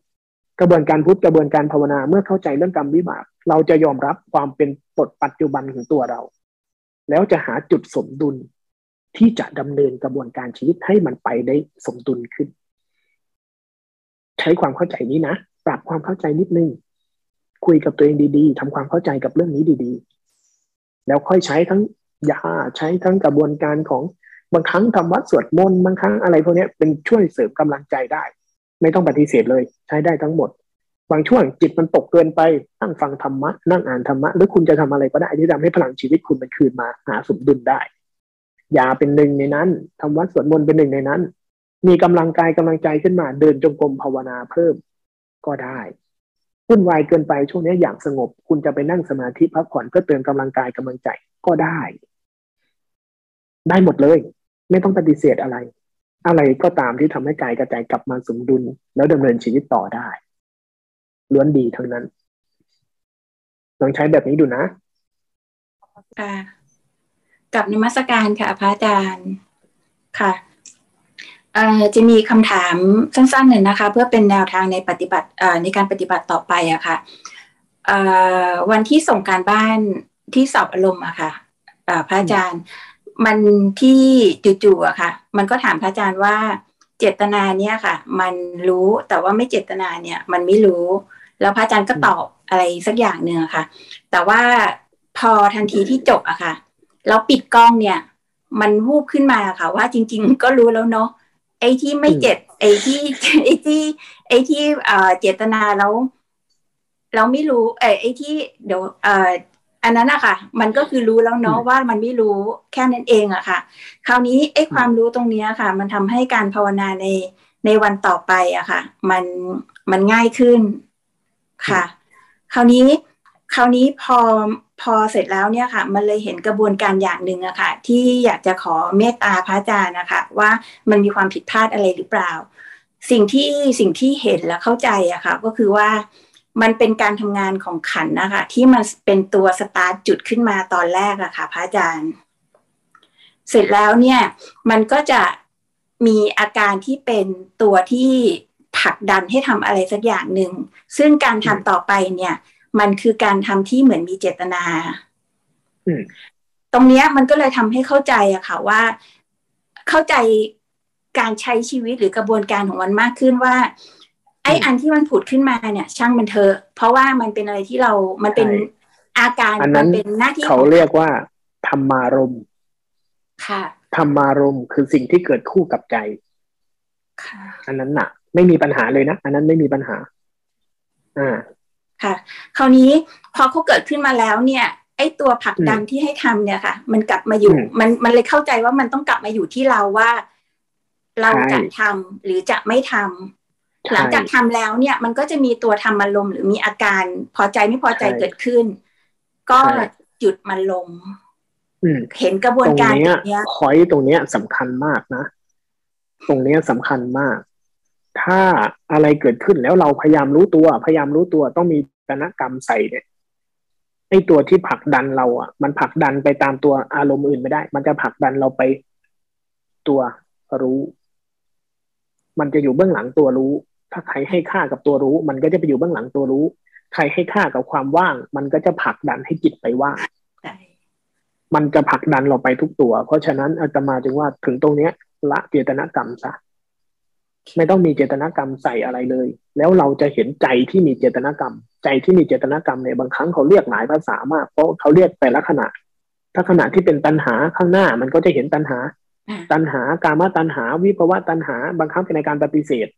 กระบวนการพุทธกระบวนการภาวนาเมื่อเข้าใจเรื่องกรรมวิบาก เราจะยอมรับความเป็นปดปัจจุบันของตัวเรา แล้วจะหาจุดสมดุลที่จะดำเนินกระบวนการชีวิตให้มันไปได้สมดุลขึ้น ใช้ความเข้าใจนี้นะปรับความเข้าใจนิดนึง คุยกับตัวเองดีๆทำความเข้าใจกับเรื่องนี้ดีๆ แล้วค่อยใช้ทั้งยาใช้ทั้งกระบวนการของบางครั้งทำวัดสวดมนต์บางครั้งอะไรพวกนี้เป็นช่วยเสริมกำลังใจได้ ไม่ต้องปฏิเสธเลยใช้ได้ทั้งหมด บางช่วงจิตมันตกเกินไปนั่งฟังธรรมะนั่งอ่านธรรมะหรือคุณจะทำอะไรก็ได้ที่ทำให้พลังชีวิตคุณมันคืนมาหาสมดุลได้ยาเป็นหนึ่งในนั้นทำวัดสวดมนต์เป็นหนึ่งในนั้น มีกำลังกายกำลังใจขึ้นมาเดินจงกรมภาวนาเพิ่มก็ได้ วุ่นวายเกินไปช่วงนี้อย่างสงบ คุณจะไปนั่งสมาธิพักผ่อนเพื่อเติมกำลังกายกำลังใจก็ได้ ได้หมดเลย ไม่ต้องปฏิเสธอะไร อะไรก็ตามที่ทำให้กายกระจายกลับมาสมดุล แล้วดำเนินชีวิตต่อได้ล้วนดีทั้งนั้นลองใช้แบบนี้ดูนะค่ะกับนมัสการค่ะพระอาจารย์ค่ะ จะมีคำถามสั้นๆหนึ่งนะคะ เพื่อเป็นแนวทางในปฏิบัติในการปฏิบัติต่อไปอะค่ะวันที่ส่งการบ้านที่สอบอารมณ์อะค่ะพระอาจารย์มันที่จู่ๆอะค่ะ มันก็ถามพระอาจารย์ว่าเจตนาเนี่ยค่ะ มันรู้แต่ว่าไม่เจตนาเนี่ย มันไม่รู้ แล้วพระอาจารย์ก็ตอบอะไรสักอย่างหนึ่งค่ะ แต่ว่าพอทันทีที่จบอะค่ะแล้วปิดกล้องเนี่ย มันวูบขึ้นมาค่ะ ว่าจริง ๆ ก็รู้แล้วเนาะ ไอ้ที่ไม่เจ็ดไอ้ที่ไอ้ที่ไอ้ที่เอ่อเจตนาแล้วเราไม่รู้เออไอ้ที่เดี๋ยวเอ่ออันนั้นอะค่ะ มันก็คือรู้แล้วเนาะว่ามันไม่รู้แค่นั้นเองอะค่ะ คราวนี้ไอ้ความรู้ตรงนี้ค่ะ มันทำให้การภาวนาในในวันต่อไปอะค่ะ มันมันง่ายขึ้นค่ะ คราวนี้ คราวนี้พอ พอเสร็จแล้วเนี่ยค่ะ มันเลยเห็นกระบวนการอย่างหนึ่งอะค่ะ ที่อยากจะขอเมตตาพระอาจารย์นะคะ ว่ามันมีความผิดพลาดอะไรหรือเปล่า สิ่งที่สิ่งที่เห็นและเข้าใจอะค่ะ ก็คือว่ามันเป็นการทำงานของขันนะคะ ที่มันเป็นตัวสตาร์ทจุดขึ้นมาตอนแรกอะค่ะ พระอาจารย์ เสร็จแล้วเนี่ย มันก็จะมีอาการที่เป็นตัวที่ผลักดันให้ทำอะไรสักอย่างหนึ่ง ซึ่งการทำต่อไปเนี่ย มันคือการทำที่เหมือนมีเจตนาตรงนี้มันก็เลยทำให้เข้าใจอะค่ะว่า เข้าใจการใช้ชีวิตหรือกระบวนการของมันมากขึ้นว่า ไอ้อันที่มันผุดขึ้นมาเนี่ย ช่างมันเถอะเพราะว่ามันเป็นอะไรที่เรา มันเป็นอาการมันเป็นหน้าที่เขาเรียกว่าธรรมารมค่ะธรรมารมคือสิ่งที่เกิดคู่กับใจอันนั้นน่ะ ไม่มีปัญหาเลยนะ อันนั้นไม่มีปัญหา อ่า ค่ะ คราวนี้พอเขาเกิดขึ้นมาแล้วเนี่ยไอ้ตัวผลักดันที่ให้ทำเนี่ยค่ะ มันกลับมาอยู่มันมันเลยเข้าใจว่ามันต้องกลับมาอยู่ที่เราว่า เราจะทำหรือจะไม่ทำหลังจากทำแล้วเนี่ย มันก็จะมีตัวทำอารมณ์หรือมีอาการพอใจไม่พอใจเกิดขึ้น ก็หยุดมันลงเห็นกระบวนการตรงนี้คอยตรงเนี้ยสำคัญมากนะ ตรงเนี้ยสำคัญมาก ถ้าอะไรเกิดขึ้นแล้วเราพยายามรู้ตัว พยายามรู้ตัวต้องมี ตนกรรมใส่เนี่ยไอตัวที่ผลักดันเราอะ มันผลักดันไปตามตัวอารมณ์อื่นไม่ได้ มันจะผลักดันเราไปตัวรู้ มันจะอยู่เบื้องหลังตัวรู้ ถ้าใครให้ค่ากับตัวรู้ มันก็จะไปอยู่เบื้องหลังตัวรู้ ใครให้ค่ากับความว่าง มันก็จะผลักดันให้จิตไปว่างมันจะผลักดันเราไปทุกตัว เพราะฉะนั้นอาตมาจึงว่าถึงตรงเนี้ย ละเจตนากรรมซะ ไม่ต้องมีเจตนากรรมใส่อะไรเลย แล้วเราจะเห็นใจที่มีเจตนากรรม ใจที่มีเจตนากรรมเนี่ยบางครั้งเขาเรียกหลายภาษามาก เพราะเขาเรียกแต่ละขณะ ถ้าขณะที่เป็นตัณหาข้างหน้ามันก็จะเห็นตัณหา ตัณหากามตัณหา วิภวะตัณหา บางครั้งเป็นในการปฏิเสธ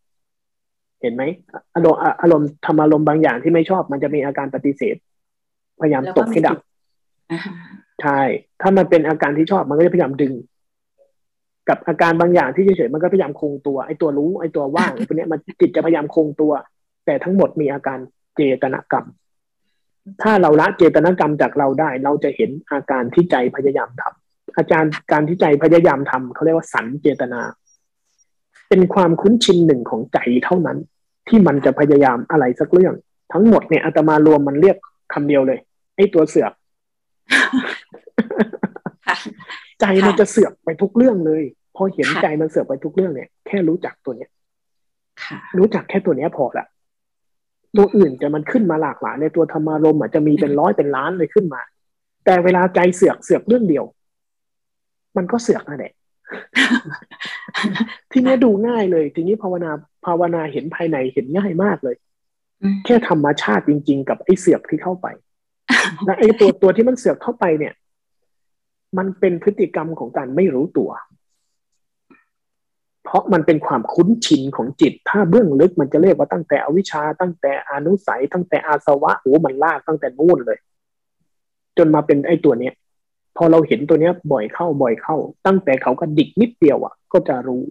เห็นไหมอารมณ์อารมณ์ธรรมอารมณ์บางอย่างที่ไม่ชอบ มันจะมีอาการปฏิเสธ พยายามตกให้ดับใช่ ถ้ามันเป็นอาการที่ชอบมันก็จะพยายามดึง กับอาการบางอย่างที่เฉยๆมันก็พยายามคงตัวไอ้ตัวรู้ไอ้ตัวว่างพวกนี้ยมันจิตจะพยายามคงตัว แต่ทั้งหมดมีอาการเจตนากรรม ถ้าเราละเจตนากรรมจากเราได้ เราจะเห็นอาการที่ใจพยายามทำอาจารย์การที่ใจพยายามทำเขาเรียกว่าสันเจตนา เป็นความคุ้นชินหนึ่งของใจเท่านั้น ที่มันจะพยายามอะไรสักเรื่อง ทั้งหมดเนี่ยอาตมารวมมันเรียกคำเดียวเลยไอ้ตัวเสือก ใจมันจะเสือกไปทุกเรื่องเลย พอเห็นใจมันเสือกไปทุกเรื่องเนี่ย แค่รู้จักตัวเนี้ยรู้จักแค่ตัวเนี้ยพอละตัวอื่นจะมันขึ้นมาหลากหลายในตัวธรรมารมอาจจะมีเป็นร้อยเป็นล้านเลยขึ้นมา แต่เวลาใจเสือกเสือกเรื่องเดียว มันก็เสือกนั่นแหละทีนี้ดูง่ายเลย ทีนี้ภาวนาภาวนาเห็นภายในเห็นง่ายมากเลย แค่ธรรมชาติจริง ๆ กับไอ้เสือกที่เข้าไปและไอ้ตัวตัวที่มันเสือกเข้าไปเนี่ย มันเป็นพฤติกรรมของการไม่รู้ตัว เพราะมันเป็นความคุ้นชินของจิต ถ้าเบื้องลึกมันจะเรียกว่าตั้งแต่อวิชชา ตั้งแต่อนุสัย ตั้งแต่อาสวะโอ้มันลากตั้งแต่นู่นเลย จนมาเป็นไอ้ตัวเนี้ย พอเราเห็นตัวเนี้ย บ่อยเข้าบ่อยเข้า ตั้งแต่เขากระดิกนิดเดียวอะ ก็จะรู้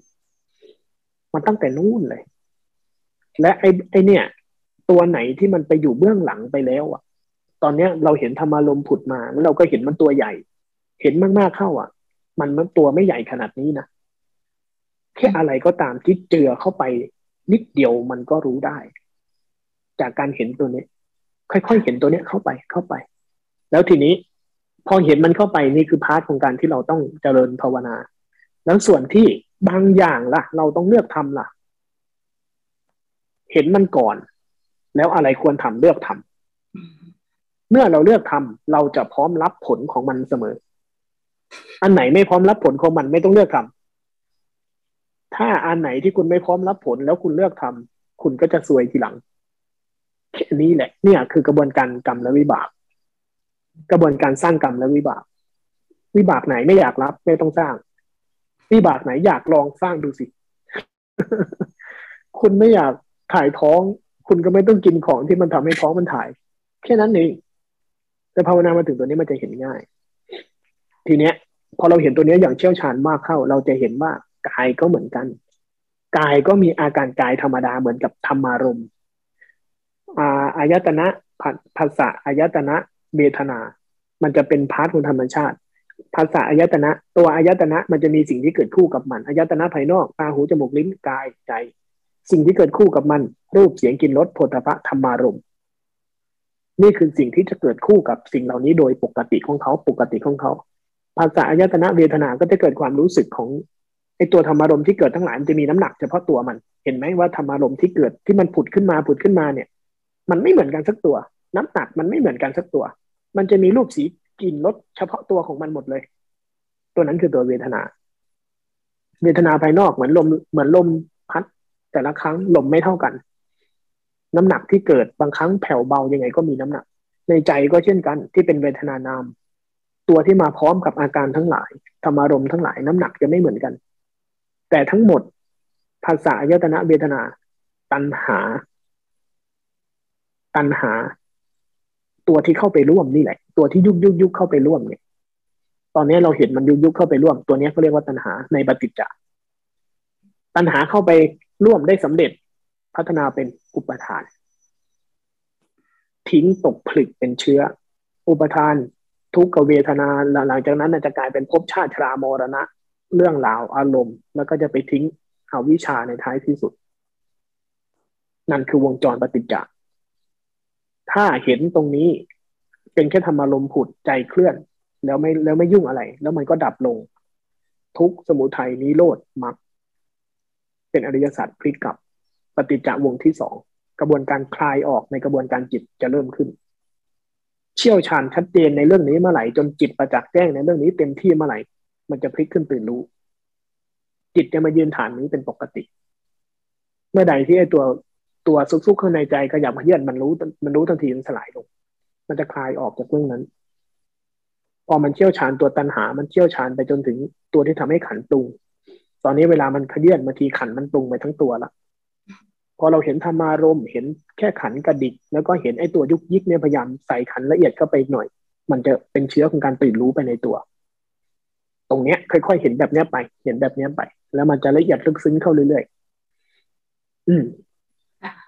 มันตั้งแต่นู่นเลย และไอ้ไอ้เนี่ย ตัวไหนที่มันไปอยู่เบื้องหลังไปแล้วอะ ตอนเนี้ยเราเห็นธรรมารมผุดมาแล้วเราก็เห็นมันตัวใหญ่ เห็นมากๆเข้าอะ มันมันตัวไม่ใหญ่ขนาดนี้นะแค่อะไรก็ตามที่เจอเข้าไปนิดเดียวมันก็รู้ได้ จากการเห็นตัวนี้ ค่อยๆเห็นตัวเนี้ยเข้าไปเข้าไป แล้วทีนี้พอเห็นมันเข้าไปนี่คือ part ของการที่เราต้องเจริญภาวนา แล้วส่วนที่บางอย่างล่ะ เราต้องเลือกทำล่ะ เห็นมันก่อน แล้วอะไรควรทำเลือกทำเมื่อเราเลือกทำเราจะพร้อมรับผลของมันเสมอ อันไหนไม่พร้อมรับผลของมันไม่ต้องเลือกทำถ้าอันไหนที่คุณไม่พร้อมรับผลแล้วคุณเลือกทำคุณก็จะซวยทีหลังแค่นี้แหละ เนี่ย คือกระบวนการกรรมและวิบาก กระบวนการสร้างกรรมและวิบาก วิบากไหนไม่อยากรับ ไม่ต้องสร้าง วิบากไหนอยากลองสร้างดูสิ คุณไม่อยากถ่ายท้อง คุณก็ไม่ต้องกินของที่มันทำให้ท้องมันถ่าย แค่นั้นเองแต่ภาวนามาถึงตัวนี้มันจะเห็นง่าย ทีเนี้ย พอเราเห็นตัวนี้อย่างเชี่ยวชาญมากเข้า เราจะเห็นว่ากายก็เหมือนกัน กายก็มีอาการกายธรรมดาเหมือนกับธรรมารมณ์อาอายตนะภาษาอายตนะเวทนา มันจะเป็นพาร์ทของธรรมชาติ ภาษาอายตนะ ตัวอายตนะมันจะมีสิ่งที่เกิดคู่กับมันอายตนะภายนอกตาหูจมูกลิ้นกายใจสิ่งที่เกิดคู่กับมัน รูปเสียงกลิ่นรสโผฏฐะธรรมารมณ์นี่คือสิ่งที่จะเกิดคู่กับสิ่งเหล่านี้โดยปกติของเขาปกติของเขา ภาษาอายตนะเวทนาก็จะเกิดความรู้สึกของไอตัวธรรมารมณ์ที่เกิดทั้งหลายมันจะมีน้ำหนักเฉพาะตัวมัน เห็นไหมว่าธรรมารมณ์ที่เกิดที่มันผุดขึ้นมาผุดขึ้นมาเนี่ย มันไม่เหมือนกันสักตัว น้ำหนักมันไม่เหมือนกันสักตัว มันจะมีรูปสีกลิ่นรสเฉพาะตัวของมันหมดเลย ตัวนั้นคือตัวเวทนา เวทนาภายนอกเหมือนลมเหมือนลมพัด แต่ละครั้งลมไม่เท่ากัน น้ำหนักที่เกิดบางครั้งแผ่วเบายังไงก็มีน้ำหนัก ในใจก็เช่นกันที่เป็นเวทนานาม ตัวที่มาพร้อมกับอาการทั้งหลายธรรมารมทั้งหลายน้ำหนักจะไม่เหมือนกัน แต่ทั้งหมดภาษายตนะเวทนา ตัณหา ตัณหา ตัวที่เข้าไปร่วมนี่แหละ ตัวที่ยุกยุกยุกเข้าไปร่วมเนี่ย ตอนนี้เราเห็นมันยุกยุกเข้าไปร่วม ตัวนี้เขาเรียกว่าตัณหาในปฏิจจตัณหาเข้าไปร่วมได้สำเร็จพัฒนาเป็นอุปทาน ทิ้งตกผลึกเป็นเชื้อ อุปทาน ทุกขเวทนาหลังจากนั้นจะกลายเป็นภพชาติชรามรณะ เรื่องราวอารมณ์ แล้วก็จะไปทิ้งเอาวิชาในท้ายที่สุด นั่นคือวงจรปฏิจจ์ถ้าเห็นตรงนี้เป็นแค่ธรรมารมณ์ผุดใจเคลื่อน แล้วไม่แล้วไม่ยุ่งอะไร แล้วมันก็ดับลง ทุกสมุทัยนิโรธมรรคเป็นอริยสัจพลิกกลับ ปฏิจจวงที่สองกระบวนการคลายออกในกระบวนการจิตจะเริ่มขึ้น เชี่ยวชาญชัดเจนในเรื่องนี้เมื่อไหร่จนจิตประจักษ์แจ้งในเรื่องนี้เต็มที่เมื่อไหร่มันจะพลิกขึ้นตื่นรู้ จิตจะมายืนฐานนี้เป็นปกติ เมื่อใดที่ไอตัวตัวซุกๆข้างในใจขยับขยื่นมันรู้มันรู้ทันทีมันสลายลง มันจะคลายออกจากเรื่องนั้นพอมันเชี่ยวชาญตัวตันหา มันเชี่ยวชาญไปจนถึงตัวที่ทำให้ขันตุง ตอนนี้เวลามันขยื่นบางทีขันมันตุงไปทั้งตัวละ พอเราเห็นธรรมารมเห็นแค่ขันกระดิก แล้วก็เห็นไอ้ตัวยุกยิกเนี่ยพยายามใส่ขันละเอียดเข้าไปหน่อย มันจะเป็นเชื้อของการตื่นรู้ไปในตัว ตรงเนี้ยค่อยๆเห็นแบบเนี้ยไป เห็นแบบเนี้ยไป แล้วมันจะละเอียดลึกซึ้งเข้าเรื่อยๆอืม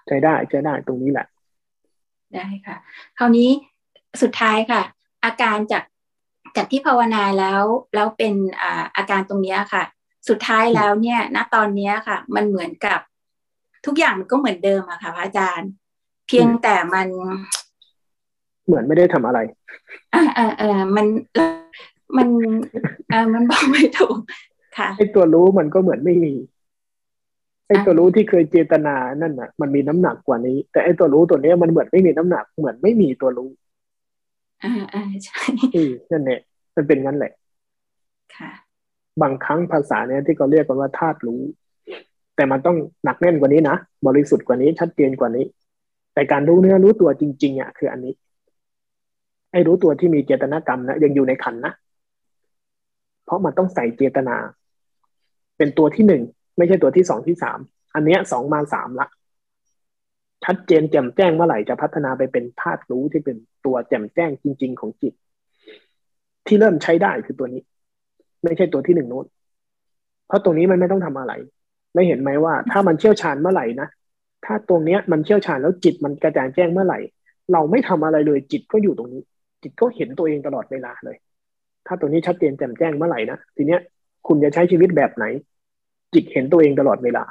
ใช้ได้ใช้ได้ตรงนี้แหละ ได้ค่ะ คราวนี้สุดท้ายค่ะ อาการจากจากที่ภาวนาแล้วแล้วเป็นอ่าอาการตรงนี้ค่ะ สุดท้ายแล้วเนี่ย ณตอนนี้ค่ะ มันเหมือนกับ ทุกอย่างมันก็เหมือนเดิมอะค่ะพระอาจารย์ เพียงแต่มัน เหมือนไม่ได้ทำอะไรอ่าอ่าอ่ามันมันอ่ามันบอกไม่ถูกค่ะไอตัวรู้มันก็เหมือนไม่มีไอตัวรู้ที่เคยเจตนานั่นน่ะ มันมีน้ำหนักกว่านี้ แต่ไอตัวรู้ตัวนี้มันเหมือนไม่มีน้ำหนัก เหมือนไม่มีตัวรู้ อ่าอ่าใช่นั่นแหละมันเป็นงั้นแหละ ค่ะ บางครั้งภาษาเนี้ยที่เขาเรียกกันว่าธาตุรู้ แต่มันต้องหนักแน่นกว่านี้นะบริสุทธิ์กว่านี้ชัดเจนกว่านี้ แต่การรู้เนื้อรู้ตัวจริงๆอะคืออันนี้ ไอ้รู้ตัวที่มีเจตนากรรมนะยังอยู่ในขันนะเพราะมันต้องใส่เจตนา เป็นตัวที่หนึ่งไม่ใช่ตัวที่สองที่สามอันเนี้ยสองมาสามละชัดเจนแจ่มแจ้งเมื่อไหร่จะพัฒนาไปเป็นธาตุรู้ที่เป็นตัวแจ่มแจ้งจริง ๆ ของจิต ที่เริ่มใช้ได้คือตัวนี้ ไม่ใช่ตัวที่หนึ่งโน้นเพราะตรงนี้มันไม่ต้องทำอะไร ได้เห็นไหมว่า ถ้ามันเชี่ยวชาญเมื่อไหร่นะถ้าตรงเนี้ยมันเชี่ยวชาญแล้วจิตมันกระจ่างแจ้งเมื่อไหร่ เราไม่ทำอะไรเลยจิตก็อยู่ตรงนี้ จิตก็เห็นตัวเองตลอดเวลาเลย ถ้าตรงนี้ชัดเจนแจ่มแจ้งเมื่อไหร่นะทีเนี้ยคุณจะใช้ชีวิตแบบไหน จิตเห็นตัวเองตลอดเวลา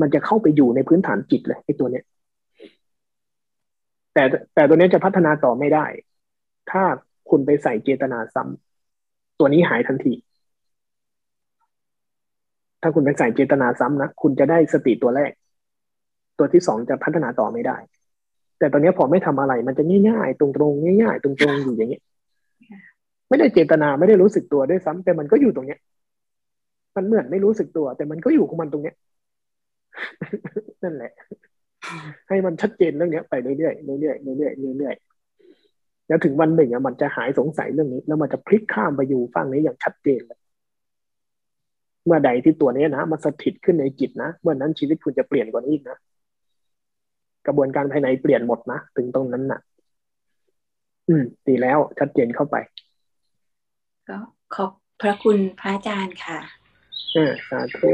มันจะเข้าไปอยู่ในพื้นฐานจิตเลยไอ้ตัวเนี้ย แต่แต่ตัวเนี้ยจะพัฒนาต่อไม่ได้ ถ้าคุณไปใส่เจตนาซ้ำตัวนี้หายทันที ถ้าคุณไปใส่เจตนาซ้ำนะคุณจะได้สติตัวแรก ตัวที่สองจะพัฒนาต่อไม่ได้ แต่ตอนนี้พอไม่ทำอะไร มันจะง่ายๆ ตรงๆง่ายๆ ตรงๆอยู่อย่างนี้ไม่ได้เจตนาไม่ได้รู้สึกตัวด้วยซ้ำแต่มันก็อยู่ตรงเนี้ย มันเหมือนไม่รู้สึกตัว แต่มันก็อยู่ของมันตรงเนี้ยนั่นแหละ ให้มันชัดเจนเรื่องนี้ไปเรื่อยๆเรื่อยๆเรื่อยๆเรื่อยๆแล้วถึงวันหนึ่งอะมันจะหายสงสัยเรื่องนี้ แล้วมันจะพลิกข้ามไปอยู่ฝั่งนี้อย่างชัดเจนเลย เมื่อใดที่ตัวนี้นะมันสถิตขึ้นในจิตนะเมื่อนั้นชีวิตคุณจะเปลี่ยนกว่านี้อีกนะกระบวนการภายในเปลี่ยนหมดนะถึงตรงนั้นนะ่ะ อืม ดีแล้วชัดเจนเข้าไป ก็ขอบพระคุณพระอาจารย์ค่ะเออสาธุ